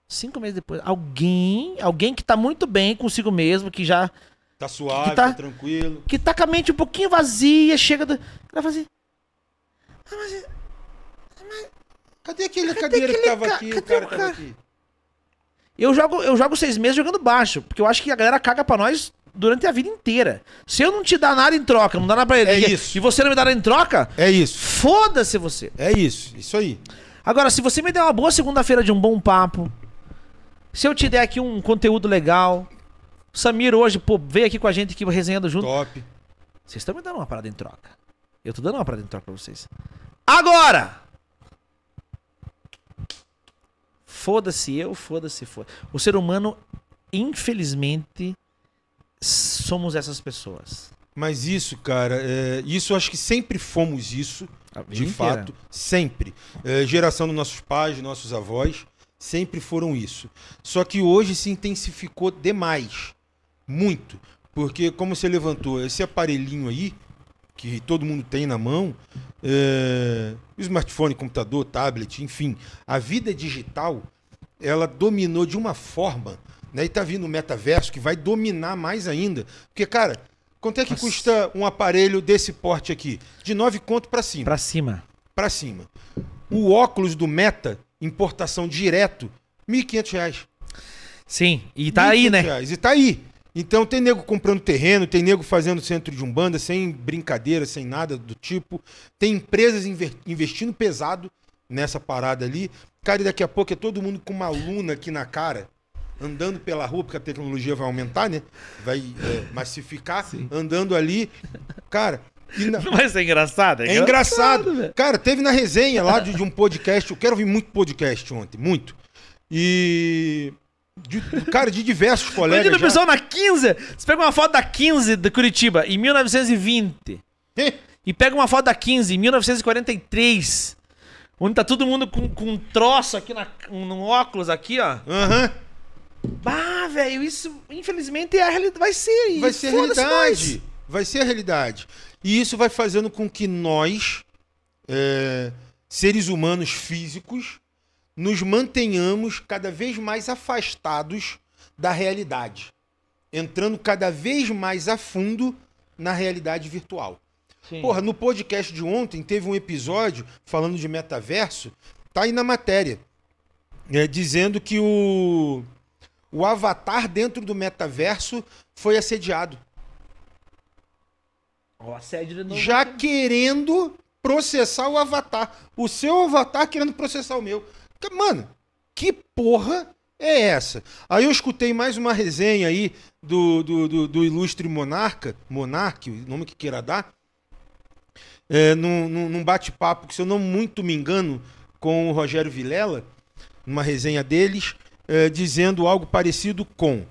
Cinco meses depois, alguém, alguém que tá muito bem consigo mesmo, que já Tá suave, Que tá- tá tranquilo. que tá com a mente um pouquinho vazia, chega do. Ela fala assim. "Ah, mas Cadê aquele cadeira que tava ca- aqui? O cara o tava cara? aqui. Eu jogo, eu jogo seis meses jogando baixo, porque eu acho que a galera caga pra nós durante a vida inteira. Se eu não te dar nada em troca, não dá nada pra ele, É e- isso. e você não me dá nada em troca, É isso. foda-se você. É isso. Isso aí. Agora, se você me der uma boa segunda-feira de um bom papo, se eu te der aqui um conteúdo legal, Samir hoje, pô, veio aqui com a gente aqui resenhando junto. Top. Vocês estão me dando uma parada em troca. Eu tô dando uma parada em troca pra vocês. Agora! Foda-se eu, foda-se, foda O ser humano, infelizmente, somos essas pessoas. Mas isso, cara, é, isso eu acho que sempre fomos isso, de inteira. fato. Sempre. É, geração dos nossos pais, dos nossos avós, sempre foram isso. Só que hoje se intensificou demais. Muito. Porque, como você levantou, esse aparelhinho aí, que todo mundo tem na mão, é, smartphone, computador, tablet, enfim, a vida digital, ela dominou de uma forma, né? E tá vindo o metaverso que vai dominar mais ainda. Porque, cara, quanto é que Nossa. custa um aparelho desse porte aqui? De 9 conto para cima. Pra cima. Pra cima. O óculos do Meta, importação direto, 1.500 reais. Sim, e tá aí, 1.500 né? reais. E tá aí. Então tem nego comprando terreno, tem nego fazendo centro de umbanda sem brincadeira, sem nada do tipo. Tem empresas investindo pesado nessa parada ali. Cara, e daqui a pouco é todo mundo com uma luna aqui na cara, andando pela rua, porque a tecnologia vai aumentar, né? Vai é, massificar, andando ali. Cara, e na- Mas é engraçado. é engraçado. velho. Cara, teve na resenha lá de, de um podcast. Eu quero ouvir muito podcast ontem, muito. E. de- cara, de diversos colegas. Imagina o pessoal na 15. Você pega uma foto da 15 de Curitiba em 1920. E pega uma foto da 15 em 1943. Onde tá todo mundo com, com um troço aqui na, um óculos aqui, ó. Aham. Bah, velho, isso infelizmente é a realidade. Vai ser. Vai ser a realidade. nós. Vai ser a realidade. E isso vai fazendo com que nós, é, seres humanos físicos, nos mantenhamos cada vez mais afastados da realidade, entrando cada vez mais a fundo na realidade virtual. Sim. Porra, no podcast de ontem teve um episódio falando de metaverso, tá aí na matéria, é, dizendo que o, o avatar dentro do metaverso foi assediado. Ó, assédio de já querendo processar o avatar. O seu avatar querendo processar o meu. Mano, que porra é essa? Aí eu escutei mais uma resenha aí do, do, do, do ilustre monarca, monarque, o nome que queira dar, é, num- num bate-papo, que se eu não muito me engano, com o Rogério Vilela, numa resenha deles, é, dizendo algo parecido com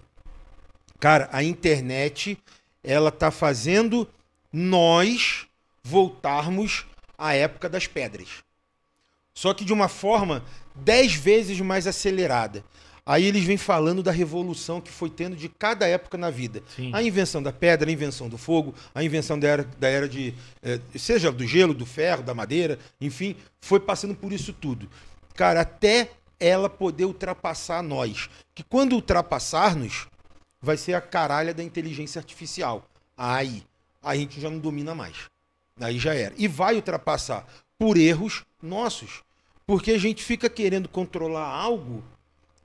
Cara, a internet, ela tá fazendo nós voltarmos à época das pedras. Só que de uma forma dez vezes mais acelerada. Aí eles vêm falando da revolução que foi tendo de cada época na vida. Sim. A invenção da pedra, a invenção do fogo, a invenção da era, da era de. eh, seja do gelo, do ferro, da madeira, enfim, foi passando por isso tudo. Cara, até ela poder ultrapassar nós. Que quando ultrapassar-nos, vai ser a caralha da inteligência artificial. Aí, a gente já não domina mais. Aí já era. E vai ultrapassar por erros nossos. Porque a gente fica querendo controlar algo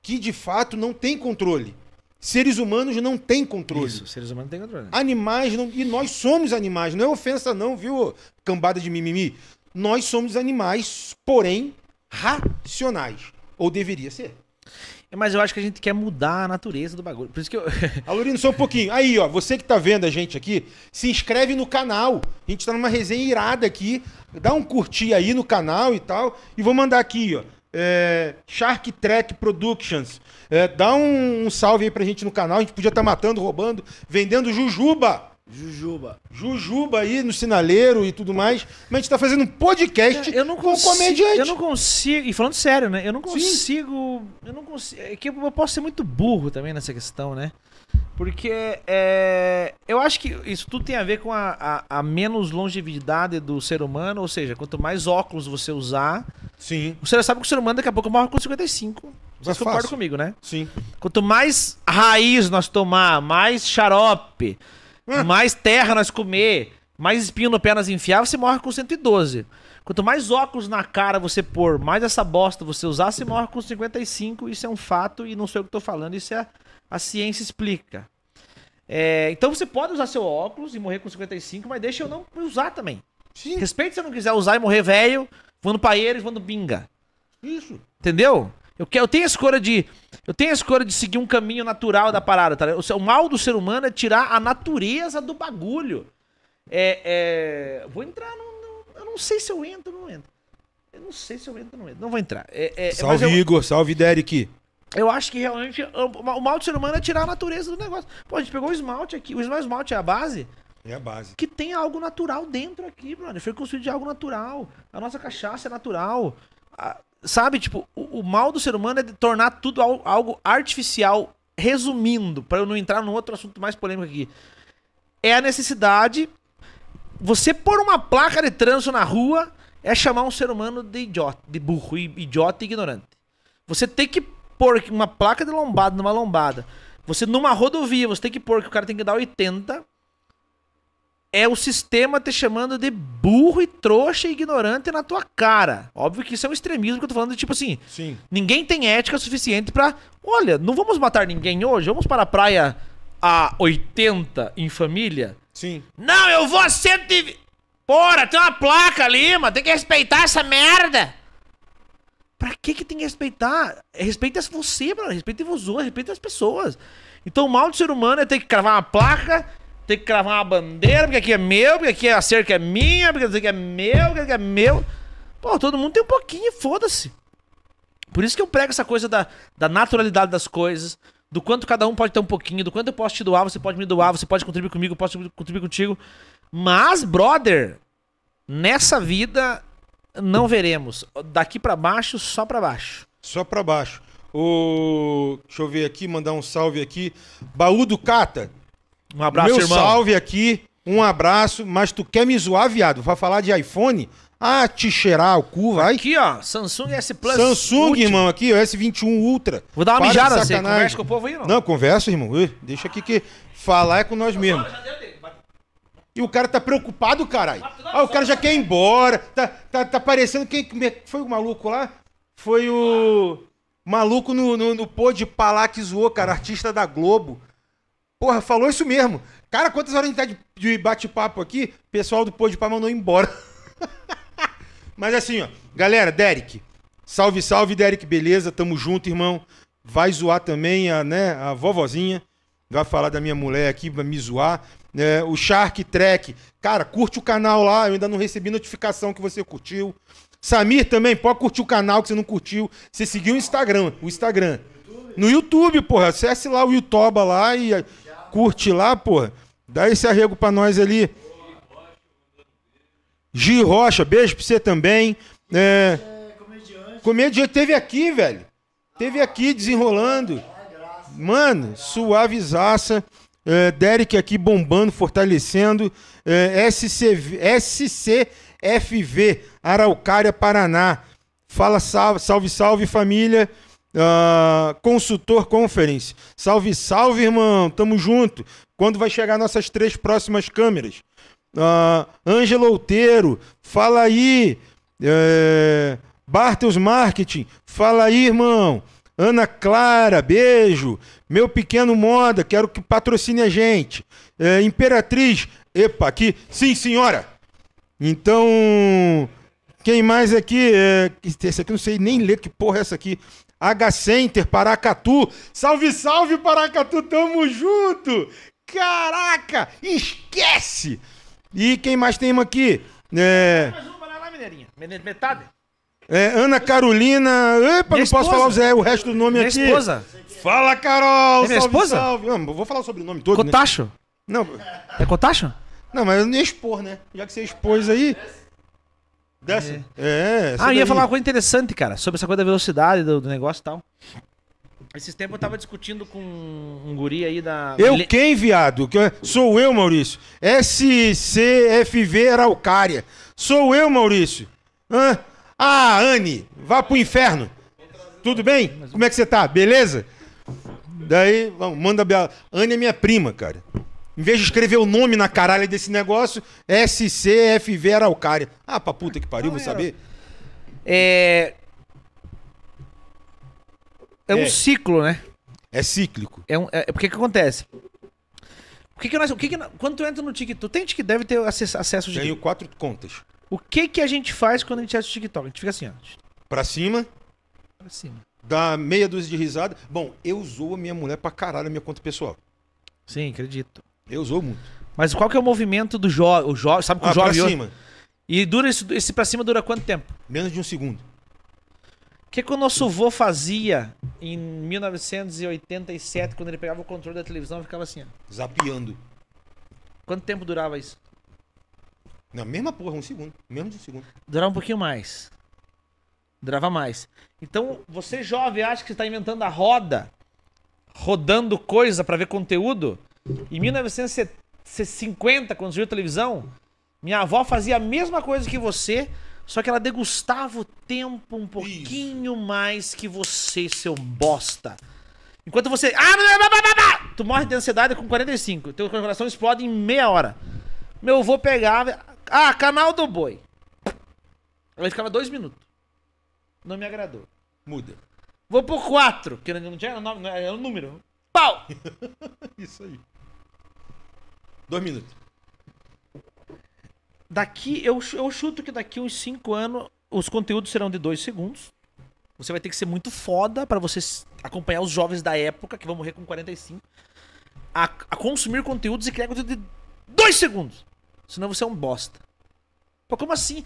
que de fato não tem controle. Seres humanos não têm controle. Isso, seres humanos não têm controle. Animais não. E nós somos animais. Não é ofensa, não, viu, cambada de mimimi? Nós somos animais, porém, racionais. Ou deveria ser. Mas eu acho que a gente quer mudar a natureza do bagulho. Por isso que eu. Alorino, só um pouquinho. Aí, ó, você que tá vendo a gente aqui, se inscreve no canal. A gente tá numa resenha irada aqui. Dá um curtir aí no canal e tal. E vou mandar aqui, ó. é, Shark Trek Productions. É, dá um, um salve aí pra gente no canal. A gente podia estar matando, roubando, vendendo jujuba. Jujuba. Jujuba aí no sinaleiro e tudo mais. Mas a gente tá fazendo um podcast Eu não com consigo. comediante. Eu não consigo. E falando sério, né? Eu não consigo. Eu não consigo. É que eu posso ser muito burro também nessa questão, né? Porque é, eu acho que isso tudo tem a ver com a, a, a menos longevidade do ser humano. Ou seja, quanto mais óculos você usar. Sim, Você já sabe que o ser humano daqui a pouco morre com 55. Vocês É concordam fácil. comigo, né? sim. Quanto mais raiz nós tomar, mais xarope. Mais terra nós comer, mais espinho no pé nós enfiar, você morre com 112. Quanto mais óculos na cara você pôr, mais essa bosta você usar, você morre com 55. Isso é um fato e não sou eu que tô falando, isso é a, a ciência explica. É, então você pode usar seu óculos e morrer com 55, mas deixa eu não usar também. Sim, Respeite se eu não quiser usar e morrer velho, voando paeiros, voando binga. isso. Entendeu? Eu, quero, eu tenho a escolha de. Eu tenho a escolha de seguir um caminho natural da parada, tá? ligado? O, o mal do ser humano é tirar a natureza do bagulho. É. é vou entrar no, no- Eu não sei se eu entro ou não entro. Eu não sei se eu entro ou não entro. Não vou entrar. É, é, Salve, eu, Igor. Salve, Derek. eu acho que realmente o, o mal do ser humano é tirar a natureza do negócio. Pô, a gente pegou o esmalte aqui. O esmalte é a base É a base. que tem algo natural dentro aqui, brother. Foi construído de algo natural. A nossa cachaça é natural. A- sabe, tipo, o, o mal do ser humano é de tornar tudo al- algo artificial. Resumindo, para eu não entrar num outro assunto mais polêmico aqui. É a necessidade. Você pôr uma placa de trânsito na rua é chamar um ser humano de idiota, de burro, idiota e ignorante. Você tem que pôr uma placa de lombada numa lombada. Você numa rodovia, você tem que pôr que o cara tem que dar 80 é o sistema te chamando de burro e trouxa e ignorante na tua cara. Óbvio que isso é um extremismo que eu tô falando de tipo assim, Sim. ninguém tem ética suficiente pra. Olha, não vamos matar ninguém hoje, vamos para a praia a 80 em família. Sim. Não, eu vou a 120. Porra, tem uma placa ali, mano. Tem que respeitar essa merda. Pra que que tem que respeitar? Respeita você, mano. Respeita você, respeita as pessoas. Então o mal do ser humano é ter que cravar uma placa, ter que cravar uma bandeira, porque aqui é meu, porque aqui a cerca é minha, porque aqui é meu, porque aqui é meu. Pô, todo mundo tem um pouquinho, foda-se. Por isso que eu prego essa coisa da, da naturalidade das coisas, do quanto cada um pode ter um pouquinho, do quanto eu posso te doar, você pode me doar, você pode contribuir comigo, eu posso contribuir contigo. Mas, brother, nessa vida não veremos. Daqui pra baixo, só pra baixo. Só pra baixo. O... Deixa eu ver aqui, mandar um salve aqui. Baú do Cata. Um abraço, Meu irmão. salve aqui, um abraço. Mas tu quer me zoar, viado? Vai falar de iPhone? Ah, te cheirar o cu, vai. Aqui, ó, Samsung S Plus. Samsung, Ultra. irmão, aqui, o S21 Ultra. Vou dar uma Para mijada, você sacanagem. conversa com o povo aí, não? Não, conversa, irmão. Ê, Deixa aqui que falar é com nós mesmos. E o cara tá preocupado, caralho. Ah, o cara já quer ir embora. Tá, tá, tá parecendo. Quem foi o maluco lá? Foi o. Maluco no, no, no pô de Palá que zoou, cara, artista da Globo. Porra, falou isso mesmo. Cara, quantas horas a gente tá de, de bate-papo aqui? O pessoal do pô de pá mandou embora. Mas assim, ó. Galera, Derek. Salve, salve, Derek, beleza? Tamo junto, irmão. Vai zoar também a, né, a vovozinha. Vai falar da minha mulher aqui, vai me zoar. É, o Shark Trek. Cara, curte o canal lá. Eu ainda não recebi notificação que você curtiu. Samir também, pode curtir o canal que você não curtiu. Você seguiu o Instagram. O Instagram. No YouTube, porra. Acesse lá o Yutoba lá e curte lá, porra. Dá esse arrego pra nós ali. Gi Rocha, beijo pra você também. É, comediante teve aqui, velho. Teve aqui desenrolando. Mano, suavizaça. É, Derek aqui bombando, fortalecendo. É, SCV, SCFV, Araucária, Paraná. Fala salve, salve, salve família. Ah, consultor Conference. Salve, salve, irmão. Tamo junto. Quando vai chegar nossas três próximas câmeras? Ah, Ângelo Outeiro, fala aí. É, Bartels Marketing, fala aí, irmão. Ana Clara, beijo. Meu pequeno moda, quero que patrocine a gente. É, Imperatriz, epa, aqui. Sim, senhora. Então, quem mais aqui? É, esse aqui eu não sei nem ler que porra é essa aqui. H Center, Paracatu. Salve, salve, Paracatu, tamo junto. Caraca, esquece. E quem mais tem aqui? É, Mais uma lá, Mineirinha. Metade. é, Ana Carolina. Epa, Minha não posso esposa. falar o, Zé, o resto do nome Minha aqui. esposa. Fala, Carol. É minha salve, esposa? salve. Não, vou falar sobre o nome todo. Né? Cotacho. Não, É Cotacho? não, mas eu não ia expor, né? Já que você expôs aí. Desce. É, essa Ah, eu ia daí. falar uma coisa interessante, cara, sobre essa coisa da velocidade do, do negócio e tal. Esses tempos eu tava discutindo com um guri aí da. Eu Le- quem, viado? Sou eu, Maurício. SCFV Araucária. Sou eu, Maurício. Hã? Ah, Anne, vá pro inferno. Tudo bem? Como é que você tá? Beleza? Daí, vamos, manda a Bela. Anne é minha prima, cara. Em vez de escrever o nome na caralho desse negócio, SCFV Araucária. Ah, pra puta que pariu, vou saber. É. É um É. ciclo, né? É cíclico. É, um, é, é porque que acontece? O que que nós, o que que, nós- quando tu entra no TikTok, tem gente que deve ter acesso, acesso ao Tenho TikTok. quatro contas. O que que a gente faz quando a gente acessa o TikTok? A gente fica assim, ó. Pra cima, Pra cima. dá meia dúzia de risada. Bom, eu zoo a minha mulher pra caralho a minha conta pessoal. Sim, acredito. Eu zoo muito. Mas qual que é o movimento do jovem? O jo sabe que o Ah, pra jovem hoje- cima. E dura esse, esse pra cima dura quanto tempo? Menos de um segundo. O que, que o nosso vô fazia em 1987, quando ele pegava o controle da televisão e ficava assim, ó. Zapeando. Quanto tempo durava isso? Na mesma porra, um segundo. Menos de um segundo. Durava um pouquinho mais. Durava mais. Então, você jovem acha que está inventando a roda, rodando coisa para ver conteúdo? Em 1950, quando surgiu a televisão, minha avó fazia a mesma coisa que você, só que ela degustava o tempo um pouquinho mais que você, seu bosta. Enquanto você. Ah, tu morre de ansiedade com 45. Teu coração explode em meia hora. Meu avô pegava. Ah, canal do boi. Aí ficava dois minutos. Não me agradou. Muda. Vou pro 4, que não tinha nome, não era o número. Pau! Isso aí. Dois minutos. Daqui, eu, eu chuto que daqui uns 5 anos os conteúdos serão de 2 segundos. Você vai ter que ser muito foda pra você acompanhar os jovens da época, que vão morrer com 45, a, a consumir conteúdos e criar conteúdo de 2 segundos. Senão você é um bosta. Pô, como assim?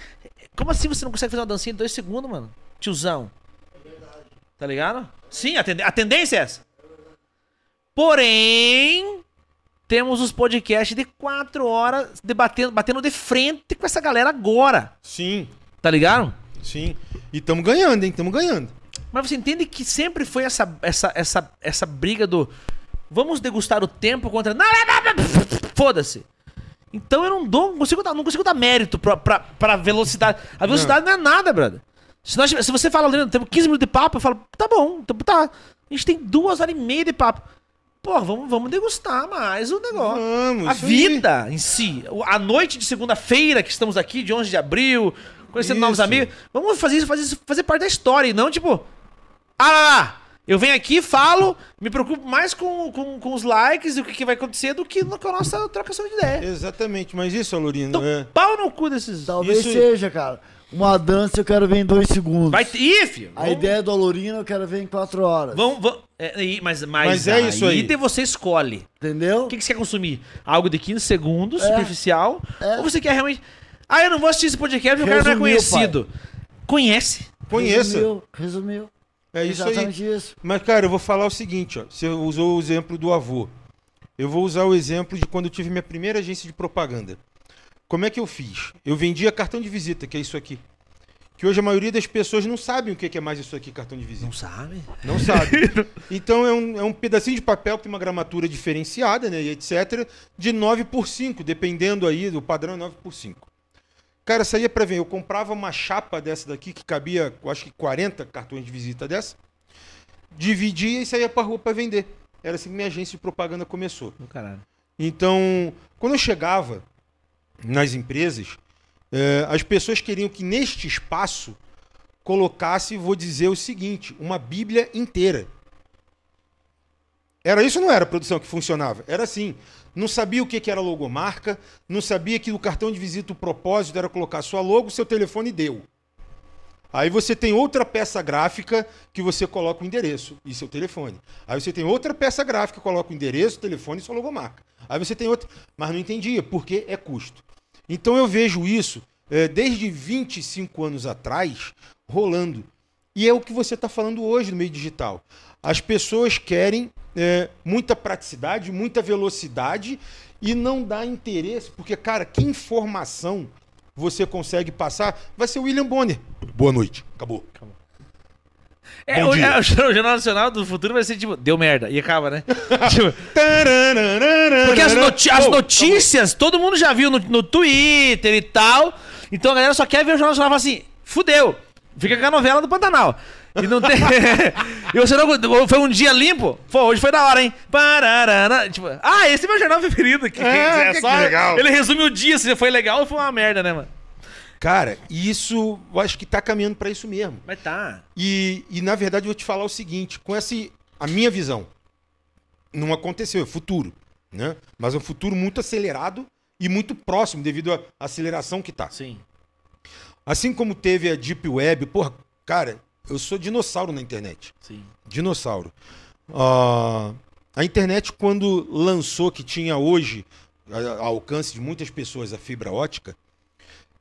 Como assim você não consegue fazer uma dancinha em 2 segundos, mano? Tiozão. Tá ligado? Sim, a, tende- a tendência é essa. Porém, temos os podcasts de 4 horas debatendo, batendo de frente com essa galera agora. Sim, Tá ligado? sim. E estamos ganhando, hein? Estamos ganhando. Mas você entende que sempre foi essa, essa, essa, essa briga do vamos degustar o tempo contra. Não, não, não, não, Foda-se. Então eu não dou, não consigo dar, não consigo dar mérito pra, pra, pra velocidade. A velocidade não, é nada, brother. Se, nós, se você fala, Leandro, temos 15 minutos de papo, eu falo, tá bom, então tá. A gente tem duas horas e meia de papo. Pô, vamos, vamos degustar mais o negócio. Vamos, a aí. vida em si. o- A noite de segunda-feira que estamos aqui, de 11 de abril, conhecendo novos Isso. amigos. Vamos fazer isso, fazer isso, fazer parte da história. E não, tipo, ah lá, lá. Eu venho aqui, falo, me preocupo mais com, com, com os likes e o que, que vai acontecer do que com a nossa trocação de ideia. Exatamente, mas isso, Alorino, Então, é... pau no cu desses. Talvez Isso- seja, cara. Uma dança eu quero ver em dois segundos. Vai ter. Ih, filho. A ideia do Alorino eu quero ver em quatro horas. Vamos, vamos, é, e- mas, mas, Mas é isso aí. de você escolhe. Entendeu? O que, que você quer consumir? Algo de 15 segundos, É. superficial? É. Ou você quer realmente. Ah, eu não vou assistir esse podcast porque o cara não é Resumiu, conhecido. Conhece. Conheça. Resumiu. Resumiu. É isso aí. Exatamente isso. Mas, cara, eu vou falar o seguinte, ó. Você usou o exemplo do avô. Eu vou usar o exemplo de quando eu tive minha primeira agência de propaganda. Como é que eu fiz? Eu vendia cartão de visita, que é isso aqui. Que hoje a maioria das pessoas não sabem o que é mais isso aqui, cartão de visita. Não sabe? Não sabe. Então é um, é um pedacinho de papel que tem uma gramatura diferenciada, né, e etc, de 9 por 5, dependendo aí do padrão é 9 por 5. Cara, saía pra ver, eu comprava uma chapa dessa daqui que cabia, eu acho que 40 cartões de visita dessa, dividia e saía pra rua pra vender. Era assim que minha agência de propaganda começou. Caralho. Então, quando eu chegava nas empresas, eh, as pessoas queriam que neste espaço colocasse, vou dizer o seguinte, uma Bíblia inteira. Era isso não era a produção que funcionava? Era assim. Não sabia o que era logomarca, não sabia que no cartão de visita o propósito era colocar sua logo, seu telefone deu. Aí você tem outra peça gráfica que você coloca o endereço e seu telefone. Aí você tem outra peça gráfica que coloca o endereço, telefone e sua logomarca. Aí você tem outra. Mas não entendia, porque é custo. Então eu vejo isso eh, desde 25 anos atrás rolando. E é o que você está falando hoje no meio digital. As pessoas querem eh, muita praticidade, muita velocidade e não dá interesse, porque, cara, que informação você consegue passar vai ser o William Bonner. Boa noite. Acabou. É, Bom o, é, o Jornal Nacional do Futuro vai ser tipo, deu merda. E acaba, né? Tipo, Porque as, noti- as notícias, todo mundo já viu no, no Twitter e tal. Então a galera só quer ver o Jornal Nacional e fala assim: fudeu, fica com a novela do Pantanal. E não tem. e você não. Foi um dia limpo? Pô, hoje foi da hora, hein? Pararana. Tipo, ah, esse é meu jornal preferido. Que, É, que legal. Ele resume o dia se foi legal ou foi uma merda, né, mano? Cara, isso eu acho que tá caminhando para isso mesmo. Mas tá. E, e, na verdade, eu vou te falar o seguinte: com essa. A minha visão. Não aconteceu, é futuro. Né? Mas é um futuro muito acelerado e muito próximo, devido à aceleração que tá. Sim. Assim como teve a Deep Web, porra, cara, eu sou dinossauro na internet. Sim. Dinossauro. Ah, a internet, quando lançou, que tinha hoje a- alcance de muitas pessoas a fibra ótica,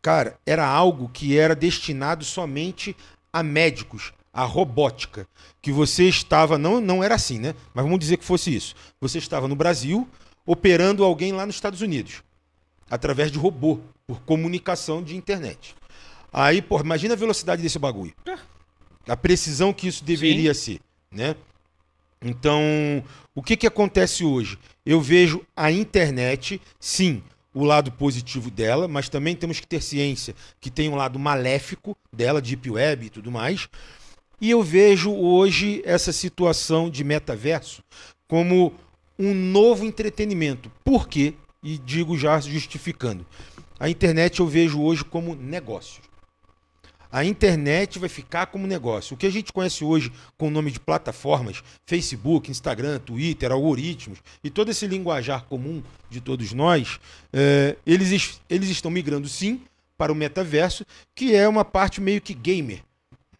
cara, era algo que era destinado somente a médicos, a robótica. Que você estava, não, não era assim, né? Mas vamos dizer que fosse isso. Você estava no Brasil operando alguém lá nos Estados Unidos, através de robô, por comunicação de internet. Aí, pô, imagina a velocidade desse bagulho. A precisão que isso deveria ser, né? Então, o que que acontece hoje? Eu vejo a internet, sim, o lado positivo dela, mas também temos que ter ciência que tem um lado maléfico dela, deep web e tudo mais. E eu vejo hoje essa situação de metaverso como um novo entretenimento. Por quê? E digo já justificando. A internet eu vejo hoje como negócio. A internet vai ficar como negócio. O que a gente conhece hoje com o nome de plataformas, Facebook, Instagram, Twitter, algoritmos e todo esse linguajar comum de todos nós, é, eles, es- eles estão migrando sim para o metaverso, que é uma parte meio que gamer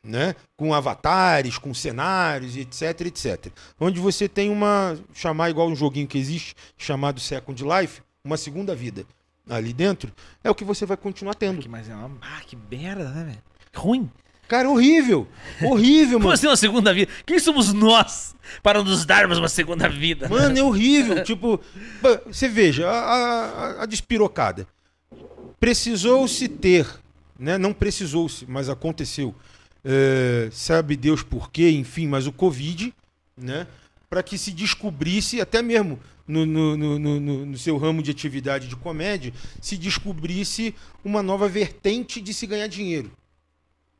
né? com avatares, com cenários, etc, etc. Onde você tem uma, chamar igual um joguinho que existe, chamado Second Life, uma segunda vida ali dentro, é o que você vai continuar tendo. Mas é uma. Ah, que merda, né, velho? Ruim. Cara, horrível! Horrível, Como mano. assim uma segunda vida? Quem somos nós para nos darmos uma segunda vida? Mano, é horrível. tipo, você veja, a, a- a despirocada. Precisou-se ter, né? Não precisou-se, mas aconteceu. É, sabe Deus por quê, enfim, mas o Covid, né? Para que se descobrisse, até mesmo no, no- no- no seu ramo de atividade de comédia, se descobrisse uma nova vertente de se ganhar dinheiro.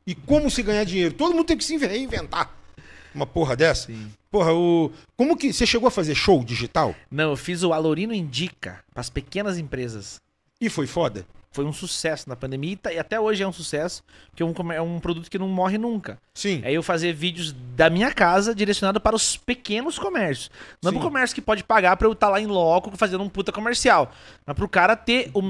E como se ganhar dinheiro? Todo mundo tem que se reinventar. Uma porra dessa? Porra, o. Como que. Você chegou a fazer show digital? Não, eu fiz o Alorino Indica para as pequenas empresas. E foi foda? Foi um sucesso na pandemia e tá- até hoje é um sucesso, porque é um, é um produto que não morre nunca. Sim. É eu fazer vídeos da minha casa direcionado para os pequenos comércios. Não Sim. pro comércio que pode pagar pra eu estar lá em loco fazendo um puta comercial. Mas pro cara ter o,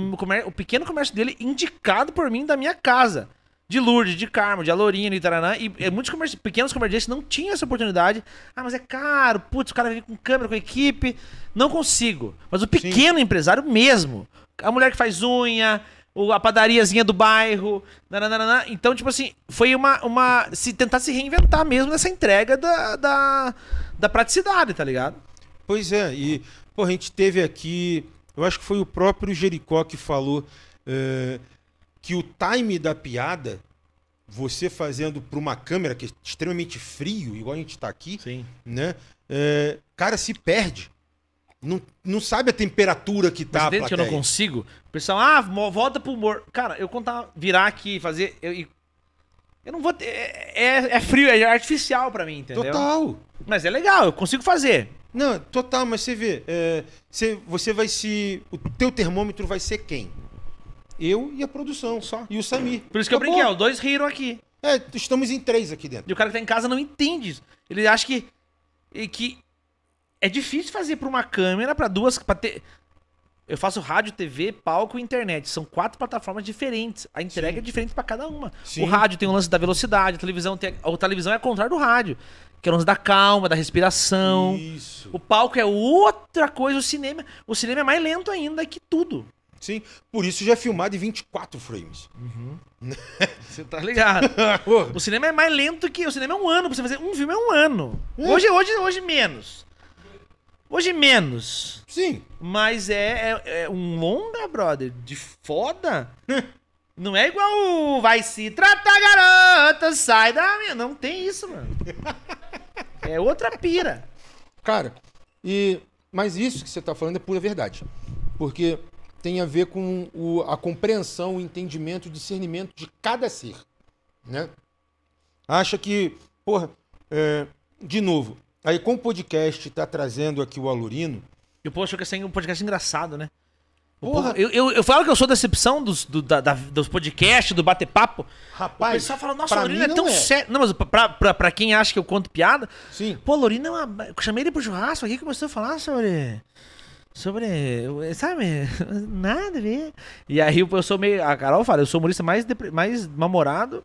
o pequeno comércio dele indicado por mim da minha casa. De Lourdes, de Carmo, de Alorinha, de Taranã. E muitos comerci- pequenos comerciantes não tinham essa oportunidade. Ah, mas é caro. Putz, o cara vem com câmera, com equipe. Não consigo. Mas o pequeno empresário mesmo. A mulher que faz unha, a padariazinha do bairro. nananana. Então, tipo assim, foi uma. uma se tentar se reinventar mesmo nessa entrega da, da, da praticidade, tá ligado? Pois é, e pô, a gente teve aqui, eu acho que foi o próprio Jericó que falou é, que o time da piada, você fazendo para uma câmera que é extremamente frio, igual a gente está aqui, Sim. né? é, cara, se perde. Não, não sabe a temperatura que tá Mas dentro que eu não consigo. O pessoal, ah, volta pro humor. Cara, eu contar, virar aqui, fazer. Eu, eu não vou ter. É, é- é frio, é artificial pra mim, entendeu? Total. Mas é legal, eu consigo fazer. Não, total, mas você vê, é, você, você vai se. O teu termômetro vai ser quem? Eu e a produção. Só. E o Samir. Por isso que eu Acabou. brinquei, ó, dois riram aqui. É, estamos em três aqui dentro. E o cara que tá em casa não entende isso. Ele acha que. que é difícil fazer pra uma câmera, pra duas. Pra ter... Eu faço rádio, TV, palco e internet. São quatro plataformas diferentes. A entrega é diferente pra cada uma. Sim. O rádio tem o lance da velocidade, a televisão tem. A televisão é ao contrário do rádio. Que é o lance da calma, da respiração. Isso. O palco é outra coisa, o cinema. O cinema é mais lento ainda que tudo. Sim, por isso já é filmado em 24 frames. Você tá ligado? O cinema é mais lento que. O cinema é um ano. Pra você fazer um filme é um ano. Hoje, hoje, hoje menos. Hoje menos. Sim. Mas é, é, é um longa, brother, de foda. Não é igual o vai se tratar, garota, sai da minha. Não tem isso, mano. É outra pira. Cara, e mas isso que você está falando é pura verdade. Porque tem a ver com o- a compreensão, o entendimento, o discernimento de cada ser. Né? Acha que, porra, é, de novo, aí com o podcast está trazendo aqui o Alurino, E o povo achou que ia ser um podcast engraçado, né? O Porra. eu, eu, eu falo que eu sou decepção dos, do, da- da- dos podcasts, do bater-papo. O rapaz. pessoal fala, nossa, o mim é tão não sério. Não, mas pra, pra, pra quem acha que eu conto piada, Sim. Pô, Lorino é uma. Eu chamei ele pro churrasco aqui e começou a falar sobre. Sobre. Sabe? Nada a ver. E aí eu sou meio. A Carol fala, eu sou o humorista mais, depre- mais namorado.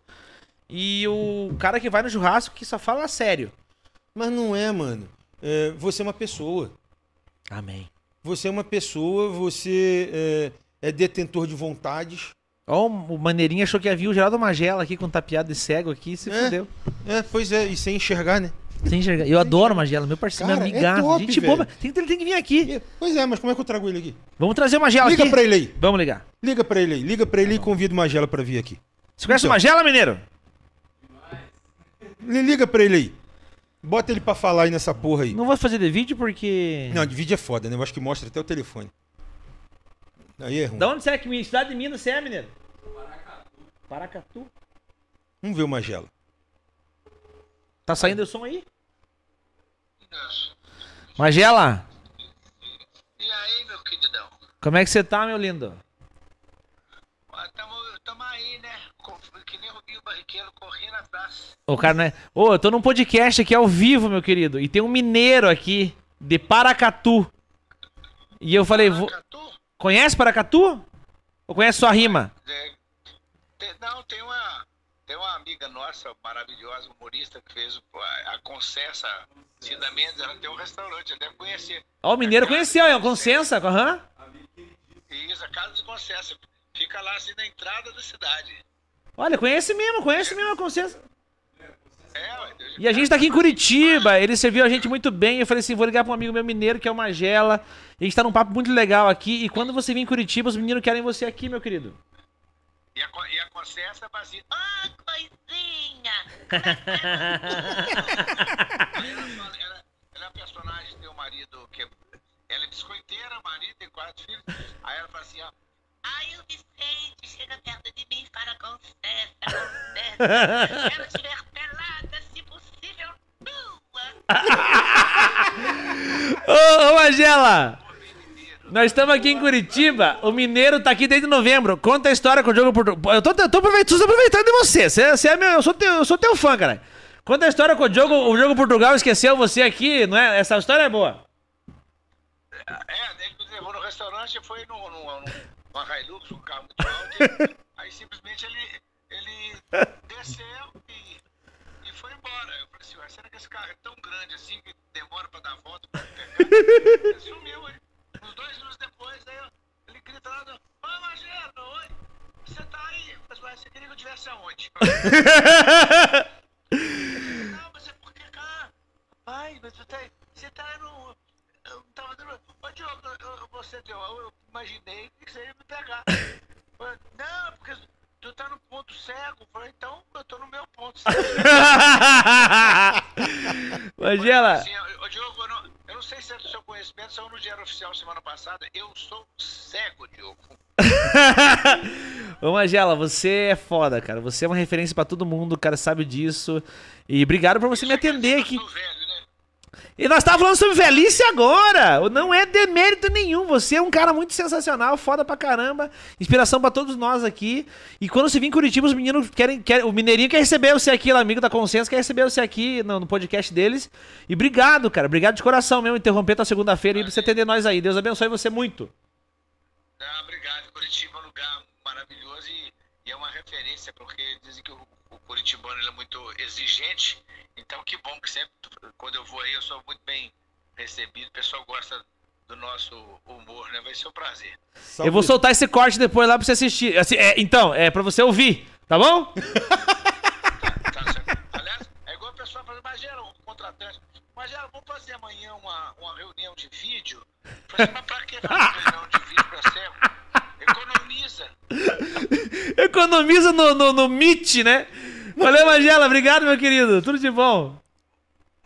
E o cara que vai no churrasco que só fala sério. Mas não é, mano. É, você é uma pessoa. Amém. Você é uma pessoa, você é, é detentor de vontades. Ó, o Maneirinho achou que havia o Geraldo Magela aqui com tapeado de cego aqui e se É. fudeu. É, pois é, e sem enxergar, né? Sem enxergar. Eu adoro o Magela, meu parceiro, meu Cara, é amigaço. top, gente velho. boba. Tem, ele tem que vir aqui. Pois é, mas como é que eu trago ele aqui? Vamos trazer o Magela Liga aqui. pra ele aí. Vamos ligar. Liga pra ele aí. Liga pra ele e convida o Magela pra vir aqui. Você conhece Então. o Magela, mineiro? Li- Liga pra ele aí. Bota ele pra falar aí nessa porra aí. Não vou fazer de vídeo porque. Não, de vídeo é foda, né? Eu acho que mostra até o telefone. Aí é ruim. Da onde você é que cidade de Minas você é, mineiro? Paracatu. Paracatu. Vamos ver o Magela. Tá saindo o som aí? Magela, E aí, meu queridão? como é que você tá, meu lindo? Ah, Tamo, tamo aí, né? que nem Rubinho Barrichello correndo atrás. O cara não é. Ô, eu tô num podcast aqui ao vivo, meu querido. E tem um mineiro aqui, de Paracatu. E eu falei, vou... Paracatu? conhece Paracatu? Ou conhece sua rima? É, tem- não, tem uma, tem uma amiga nossa, maravilhosa, humorista, que fez a, a Concessa Cida Mendes, ela tem um restaurante, eu deve conhecer. Ó, o mineiro conheceu, é um consensa, aham. Isso, a Casa de Concessa. Fica lá assim na entrada da cidade. Olha, conhece mesmo, conhece mesmo a consensa. É, E a gente tá aqui em Curitiba, ele serviu a gente muito bem. Eu falei assim: vou ligar pra um amigo meu mineiro, que é o Magela. A gente tá num papo muito legal aqui. E quando você vir em Curitiba, os meninos querem você aqui, meu querido. E a, e a Concessa fazia. Ah, coisinha! Aí ela, fala, ela, ela é a personagem, tem um marido que é. Ela é biscoiteira, marido, tem quatro filhos. Aí ela fala assim, ó. Ai, o Vicente chega perto de mim para Concessa, Concessa. Quero estiver pelada, se possível, nua. Ô, Magela! Nós estamos aqui em Curitiba, o Mineiro tá aqui desde novembro. Conta a história com o jogo Portugal. Eu tô, eu tô aproveitando, tô aproveitando de você. Você, você é meu, eu, sou teu, eu sou teu fã, cara. Conta a história com o jogo, o jogo Portugal esqueceu você aqui, não é? Essa história é boa. É, ele nos levou no restaurante, foi num, num, numa Hilux, um carro muito alto. aí simplesmente ele, ele desceu e, e foi embora. Eu falei assim, será que esse carro é tão grande assim que demora pra dar a volta pra pegar? Ele sumiu, hein? Uns dois minutos depois, aí eu- ele grita lá, no, ô Magelo, oi, você tá aí? Queria que eu tivesse aonde? Não, mas é porque, cara, pai, mas você tá, você tá no. Eu tava dando. Ô, Diogo, você deu. Eu, imaginei que você ia me pegar. Não, porque tu tá no ponto cego. Eu falei, então eu tô no meu ponto cego. Magela, Assim, ô, Diogo, eu não, eu não sei se é do seu conhecimento, saiu no Diário Oficial semana passada. Eu sou cego, Diogo. Ô Magela, você é foda, cara. Você é uma referência pra todo mundo, o cara sabe disso. E obrigado por você me atender aqui. Velho? E nós tava falando sobre velhice agora. Não é demérito nenhum. Você é um cara muito sensacional, foda pra caramba. Inspiração pra todos nós aqui. E quando você vir em Curitiba, os meninos querem. querem o Mineirinho quer receber você aqui, o amigo da Consciência quer receber você aqui no, no podcast deles. E obrigado, cara. Obrigado de coração mesmo, interromper tua segunda-feira e pra você atender nós aí. Deus abençoe você muito. Ah, obrigado. Curitiba é um lugar maravilhoso e, e é uma referência, porque dizem que o, o curitibano é muito exigente. Então, que bom que sempre, quando eu vou aí, eu sou muito bem recebido. O pessoal gosta do nosso humor, né? Vai ser um prazer. Eu vou soltar esse corte depois lá pra você assistir. Assim, é, então, é pra você ouvir, tá bom? Tá certo? Aliás, é igual a pessoa fala, Magera, um contratante. Magera, vamos fazer amanhã uma, uma reunião de vídeo? Falei, mas pra que fazer uma reunião de vídeo pra cego? Economiza. Economiza no, no, no Meet, né? Valeu, Magela. Obrigado, meu querido. Tudo de bom.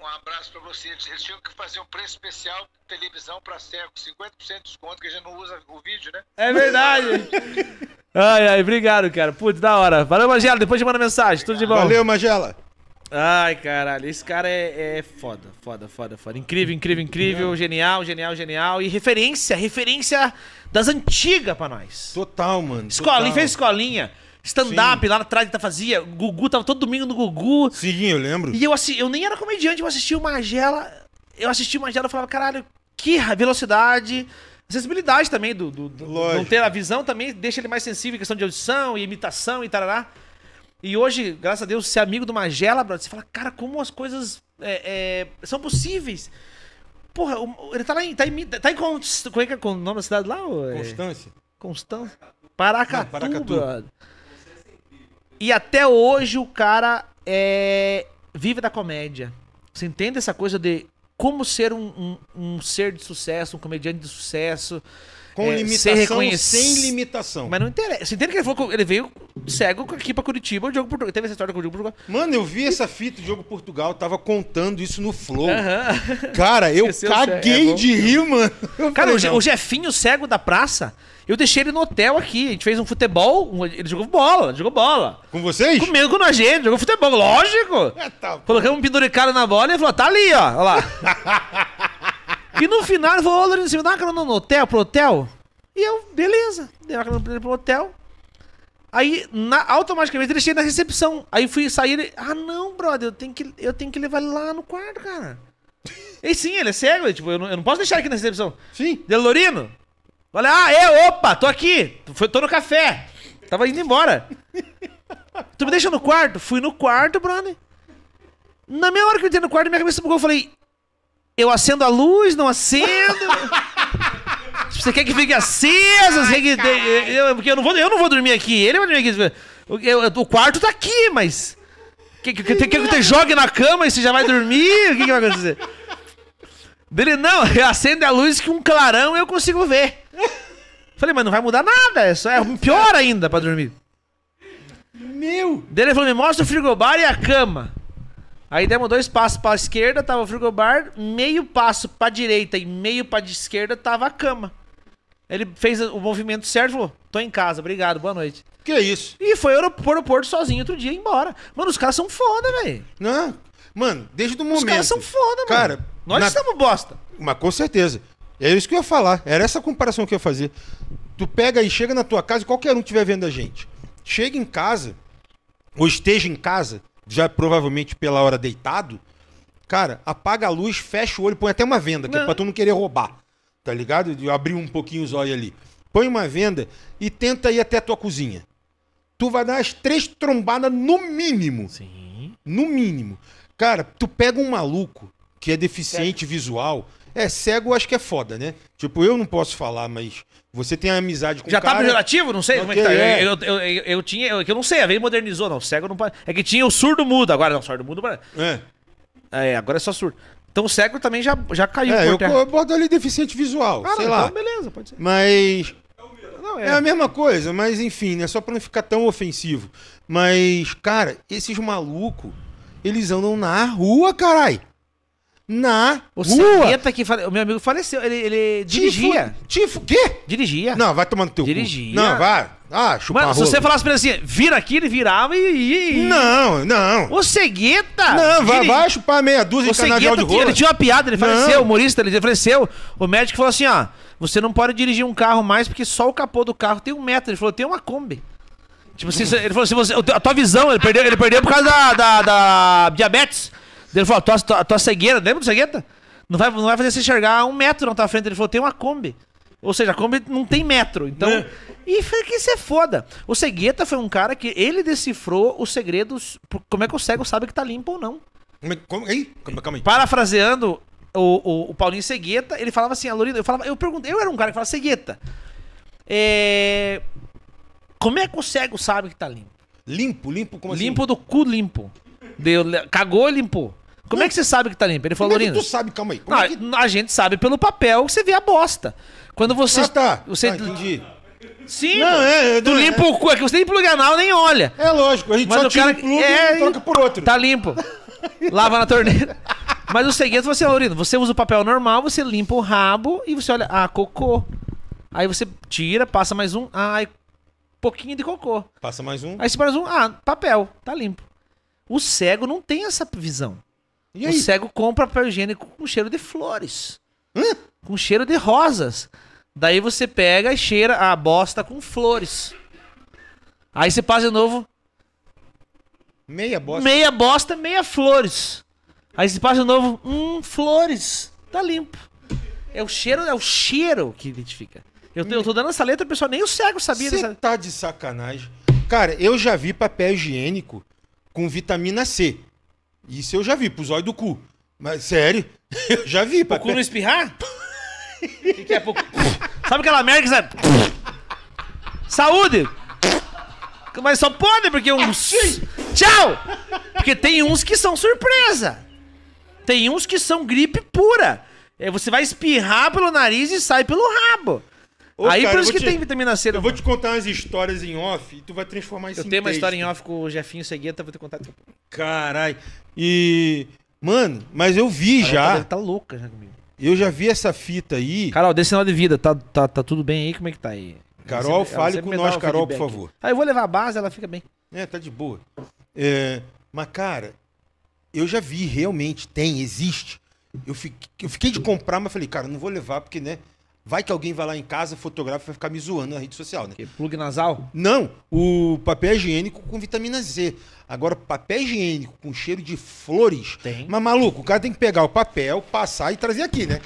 Um abraço pra vocês. Eles tinham que fazer um preço especial televisão pra cego, 50% de desconto, que a gente não usa o vídeo, né? É verdade. ai, ai, obrigado, cara. Putz, da hora. Valeu, Magela. Depois te manda mensagem. Tudo de bom. Valeu, Magela. Ai, caralho. Esse cara é, é foda, foda, foda, foda. Incrível, incrível, incrível. Genial, genial, genial. E referência, referência das antigas pra nós. Total, mano. Escolinha, total. fez escolinha. Stand-up lá atrás ele fazia. Gugu tava todo domingo no Gugu. Sim, eu lembro. E eu, assi eu nem era comediante, eu assisti o Magela. Eu assisti o Magela e falava, caralho, que velocidade. Acessibilidade também, do, do, do- não ter a visão também deixa ele mais sensível em questão de audição e imitação e tarará. E hoje, graças a Deus, ser amigo do Magela, brother, você fala, cara, como as coisas é, é, são possíveis. Porra, ele tá lá em. Tá em, tá em Const- como é que é o nome da cidade lá? É- Constância. Constância. Paracatu, Não, Paracatu. brother. E até hoje o cara é, vive da comédia. Você entende essa coisa de como ser um, um- um ser de sucesso, um comediante de sucesso. Com é, ser limitação, reconhecido. sem limitação. Mas não interessa. Você entende que ele, falou que ele veio cego aqui pra Curitiba, o jogo Portugal. Teve essa história com o jogo Portugal. Mano, eu vi essa fita do Jogo Portugal, tava contando isso no Flow. Aham. Cara, eu Esqueceu, caguei é de rir, mano. Eu Cara, falei, o, o Jefinho cego da praça, eu deixei ele no hotel aqui. A gente fez um futebol, um- ele jogou bola, jogou bola. Com vocês? Comigo com a gente, jogou futebol, lógico. É, tá. Colocamos um penduricado na bola e ele falou, tá ali, ó, olha lá. e no final ele falou, ô Lourenço, me dá uma carona no hotel, pro hotel? E eu, beleza, dei uma carona pra ele pro hotel. Aí, na- automaticamente, ele chega na recepção. Aí fui sair ele. Ah, não, brother, eu tenho que, eu tenho que levar ele lá no quarto, cara. E sim, ele é cego, ele, tipo, eu não, eu não posso deixar ele aqui na recepção. Sim. Delorino? Olha, ah, é, opa, tô aqui. Foi, tô no café. Tava indo embora. Tu me deixa no quarto? Fui no quarto, brother. Na mesma hora que eu entrei no quarto, minha cabeça bugou. Eu falei, eu acendo a luz, não acendo. Você quer que fique acesa? Quer que... eu, porque eu não, vou, eu não vou dormir aqui. Ele vai dormir aqui. O, eu- o quarto tá aqui, mas... Quer que, que, que, que eu te jogue na cama e você já vai dormir? O que, que vai acontecer? Dele, não, eu acendo a luz que um clarão eu consigo ver. Falei, mas não vai mudar nada, é só é pior ainda pra dormir. Meu! Dele ele falou, me mostra o frigobar e a cama. Aí demos dois passos pra esquerda, tava o frigobar, meio passo pra direita e meio pra de esquerda tava a cama. Ele fez o movimento certo e falou, tô em casa, obrigado, boa noite. Que isso? E foi ao aeroporto, sozinho outro dia e ia embora. Mano, os caras são foda, velho. Não. Mano, desde o momento. Os caras são foda, mano. Cara, nós na- estamos bosta. Mas com certeza. É isso que eu ia falar. Era essa comparação que eu ia fazer. Tu pega e chega na tua casa, qualquer um que estiver vendo a gente. Chega em casa, ou esteja em casa, já provavelmente pela hora deitado. Cara, apaga a luz, fecha o olho, põe até uma venda, que é pra tu não querer roubar. Tá ligado? De abrir um pouquinho os olhos ali. Põe uma venda e tenta ir até a tua cozinha. Tu vai dar as três trombadas no mínimo. Sim. No mínimo. Cara, tu pega um maluco que é deficiente visual. É, cego acho que é foda, né? Tipo, eu não posso falar, mas você tem amizade com Já o tá cara... pejorativo? Não sei como é que tá. É. Eu, eu, eu, eu tinha. Eu, eu não sei, a vez modernizou, não. Cego não pode. É que tinha o surdo mudo, agora não, surdo mudo. É, É, agora é só surdo. Então o cego também já, já caiu é eu, terra. eu boto ali deficiente visual, Ah, sei não, lá. Então beleza, pode ser. Mas Não, é a mesma coisa, mas enfim, né? Só pra não ficar tão ofensivo. Mas, cara, esses malucos, eles andam na rua, carai. Na O rua. Que fale... O meu amigo faleceu, ele, ele dirigia. Tifo, quê? Dirigia. Não, vai tomar no teu cu. Dirigia. Não, vai. Ah, chupa Mano, se você falasse pra ele assim, vira aqui, ele virava e. Não, não. O Cegueta! Não, vai, diri- vai chupar meia dúzia O de canavial de rola. ele tinha uma piada, ele Não. faleceu, o humorista, ele faleceu. O médico falou assim, ó, você não pode dirigir um carro mais porque só o capô do carro tem um metro. Ele falou, tem uma Kombi. Tipo assim, ele falou assim, você, a tua visão, ele perdeu, ele perdeu por causa da, da, da diabetes. Ele falou, tua, tua, tua cegueira, lembra do cegueta? Não vai, não vai fazer você enxergar um metro na tua frente. Ele falou, tem uma Kombi. Ou seja, a Kombi não tem metro. Então. É. E foi que isso é foda. O Cegueta foi um cara que ele decifrou os segredos. Como é que o cego sabe que tá limpo ou não? Como é- como- Ei, calma, calma aí. Parafraseando o, o, o Paulinho Cegueta, ele falava assim, a Lorina, eu falava, eu perguntei, eu era um cara que falava, Cegueta, é, como é que o cego sabe que tá limpo? Limpo, limpo como assim? Limpo do cu limpo. Deu, cagou e limpou. Como é que você sabe que tá limpo? Ele falou, Como é que tu sabe? Calma aí. Como não, é que... a gente sabe pelo papel que você vê a bosta. Quando você. Ah, tá. você Ah, entendi. Sim, Não, é, é, tu não, é. limpa o cu, é que você nem pluga anal, nem olha. É lógico, a gente Mas só o tira cara um é, e troca por outro. Tá limpo. Lava na torneira. Mas o segredo assim, Laurino, você usa o papel normal, você limpa o rabo e você olha, ah, cocô. Aí você tira, passa mais um, ah, ai, pouquinho de cocô. Passa mais um. Aí você mais um, ah, papel, tá limpo. O cego não tem essa visão. E O cego compra papel higiênico com cheiro de flores. Com cheiro de rosas. Daí você pega e cheira a bosta com flores. Aí você passa de novo, Meia bosta. meia bosta, meia flores. Aí você passa de novo, hum, flores. Tá limpo. É o cheiro, é o cheiro que identifica. Eu, tô- eu tô dando essa letra, pessoal, nem o cego sabia Você dessa. tá de sacanagem. Cara, eu já vi papel higiênico com vitamina C. Isso eu já vi, pro zóio do cu. Mas, sério, eu já vi O cu não espirrar? O que, que é? Pô, Sabe aquela merda que você... Saúde! Mas só pode, porque uns... Tchau! Porque tem uns que são surpresa. Tem uns que são gripe pura. É, você vai espirrar pelo nariz e sai pelo rabo. Ô, Aí cara, por eu isso que te- tem vitamina C. Eu no- vou te contar umas histórias em off e tu vai transformar isso Eu em tenho uma texto. história em off com o Jefinho Segueta, vou ter contato com Caralho. E... Mano, mas eu vi já. Tá louca já comigo. Eu já vi essa fita aí. Carol, dê sinal de vida. Tá, tá, tá tudo bem aí? Como é que tá aí? Carol, fale com nós, Carol, por feedback. favor. Aí eu vou levar a base, ela fica bem. É, tá de boa. É, mas, cara, eu já vi, realmente, tem, existe. Eu fiquei, eu fiquei de comprar, mas falei, cara, não vou levar porque, né? Vai que alguém vai lá em casa, fotografa e vai ficar me zoando na rede social, né? Que plug nasal? Não, o papel higiênico com vitamina Z. Agora, papel higiênico com cheiro de flores. Tem. Mas, maluco, o cara tem que pegar o papel, passar e trazer aqui, né?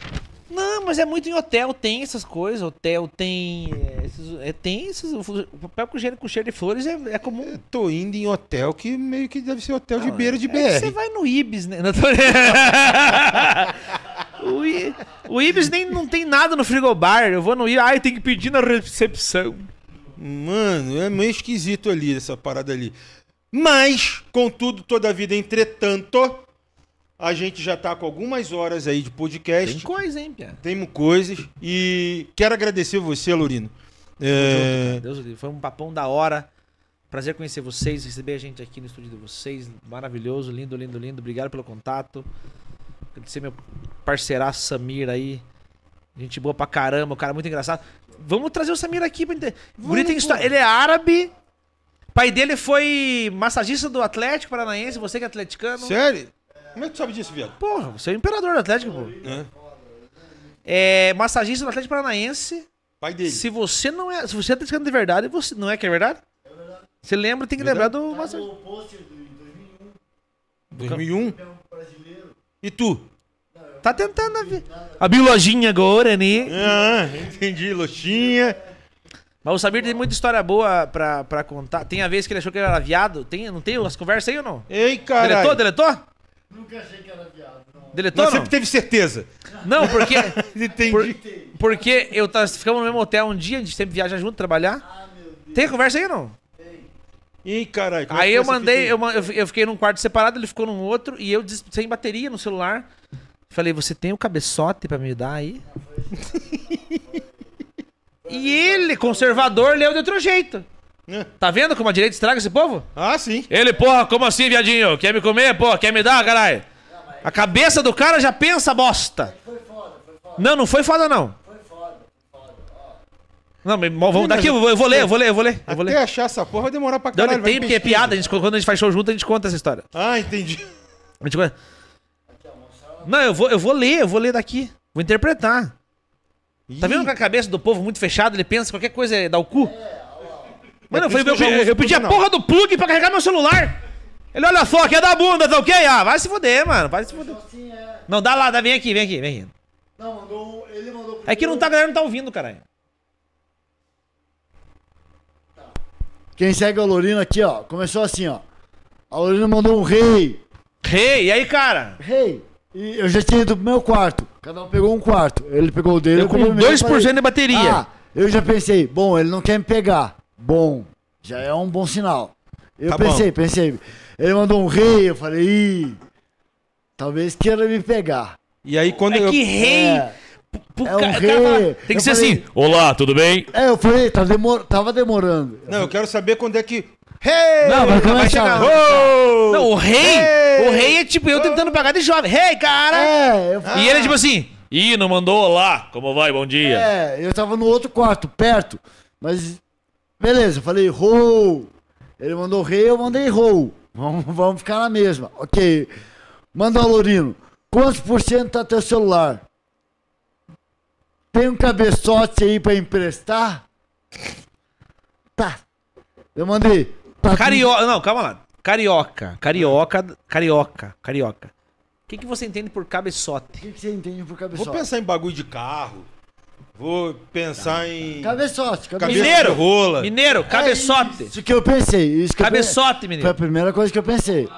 Não, mas é muito em hotel, tem essas coisas. Hotel tem. é, esses- é, tem esses. O papel com cheiro, com cheiro de flores é, é comum. Tô indo em hotel que meio que deve ser hotel de beira de É que Você BR. vai no Ibis, né? Não, tô- o, I- o Ibis nem não tem nada no frigobar. Eu vou no Ibis. Ai, tem que pedir na recepção. Mano, é meio esquisito ali, essa parada ali. Mas, contudo, toda a vida, entretanto, a gente já tá com algumas horas aí de podcast. Tem coisa, hein, Pia? Temos coisas. E quero agradecer você, Lorino. É, Deus, livre. foi um papão da hora. Prazer conhecer vocês, receber a gente aqui no estúdio de vocês. Maravilhoso, lindo, lindo, lindo. Obrigado pelo contato. Agradecer meu parceiraço Samir aí. Gente boa pra caramba, o cara é muito engraçado. Vamos trazer o Samir aqui pra entender. Tem história. Ele é árabe. Pai dele foi massagista do Atlético Paranaense, você que é atleticano. sério? Como é que tu sabe disso, viado? Porra, você é o imperador do Atlético, pô. É. É massagista do Atlético Paranaense. Pai dele. Se você não é. Se você é atleticano de verdade, você não é que é verdade? Você lembra, tem que lembrar do massagista. O pôster de 2001, 2001. E tu? Tá tentando a, vi- abrir lojinha agora, né? Ah, entendi, Loxinha. Mas o Samir tem muita história boa pra, pra contar. Tem a vez que ele achou que ele era viado. Tem, não tem as conversas aí ou não? Ei, Deletou, caralho. deletou? Nunca achei que era viado. Não. Deletou Mas não? sempre teve certeza. Não, porque. Entendi. por- porque eu tá, ficamos no mesmo hotel um dia, a gente sempre viaja junto, trabalhar. Ah, meu Deus. Tem conversa aí ou não? Ih, caralho. como é Aí eu mandei, eu, eu fi- eu fiquei num quarto separado, ele ficou num outro, e eu sem bateria no celular. Falei, você tem o cabeçote pra me dar aí? e ele, conservador, leu de outro jeito. É. Tá vendo como a direita estraga esse povo? Ah, sim. Ele, porra, como assim, viadinho? Quer me comer, porra? Quer me dar, caralho? A cabeça do cara já pensa bosta. Foi foda, foi foda, Não, não foi foda, não. foi foda, foi foda. Ó, Não, mas vamos Sim, daqui, mas- eu vou, eu vou ler, eu vou ler, eu vou ler. Eu vou Até ler. achar essa porra vai demorar pra Não, caralho. ele vai tem, em porque é piada. A gente, quando a gente faz show junto, a gente conta essa história. Ah, entendi. A gente conta. Não, eu vou, eu vou ler, eu vou ler daqui. Vou interpretar. Tá vendo com a cabeça do povo muito fechada? Ele pensa que qualquer coisa é dar o cu? Mano, eu falei, isso que eu eu, eu pedi a não. porra do plug pra carregar meu celular. Ele, olha só, quer dar bunda, tá ok? Ah, vai se fuder, mano. Vai se fuder. assim é. Não, dá lá, dá, vem aqui, vem aqui, vem aqui. Não, mandou. Ele mandou. É que não tá, a galera não tá ouvindo, caralho. Quem segue a Lorina aqui, ó. Começou assim, ó. A Lorina mandou um rei. Rei, e aí, cara? Rei. E eu já tinha ido pro meu quarto. Cada um pegou um quarto. Ele pegou o dele. Eu com o meu, 2% falei, de bateria. Ah, eu já pensei, bom, ele não quer me pegar. Bom, já é um bom sinal. Eu Tá pensei, bom. pensei. Ele mandou um rei, eu falei, ih, talvez queira me pegar. E aí quando É eu... que rei. É, Pro é o cara rei. Tem que Eu ser falei- assim. Olá, tudo bem? é, eu falei, tá demor... tava demorando. Não, eu quero saber quando é que... Hey! Não, vai começar. chegar. Não. Oh! Não, o rei. Ei! O rei é tipo eu tentando pagar de jovem. Rei, cara. É, eu falei, E ele é tipo assim. Ih, não mandou olá. Como vai? Bom dia. é, eu tava no outro quarto, perto. Mas, beleza, eu falei, rou. Ele mandou rei, eu mandei rou. Vamos, vamos ficar na mesma. Ok. Manda o Lorino. Quantos por cento tá teu celular? Tem um cabeçote aí pra emprestar? Tá. Eu mandei. Tá Carioca. Não, calma lá. Carioca. Carioca. Carioca. Carioca. O que, que você entende por O cabeçote? que, que você entende por Vou cabeçote? pensar em bagulho de carro. Vou pensar em... Cabeçote, cabeçote. Cabeça Mineiro. rola. Mineiro, cabeçote. É isso que eu pensei. Isso que eu Cabeçote, Foi a menino. primeira coisa que eu pensei.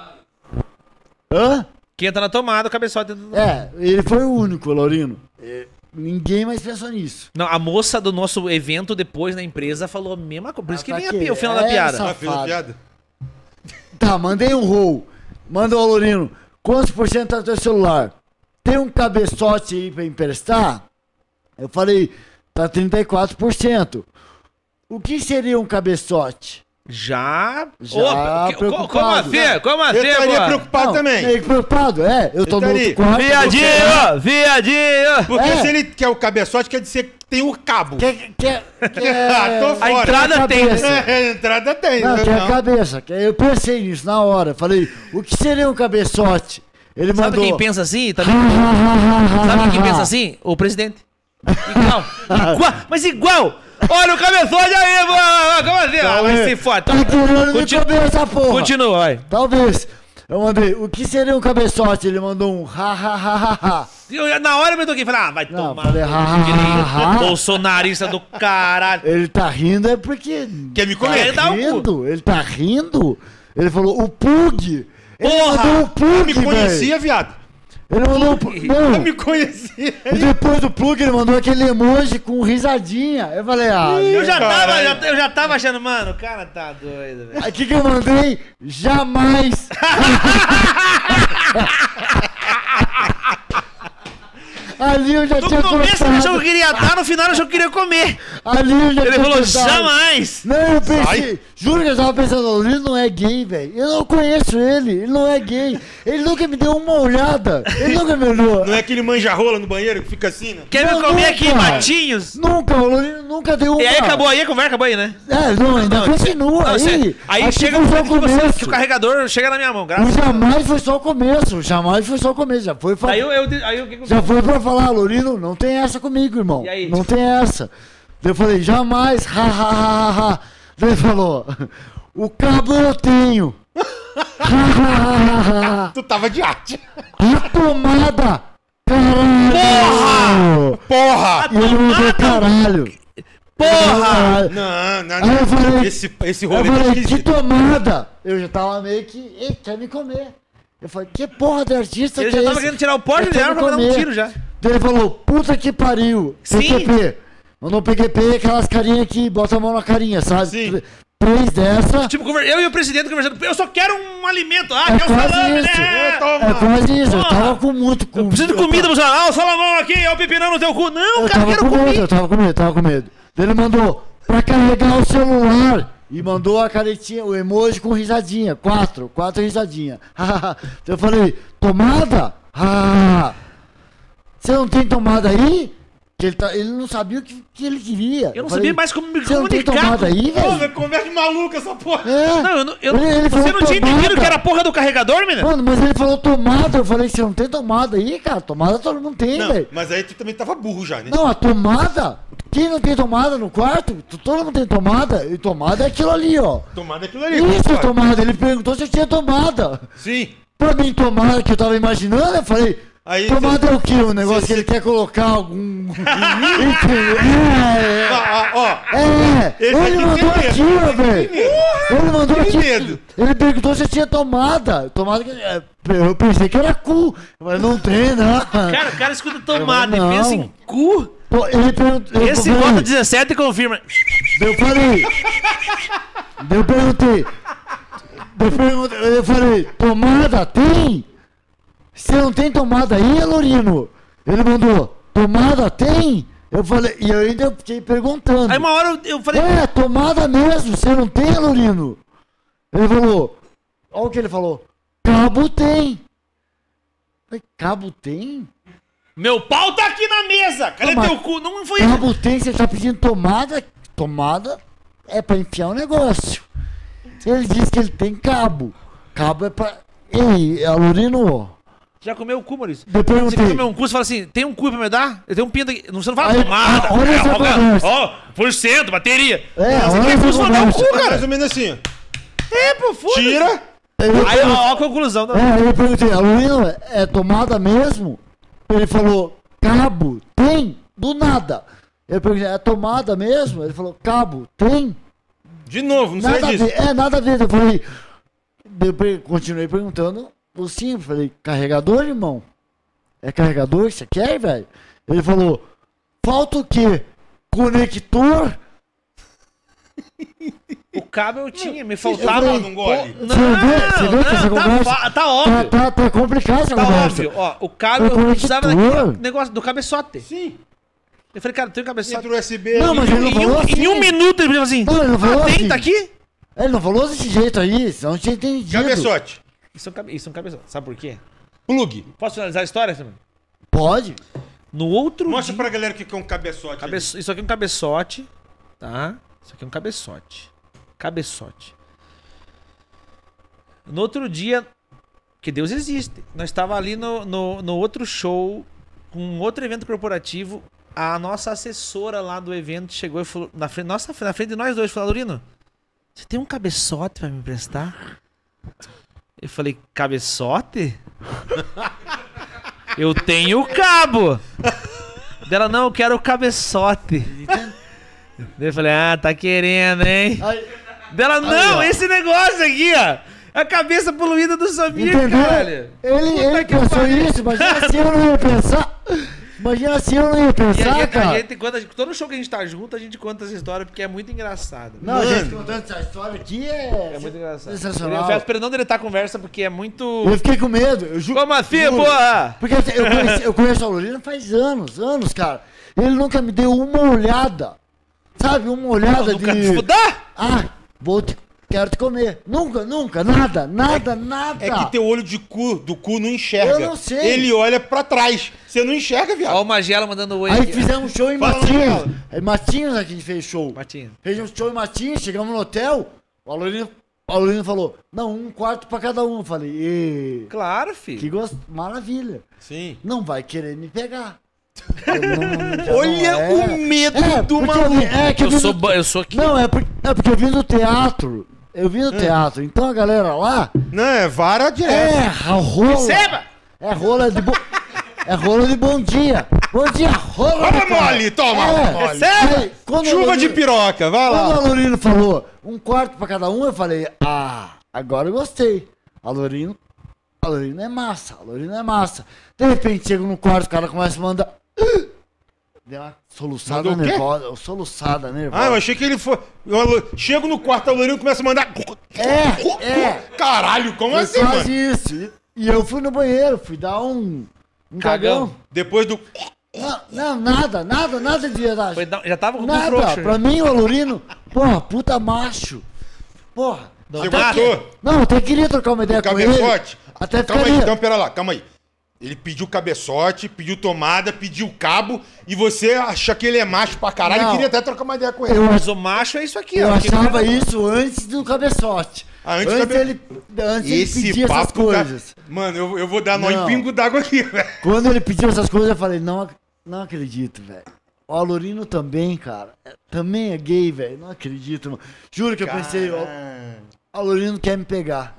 Hã? Quem entra na tomada, o cabeçote. entra na- É, ele foi o único, Laurino. Ninguém mais pensou nisso. Não, a moça do nosso evento depois na empresa falou a mesma coisa. Por isso que pra vem a o final É, da piada. Ah, fez a Safado. piada? Tá, mandei um roll. Manda o Laurino. Quantos por cento tá no teu celular? Tem um cabeçote aí pra emprestar? Eu falei, tá 34%. O que seria um cabeçote? Já. Já Opa, que- co- preocupado. como assim? Como assim, Eu estaria preocupado Não, também. que preocupado, é. Eu tô no Estaria. quarto. Viadinho! Viadinho! Porque É. se ele quer o cabeçote, quer dizer que tem o cabo. Quer, quer, Ah, tô fora. A entrada tem. cabeça. É, a entrada tem. Não, né? tem a Não. cabeça. que Eu pensei nisso na hora. Falei, o que seria um cabeçote? Ele Sabe mandou. quem pensa assim? Também? Sabe quem pensa assim? O presidente. Igual. igual. Mas igual. Olha o cabeçote aí, mano. Como assim? Ah, vai se foda. Tá Continua- comer essa porra. Continua, vai. Talvez. Eu mandei, o que seria um cabeçote? Ele mandou um ha ha ha ha ha. Eu- na hora eu me toquei e falei, ah, vai Não, tomar. falei, ha, ha, ha, ha. Bolsonarista do caralho. Ele tá rindo é porque. Quer me Quer comer? cu. rindo, ele tá rindo. Ele falou, o Pug. Ele Porra! mandou o Pug, Me velho. conhecia, viado. Ele mandou. Não. Me conhecia. E depois do Plug ele mandou aquele emoji com risadinha. Eu falei, ah, Eu já, tava, já- eu já tava achando, mano, o cara tá doido, velho. O que, que eu mandei? Jamais. Ali eu já No tinha começo ele achou que eu queria dar, no final ele achou que eu queria comer. Ali eu já Ele tinha falou, cortado. jamais. Não, eu pensei, juro que eu tava pensando, ele não é gay, velho. Eu não conheço ele, ele não é gay. Ele nunca me deu uma olhada. Ele nunca me olhou. Não é aquele manja-rola no banheiro que fica assim, né? Quer Não, me comer nunca. aqui, Matinhos? Nunca, o Lorino nunca deu uma. E aí acabou aí, a conversa acabou aí, né? É, não, ainda Não, continua não, aí. aí Aqui chega um o que, você- começo. que o carregador chega na minha mão, O graças a Deus. jamais foi só o começo, jamais foi só o começo, já foi Aí eu, eu, aí o que que eu Já foi pra falar, Lorino, não tem essa comigo, irmão. Não tem essa. Daí Eu falei, jamais, ha, ha, ha, ha, ha. Daí ele falou, o cabo eu tenho. Tu tava de arte. A tomada, caralho. Porra! E ele mandou caralho. Porra! Caralho. Não, não, Aí eu não. falei- Esse, esse Eu rolê tá falei, que tomada? Eu já tava meio que, ei, quer me comer. Eu falei, que porra de artista Ele que já é tava esse? querendo tirar o porte Eu de quero arma pra dar um tiro já. Ele falou, puta que pariu. PQP. Mandou PQP aquelas carinhas que botam a mão na carinha, sabe? Sim. Três dessa. Tipo, eu e o presidente conversando. Eu só quero um alimento. Ah, É quer o quase salame, isso. né? É quase isso. Eu tava com muito com. Eu preciso de comida, você Ah, o salamão aqui, é o pepinão no teu cu. Não, Eu cara, tava quero com medo, eu tava com medo, tava com medo. Ele mandou pra carregar o celular. E mandou a caretinha, o emoji com risadinha. Quatro, quatro risadinhas. Daí eu falei, tomada? Ah, você não tem tomada aí? Que ele, tá, ele não sabia o que, que ele queria. Eu não falei, sabia mais como me Você não tem comunicar. tomada aí, velho? velho, conversa maluca essa porra. É. Não, eu não. Eu, Ele- ele você não tinha tomada. entendido que era a porra do carregador, menina? Mano, mas ele falou tomada. Eu falei, você não tem tomada aí, cara? Tomada todo mundo tem, Não, velho. mas aí tu também tava burro já, né? Não, a tomada? Quem não tem tomada no quarto? Todo mundo tem tomada? E tomada é aquilo ali, ó. Tomada aquilo ali. Isso, claro. tomada. Ele perguntou se eu tinha tomada. Sim. Pra mim, tomada que eu tava imaginando, eu falei. Aí tomada é o quê? Um negócio cê- que ele cê- quer colocar algum. é, Ah, ó, ó. é. Esse Ele aqui mandou tem aqui, velho. Ele mandou Tem aqui. medo. Ele perguntou se tinha tomada. Tomada que. é, Eu pensei que era cu. Mas não tem, não. Cara, o cara escuta tomada e pensa em cu. Pô, Ele perguntou. Esse bota 17 e confirma. Eu falei. Eu perguntei. Eu, perguntei, eu falei, tomada tem? Você não tem tomada aí, Lorino? Ele mandou, tomada tem? Eu falei, e eu ainda fiquei perguntando. Aí uma hora eu- eu falei. É, tomada mesmo, você não tem, Lorino? Ele falou, olha o que ele falou, cabo tem. Falei, cabo tem? Meu pau tá aqui na mesa! Cadê Não, mas- teu cu? Não foi isso. Cabo tem, você tá pedindo tomada? Tomada é pra enfiar o negócio. Ele disse que ele tem cabo. Cabo é pra. Ei, Alorino. Já comeu o cu, Maurício? Eu perguntei. Você comer um cu, você fala assim, tem um cu pra me dar? Eu tenho um pinto aqui. Não, você não fala Aí, tomada. olha essa ó, por cento, bateria. É, Você quer funcionar o conversa. cu, cara? Mais ou menos assim. É, pô, foda-se. Tira. Aí, ó, ó a conclusão. Da... é, aí eu perguntei, Alorino, é tomada mesmo? Ele falou, cabo, tem? Do nada. Eu perguntei, é tomada mesmo? Ele falou, cabo, tem? De novo, não Nada sei a disso. é, nada a ver. Eu falei, eu continuei perguntando simples. Falei, carregador, irmão? É carregador que você quer, velho? Ele falou, falta o quê? Conector? O cabo eu tinha, me Eu faltava. falei, não gole. Não, Você vê- você vê que essa tá, conversa- fa- tá Tá, óbvio. tá, tá complicado essa Tá conversa. óbvio. Ó, o cabo Foi eu precisava daquele negócio do cabeçote. Sim. Eu falei, cara, tem um cabeçote. Entra o USB. Não, mas ele não Em falou um, assim. em um minuto ele falou assim: Não, ele não falou ah, tem, assim. tá aqui? Ele não falou desse jeito aí, senão não tinha entendido. Cabeçote. Isso é um, cabe... Isso é um cabeçote. Sabe por quê? Plug. Posso finalizar a história, também? Pode? No outro Mostra dia... pra galera o que é um cabeçote. Cabe... Isso aqui é um cabeçote, tá? Isso aqui é um cabeçote. Cabeçote. No outro dia, que Deus existe. Nós estava ali no, no, no outro show, com um outro evento corporativo, a nossa assessora lá do evento chegou e falou, na frente, nossa, na frente de nós dois, falou, Laurino, você tem um cabeçote pra me emprestar? Eu falei, cabeçote? eu tenho o cabo. Dela, não, eu quero o cabeçote. Daí eu falei, ah, tá querendo, hein? Dela, não, esse negócio aqui, ó. A cabeça poluída do Samir, entendeu? caralho. Ele, Puta ele que pensou pariu. isso, imagina se eu não ia pensar. Imagina se eu não ia E a pensar, gente, a cara. gente, quando a gente- todo show que a gente tá junto, a gente conta essa história porque é muito engraçado. Não, a Mano. gente contando essa história aqui é. É muito engraçado. Sensacional. Eu peço perdão dele estar a conversa porque é muito. Eu fiquei com medo, eu juro. Como assim, juro. porra? Porque assim, eu conheci, eu conheço a Lorena faz anos, anos, cara. Ele nunca me deu uma olhada. Sabe, uma olhada Nunca de. te fudar? Ah, vou te. Quero te comer. Nunca, nunca, nada, nada, nada. É que teu olho de cu, do cu não enxerga. Eu não sei. Ele olha pra trás. Você não enxerga, Ó, viado. o Magela mandando oi. Aí aqui. fizemos show em Fala, Matinhos. É Matinhos aqui a gente fez show. Martinho. Fez um show em Matinhos, chegamos no hotel. O Alorino, o Alorino falou: Não, um quarto pra cada um. Eu falei: "Ê, Claro, filho. Que gosto, maravilha. Sim. Não vai querer me pegar. Não- Olha é. o medo É, do eu maluco. é que eu sou, eu sou aqui. Não, é porque, é porque eu vim do teatro. Eu vim do Hum. teatro. Então a galera lá Não, é vara direto. é a rola. Receba! É rola de bom. É rola de bom dia. Bom dia, rola. Toma mole, toma É. mole. Receba! Aí, quando o Chuva de Alorino- piroca, vai Quando lá. a Lorino falou um quarto pra cada um, eu falei, ah, agora eu gostei. A Lorino, a Lorino é massa, a Lorino é massa. De repente, chega no quarto, o cara começa a mandar... Deu uma soluçada Mandou o quê? nervosa, soluçada nervosa. Ah, eu achei que ele foi. eu Chego no quarto, a Lourinho começa a mandar. É, é. Caralho, como Foi assim, quase mano? isso. E- E eu fui no banheiro, fui dar um... Um Cagão. cagão. Depois do. Não, não, nada, nada, nada de verdade. Foi dar- já tava com o Nada, frouxo. pra mim o Alorino, porra, puta macho. Porra. Você Até gostou? Não, eu até queria trocar uma ideia com ele. Cabeçote? Até Calma aí, ficaria. então pera lá, calma aí. Ele pediu cabeçote, pediu tomada, pediu cabo, e você acha que ele é macho pra caralho Não. e queria até trocar uma ideia com ele. Eu, Mas o macho é isso aqui, eu ó. achava cara- isso antes do cabeçote. Ah, antes antes cabe- ele, antes ele pedia essas papo tá- coisas. Mano, eu, eu vou dar nó em pingo d'água aqui, velho. Quando ele pediu essas coisas, eu falei, não, não acredito, velho. O Alorino também, cara. é- Também é gay, velho. Não acredito, mano. Juro que eu pensei, o Alorino quer me pegar.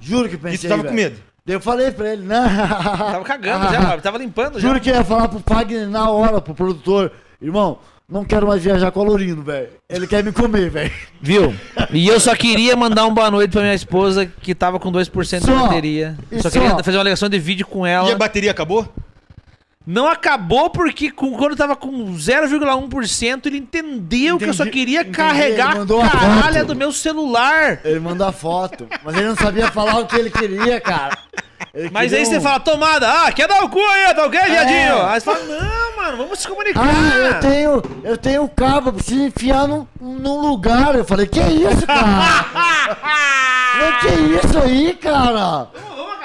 Juro que eu E pensei, tu tava com velho. medo? Daí eu falei pra ele, não. Tava cagando já, tava limpando já. Juro que eu ia falar pro Fagner na hora, pro produtor. Irmão, não quero mais viajar com o Alorino, velho. Ele quer me comer, velho. Viu? E eu só queria mandar um boa noite pra minha esposa que tava com 2% de Só. bateria. E Só só. queria fazer uma ligação de vídeo com E ela. a bateria acabou? Não acabou porque com- quando tava com 0,1% ele entendeu que eu só Entendi, queria entendi. carregar a caralha foto. do meu celular. Ele mandou a foto, mas ele não sabia falar o que ele queria, cara. Ele Mas queria aí você um- fala, tomada, ah, quer dar o cu aí, tá ok, É. viadinho? Aí você fala, não, mano, vamos se comunicar. Ah, eu tenho, eu tenho o cabo, eu preciso enfiar num, num lugar. Eu falei, que isso, cara? Mas que isso aí, cara?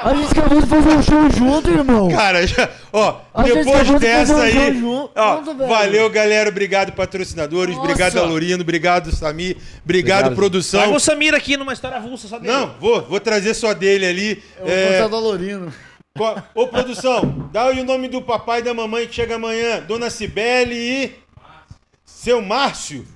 A gente acabou de fazer um show junto, irmão. Cara, já, ó, A gente depois de dessa fazer um aí. Ó, junto, valeu, galera. Obrigado, patrocinadores. Nossa. Obrigado, Alorino. Obrigado, Sami. Obrigado, produção. Traga o Samir aqui numa história avulsa só dele. Não, vou, vou trazer só dele ali. Eu vou É, contar do Alorino. Ô, produção, dá aí o nome do papai e da mamãe que chega amanhã. Dona Cibele e. Seu Márcio.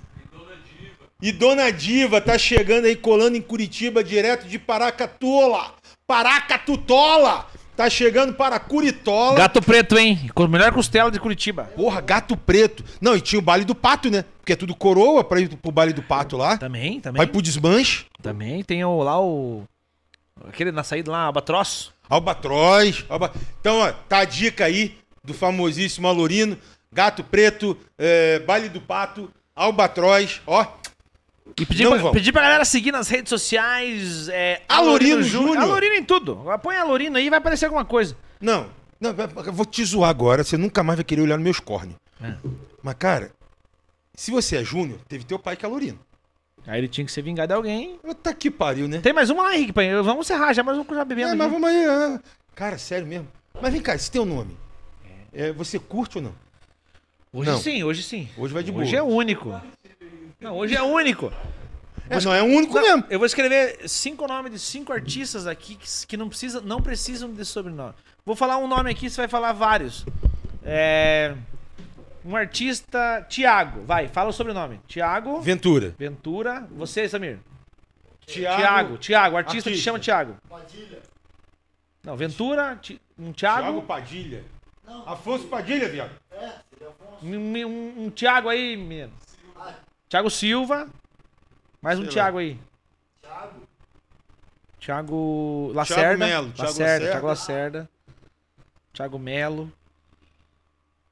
E Dona Diva tá chegando aí, colando em Curitiba, direto de Paracatola. Paracatutola! Tá chegando para Curitola. Gato preto, hein? Com melhor costela de Curitiba. Porra, gato preto. Não, e tinha o baile do pato, né? Porque é tudo coroa pra ir pro baile do pato lá. Também, também. Vai pro desmanche. Também tem o, lá o... Aquele na saída lá, Albatroz. Albatroz. Alba... Então, ó, tá a dica aí do famosíssimo Alorino. Gato preto, é, baile do pato, Albatroz, ó. E pedir Não pra, vão. pedir pra galera seguir nas redes sociais. É, Alorino Júnior. Alorino em tudo. Põe Alorino aí vai aparecer alguma coisa. Não, não, eu vou te zoar agora, você nunca mais vai querer olhar nos meus cornes. É. Mas, cara, se você é Júnior, teve teu pai que é Alorino. Aí ele tinha que ser vingado de alguém. Tá que pariu, né? Tem mais uma lá, Henrique. Vamos encerrar já, mas vamos já bebendo. É, mas vamos aí. é. Cara, sério mesmo. Mas vem cá, esse teu nome. É, você curte ou não? Hoje não. sim, hoje sim. Hoje vai de boa. Hoje é único. Não, hoje é único. É, não é o único Não, mesmo. Eu vou escrever cinco nomes de cinco artistas aqui que, que não, precisa, não precisam de sobrenome. Vou falar um nome aqui, você vai falar vários. É... Um artista. Tiago. Vai, fala o sobrenome. Tiago Ventura. Ventura. Você, Samir. Tiago. Tiago. Tiago. O artista te Artista. chama Tiago. Padilha. Não, Ventura. Ti- Um Tiago. Thiago Padilha. Afonso Padilha, viado. É, seria Afonso. Um, um, um Tiago aí, menino. Tiago Silva. Mais um Sei lá. Tiago aí. Thiago. Thiago Lacerda. Melo, Thiago Lacerda, Lacerda. Thiago Lacerda. Thiago Melo.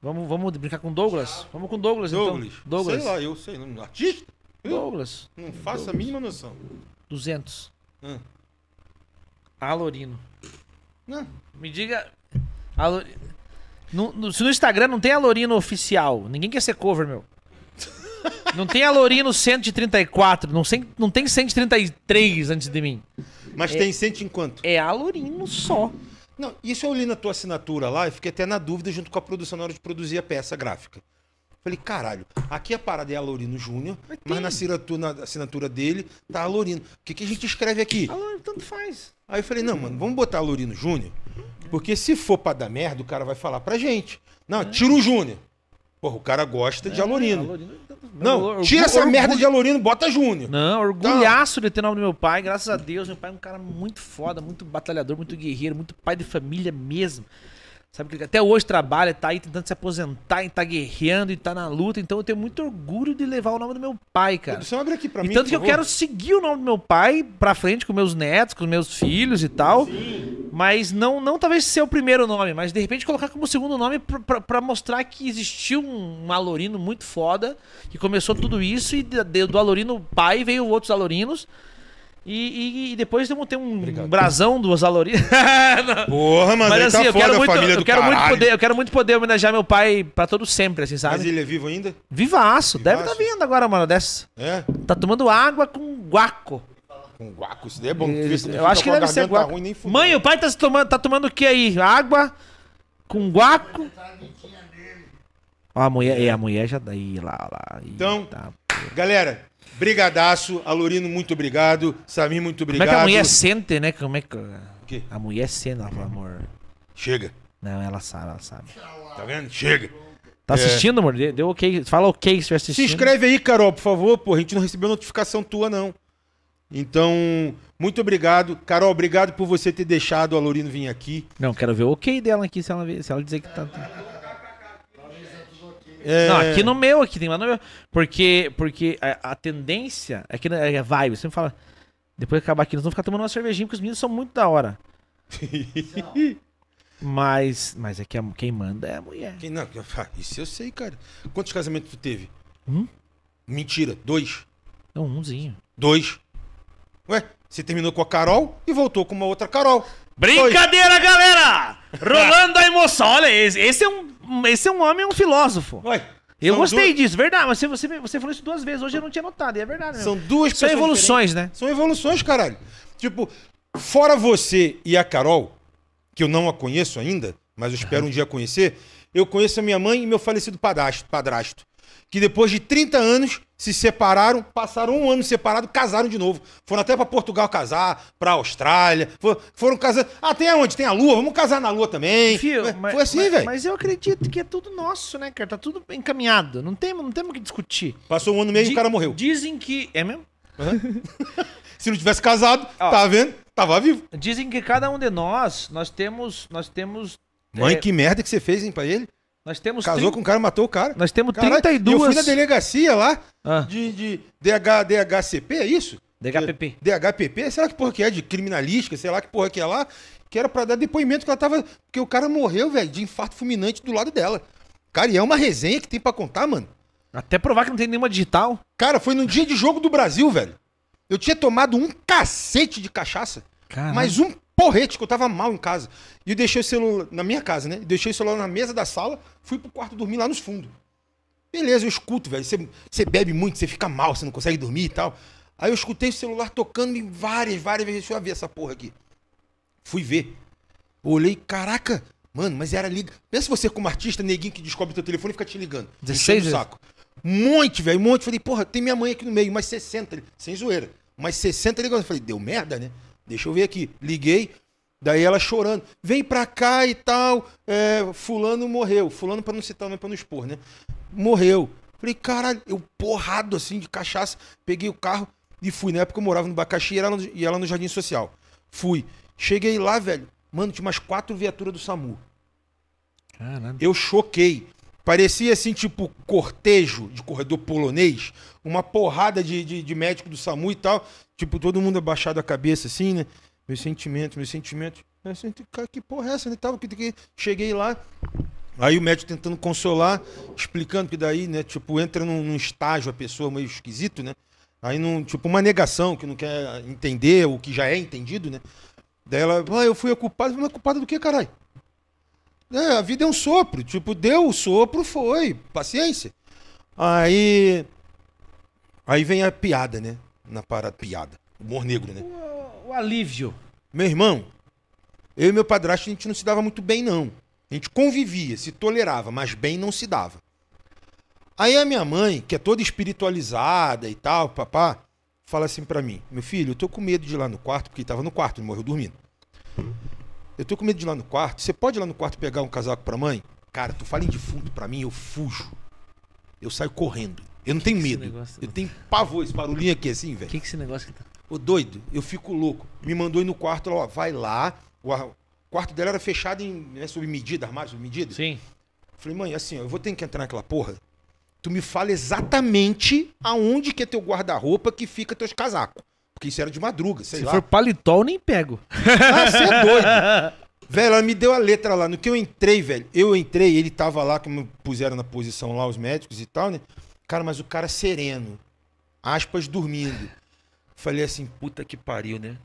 Vamos, vamos brincar com Douglas? Vamos com Douglas, Douglas. então. Douglas. Sei lá, eu sei. Não, artista? Douglas. Não faço a mínima noção. 200. Hum. Alorino. Não. Me diga. Alo- No, no- se no Instagram não tem Alorino oficial, ninguém quer ser cover, meu. Não tem Alorino 134, não, sem, não tem 133 antes de mim. Mas tem sente enquanto? É Alorino só. Não, isso eu li na tua assinatura lá e fiquei até na dúvida junto com a produção na hora de produzir a peça gráfica. Falei, caralho, aqui a parada é Alorino Júnior, mas na assinatura, na assinatura dele tá Alorino. O que, que a gente escreve aqui? Alorino tanto faz. Aí eu falei, não, mano, vamos botar Alorino Júnior, porque se for pra dar merda, o cara vai falar pra gente. Não, tira o Júnior. Porra, o cara gosta de Alorino. Alorino tanto- Não, Orgulho- tira essa orgulho- merda de Alorino, bota Júnior. Não, orgulhaço de ter o nome do meu pai, graças a Deus. Meu pai é um cara muito foda, muito batalhador, muito guerreiro, muito pai de família mesmo. Sabe que até hoje trabalha, tá aí tentando se aposentar e tá guerreando e tá na luta. Então eu tenho muito orgulho de levar o nome do meu pai, cara. Produção, abre aqui pra E mim, tanto por que eu quero seguir o nome do meu pai pra frente com meus netos, com meus filhos e tal. Mas não, não talvez ser o primeiro nome, mas de repente colocar como segundo nome pra, pra- pra mostrar que existiu um, Alorino muito foda, que começou tudo isso e do Alorino pai veio outros Alorinos. E, e- e depois temos ter um Obrigado. brasão dos Alorinos. Não. Porra, mano, Mas aí assim, tá eu quero muito, eu do quero muito poder, eu quero muito poder homenagear meu pai pra todo sempre, assim, Mas sabe? ele é vivo ainda? Vivaço, deve estar vindo agora, mano, dessa. É? Tá tomando água com guaco. Com guaco, isso daí é bom. Isso, eu acho que deve ser garganta guaco. ruim, nem fudeu. Mãe, o pai tá, se tomando, tá tomando o que aí? Água com guaco? Ó, a mulher, é, a mulher já daí lá, lá. Então, Eita. Galera, brigadaço. Alorino, muito obrigado. Samir, muito Como obrigado. é que a mulher sente, né? Como é que. quê? A mulher sente, ela fala, amor. Chega. Não, ela sabe, ela sabe. Tá vendo? Chega. Tá assistindo, amor? Deu ok. Fala ok se estiver Se assistindo. inscreve aí, Carol, por favor. Pô, a gente não recebeu notificação tua, não. Então, muito obrigado. Carol, obrigado por você ter deixado o Alorino vir aqui. Não, quero ver o ok dela aqui, se ela, se ela dizer que tá. É, Não, aqui no meu, aqui tem lá no meu. Porque, porque a, a tendência é que é vibe. Você me fala. Depois que acabar aqui, nós vamos ficar tomando uma cervejinha, porque os meninos são muito da hora. Mas, mas é que a- quem manda é a mulher. Quem- Não, isso eu sei, cara. Quantos casamentos tu teve? Um? Mentira, dois. Um umzinho. Dois. Ué, você terminou com a Carol e voltou com uma outra Carol. Brincadeira, galera! Rolando a emoção. Olha, esse, esse é um, esse é um homem, um filósofo. Ué, Eu gostei duas- disso, verdade. Mas você, você, falou isso duas vezes, hoje eu não tinha notado, e é verdade. São Mesmo. duas São evoluções, né? São evoluções, caralho. Tipo, fora você e a Carol, que eu não a conheço ainda, mas eu espero um dia conhecer, eu conheço a minha mãe e meu falecido padrasto, padrasto. Que depois de 30 anos se separaram, passaram um ano separados, casaram de novo. Foram até pra Portugal casar, pra Austrália. for- Foram casar. Ah, tem aonde? Tem a Lua, vamos casar na Lua também. Fio, mas- Foi assim, velho. Mas eu acredito que é tudo nosso, né, cara? Tá tudo encaminhado. Não temos não temos o que discutir. Passou um ano e meio e o cara morreu. Dizem que. É mesmo? Se não tivesse casado, Ó. tá vendo? Tava vivo. Dizem que cada um de nós, nós temos. Nós temos. Mãe, é, que merda que você fez, hein, pra ele? Nós temos. Casou trin- com um cara, matou o cara. Nós temos Caralho, 32. Eu fui na delegacia lá Ah, de, de DH, DHCP, é isso? DHPP. DHPP? Sei lá que porra que é, de criminalística, sei lá que porra que é lá, que era pra dar depoimento que ela tava. Porque o cara morreu, velho, de infarto fulminante do lado dela. Cara, e é uma resenha que tem pra contar, mano. Até provar que não tem nenhuma digital. Cara, foi no dia de jogo do Brasil, velho. Eu tinha tomado um cacete de cachaça, Caralho. mas um porrete, que eu tava mal em casa. E eu deixei o celular na minha casa, né? Deixei o celular na mesa da sala, fui pro quarto dormir lá nos fundos. Beleza, eu escuto, velho. Você, bebe muito, você fica mal, você não consegue dormir e tal. Aí eu escutei o celular tocando em várias, várias vezes. Deixa eu ver essa porra aqui. Fui ver. Olhei, caraca, mano, mas era liga. Pensa você como artista, neguinho que descobre teu telefone e fica te ligando. 16 enchendo o saco. Um monte, velho, um monte. Falei, porra, tem minha mãe aqui no meio, mais 60, sem zoeira. Mais 60 ligando. Falei, deu merda, né? Deixa eu ver aqui. Liguei, daí ela chorando. Vem pra cá e tal. é, fulano morreu. Fulano pra não citar, não é pra não expor, né? morreu. Falei, caralho, eu porrado assim de cachaça, peguei o carro e fui. Na época eu morava no Bacaxi e ela no, e ela no Jardim Social. Fui. Cheguei lá, velho. Mano, tinha umas quatro viaturas do SAMU. Caralho. Eu choquei. Parecia assim, tipo, cortejo de corredor polonês. Uma porrada de, de, de médico do SAMU e tal. Tipo, todo mundo abaixado a cabeça, assim, né? Meus sentimentos, meus sentimentos. Eu assim, cara, que porra é essa, né? Tava, que, que... Cheguei lá. Aí o médico tentando consolar, explicando que daí, né, tipo, entra num, num estágio a pessoa meio esquisito, né? Aí, num, tipo, uma negação, que não quer entender o que já é entendido, né? Daí ela, ah, eu fui a culpada. Mas culpada do que, caralho? É, a vida é um sopro. Tipo, deu o sopro, foi. Paciência. Aí. Aí vem a piada, né? Na parada, piada. Humor negro, né? O, o alívio. Meu irmão, eu e meu padrasto, a gente não se dava muito bem, não. A gente convivia, se tolerava, mas bem não se dava. Aí a minha mãe, que é toda espiritualizada e tal, papá, fala assim pra mim: Meu filho, eu tô com medo de ir lá no quarto, porque ele tava no quarto, ele morreu dormindo. Eu tô com medo de ir lá no quarto. Você pode ir lá no quarto pegar um casaco pra mãe? Cara, tu fala em defunto pra mim, eu fujo. Eu saio correndo. Eu não tenho que esse medo. negócio- Eu tenho pavor, esse barulhinho aqui assim, O velho. que que esse negócio que tá? Ô doido, eu fico louco. Me mandou ir no quarto, ela, ó, vai lá. O ar- o quarto dela era fechado em, né, sob medida, armário sob medida. Sim. Falei, mãe, assim, ó, eu vou ter que entrar naquela porra. Tu me fala exatamente aonde que é teu guarda-roupa que fica teus casacos. Porque isso era de madruga, sei Se lá. for paletó, eu nem pego. Ah, você é doido. velho, ela me deu a letra lá. No que eu entrei, velho, eu entrei, ele tava lá, como puseram na posição lá os médicos e tal, né? Cara, mas o cara sereno. Aspas dormindo. Falei assim, puta que pariu, né?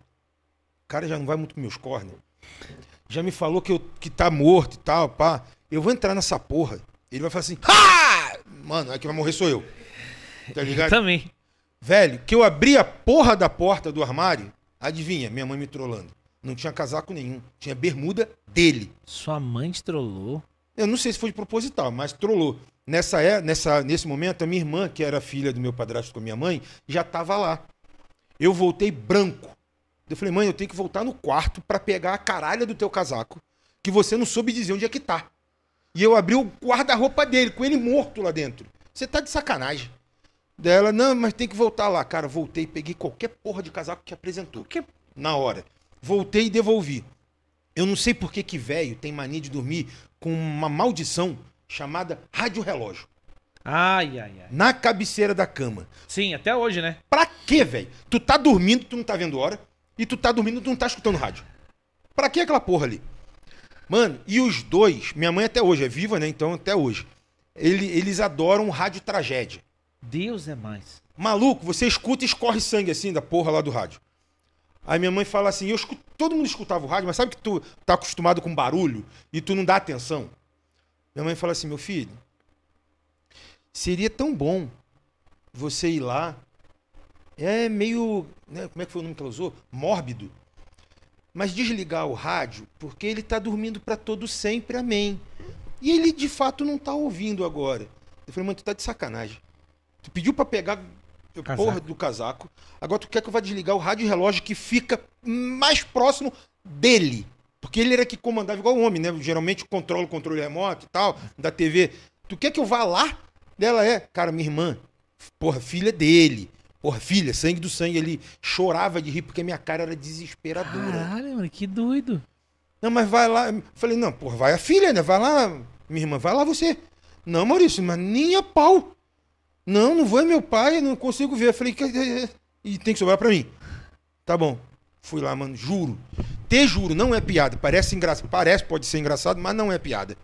O cara já não vai muito com meus cornos. Já me falou que, eu, que tá morto e tal, pá. Eu vou entrar nessa porra. Ele vai falar assim, ha! Mano, aí que vai morrer sou eu. Tá ligado? Também. Velho, que eu abri a porra da porta do armário, adivinha, minha mãe me trollando. Não tinha casaco nenhum, tinha bermuda dele. Sua mãe te trollou. Eu não sei se foi de proposital, mas trollou. Nessa, é, nessa, nesse momento, a minha irmã, que era filha do meu padrasto com a minha mãe, já tava lá. Eu voltei branco. Eu falei, mãe, eu tenho que voltar no quarto pra pegar a caralha do teu casaco, que você não soube dizer onde é que tá. E eu abri o guarda-roupa dele, com ele morto lá dentro. Você tá de sacanagem. Dela, não, mas tem que voltar lá. Cara, voltei, peguei qualquer porra de casaco que apresentou. Que- Na hora. Voltei e devolvi. Eu não sei por que que velho tem mania de dormir com uma maldição chamada rádio relógio Ai, ai, ai. na cabeceira da cama. Sim, até hoje, né? Pra quê, velho? Tu tá dormindo, tu não tá vendo hora, e tu tá dormindo, tu não tá escutando rádio. Pra que aquela porra ali? Mano, e os dois, minha mãe até hoje é viva, né? Então até hoje. Ele- eles adoram rádio tragédia. Deus é mais. Maluco, você escuta e escorre sangue assim da porra lá do rádio. Aí minha mãe fala assim, eu escuto, todo mundo escutava o rádio, mas sabe que tu tá acostumado com barulho e tu não dá atenção? Minha mãe fala assim, meu filho, seria tão bom você ir lá, é meio, né, como é que foi o nome que ela usou? Mórbido. Mas desligar o rádio, porque ele tá dormindo para todo sempre, amém. E ele de fato não tá ouvindo agora. Eu falei, mãe, tu tá de sacanagem. Tu pediu pra pegar Casaco. porra do casaco. Agora tu quer que eu vá desligar o rádio relógio que fica mais próximo dele. Porque ele era que comandava igual o homem, né? Geralmente controla o controle remoto e tal, da TV. Tu quer que eu vá lá? Dela é, cara, minha irmã, porra, filha dele. Porra, filha, sangue do sangue. Ele chorava de rir porque minha cara era desesperadora. Caralho, mano, que doido. Não, mas vai lá. Eu Falei, não, porra, vai a filha, né? Vai lá, minha irmã, vai lá você. Não, Maurício, mas nem a pau. Não, não vou, é meu pai, não consigo ver. Eu falei, "Que- é, é, e tem que sobrar pra mim. Tá bom. Fui lá, mano, juro. Te juro, não é piada. Parece engraçado, parece, pode ser engraçado, mas não é piada.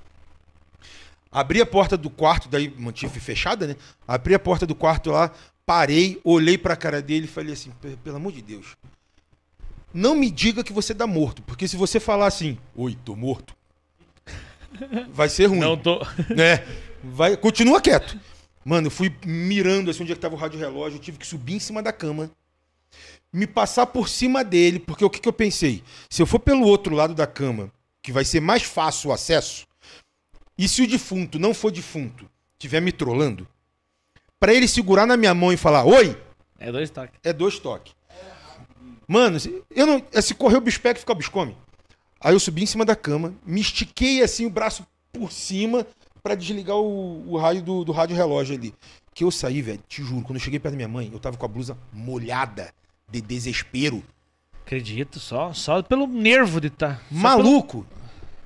Abri a porta do quarto, daí mantive fechada, né? Abri a porta do quarto lá, parei, olhei pra cara dele e falei assim, "Pe- pelo amor de Deus, não me diga que você tá morto, porque se você falar assim, oi, tô morto, vai ser ruim. Não tô. né? Vai, continua quieto. Mano, eu fui mirando assim onde é que tava o rádio relógio, eu tive que subir em cima da cama, me passar por cima dele, porque o que, que eu pensei? Se eu for pelo outro lado da cama, que vai ser mais fácil o acesso, e se o defunto não for defunto, estiver me trolando, pra ele segurar na minha mão e falar, oi, É dois toques. é dois toques. Mano, se- eu não. Se correr o bicho fica o bicho come. Aí eu subi em cima da cama, me estiquei assim o braço por cima, pra desligar o, o raio do, do rádio relógio ali. Que eu saí, velho, te juro, quando eu cheguei perto da minha mãe, eu tava com a blusa molhada de desespero. Acredito, só, só pelo nervo de estar. Maluco!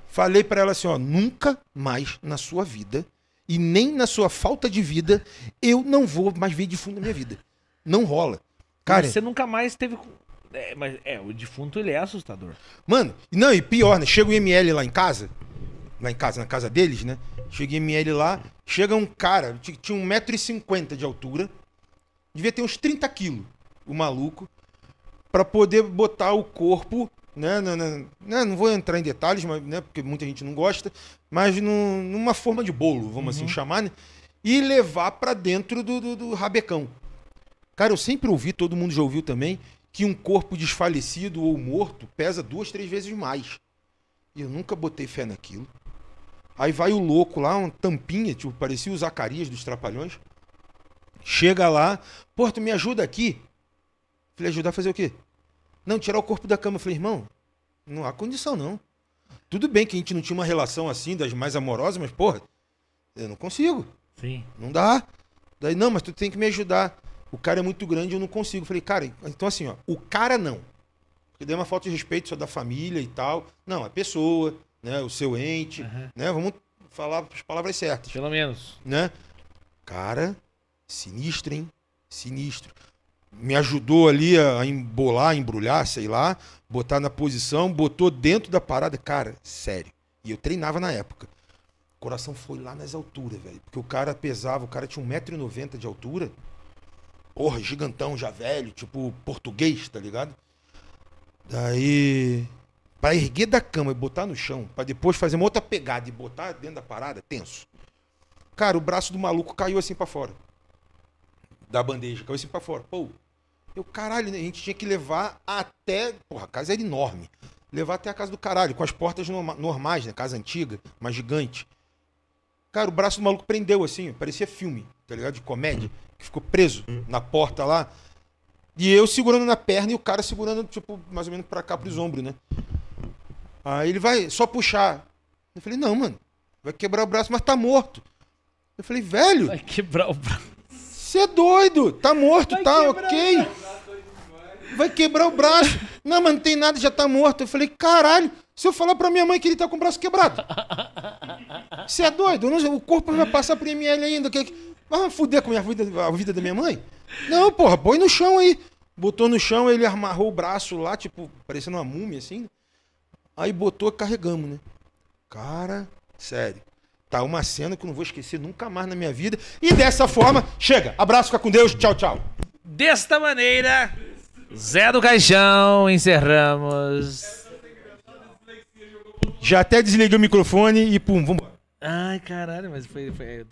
Falei pra ela assim, ó, nunca mais na sua vida e nem na sua falta de vida eu não vou mais ver defunto na minha vida. Não rola. Cara, Você nunca mais teve. É, mas é, o defunto ele é assustador. Mano, não, e pior, né? Chega o ML lá em casa, lá em casa, na casa deles, né? Chega o ML lá, chega um cara, tinha 1,50m de altura, devia ter uns 30 quilos, o maluco, pra poder botar o corpo, né? na- na- né, não vou entrar em detalhes, mas, né? Porque muita gente não gosta, mas num- numa forma de bolo, vamos assim chamar, né? E levar pra dentro do, do, do rabecão. Cara, eu sempre ouvi, todo mundo já ouviu também, que um corpo desfalecido ou morto pesa duas, três vezes mais. E eu nunca botei fé naquilo. Aí vai o louco lá, uma tampinha, tipo, parecia o Zacarias dos Trapalhões. Chega lá, pô, tu me ajuda aqui. Falei, ajudar a fazer o quê? Não, tirar o corpo da cama. Falei, irmão, não há condição não. Tudo bem que a gente não tinha uma relação assim, das mais amorosas, mas, porra, eu não consigo. Sim. Não dá. Daí, não, mas tu tem que me ajudar. O cara é muito grande, eu não consigo. Falei, cara, então assim, ó, o cara não. Porque é uma falta de respeito só da família e tal. Não, a pessoa, né? O seu ente, Aham. né? Vamos falar as palavras certas, Pelo menos. né? Cara, sinistro, hein? Sinistro. Me ajudou ali a embolar, embrulhar, sei lá, botar na posição, botou dentro da parada. Cara, sério. E eu treinava na época. O coração foi lá nas alturas, velho. Porque o cara pesava, o cara tinha 1,90m de altura. Porra, gigantão já velho, tipo português, tá ligado? Daí, pra erguer da cama e botar no chão, pra depois fazer uma outra pegada e botar dentro da parada, tenso. Cara, o braço do maluco caiu assim pra fora. Da bandeja, caiu assim pra fora. Pô, eu, caralho, né? a gente tinha que levar até. Porra, a casa era enorme. Levar até a casa do caralho, com as portas norma- normais, né? Casa antiga, mas gigante. Cara, o braço do maluco prendeu assim, parecia filme, tá ligado? De comédia, que ficou preso na porta lá. E eu segurando na perna e o cara segurando, tipo, mais ou menos pra cá, pros ombros, né? Aí ele vai só puxar. Eu falei, não, mano, vai quebrar o braço, mas tá morto. Eu falei, velho, Vai quebrar o braço. Você é doido, tá morto, tá ok. Vai quebrar o braço. Não, mas não tem nada, já tá morto. Eu falei, caralho, se eu falar pra minha mãe que ele tá com o braço quebrado. Você é doido? Não- o corpo vai passar pro ML ainda. Que, que- vai fuder com a vida, a vida da minha mãe? Não, porra, põe no chão aí. Botou no chão, ele amarrou o braço lá, tipo, parecendo uma múmia assim. Aí botou, carregamos, né? Cara, sério. Tá uma cena que eu não vou esquecer nunca mais na minha vida. E dessa forma, chega. Abraço, fica com Deus. Tchau, tchau. Desta maneira, Zé do Caixão, encerramos. Já até desliguei o microfone e pum, vambora. Ai, caralho, mas foi. foi...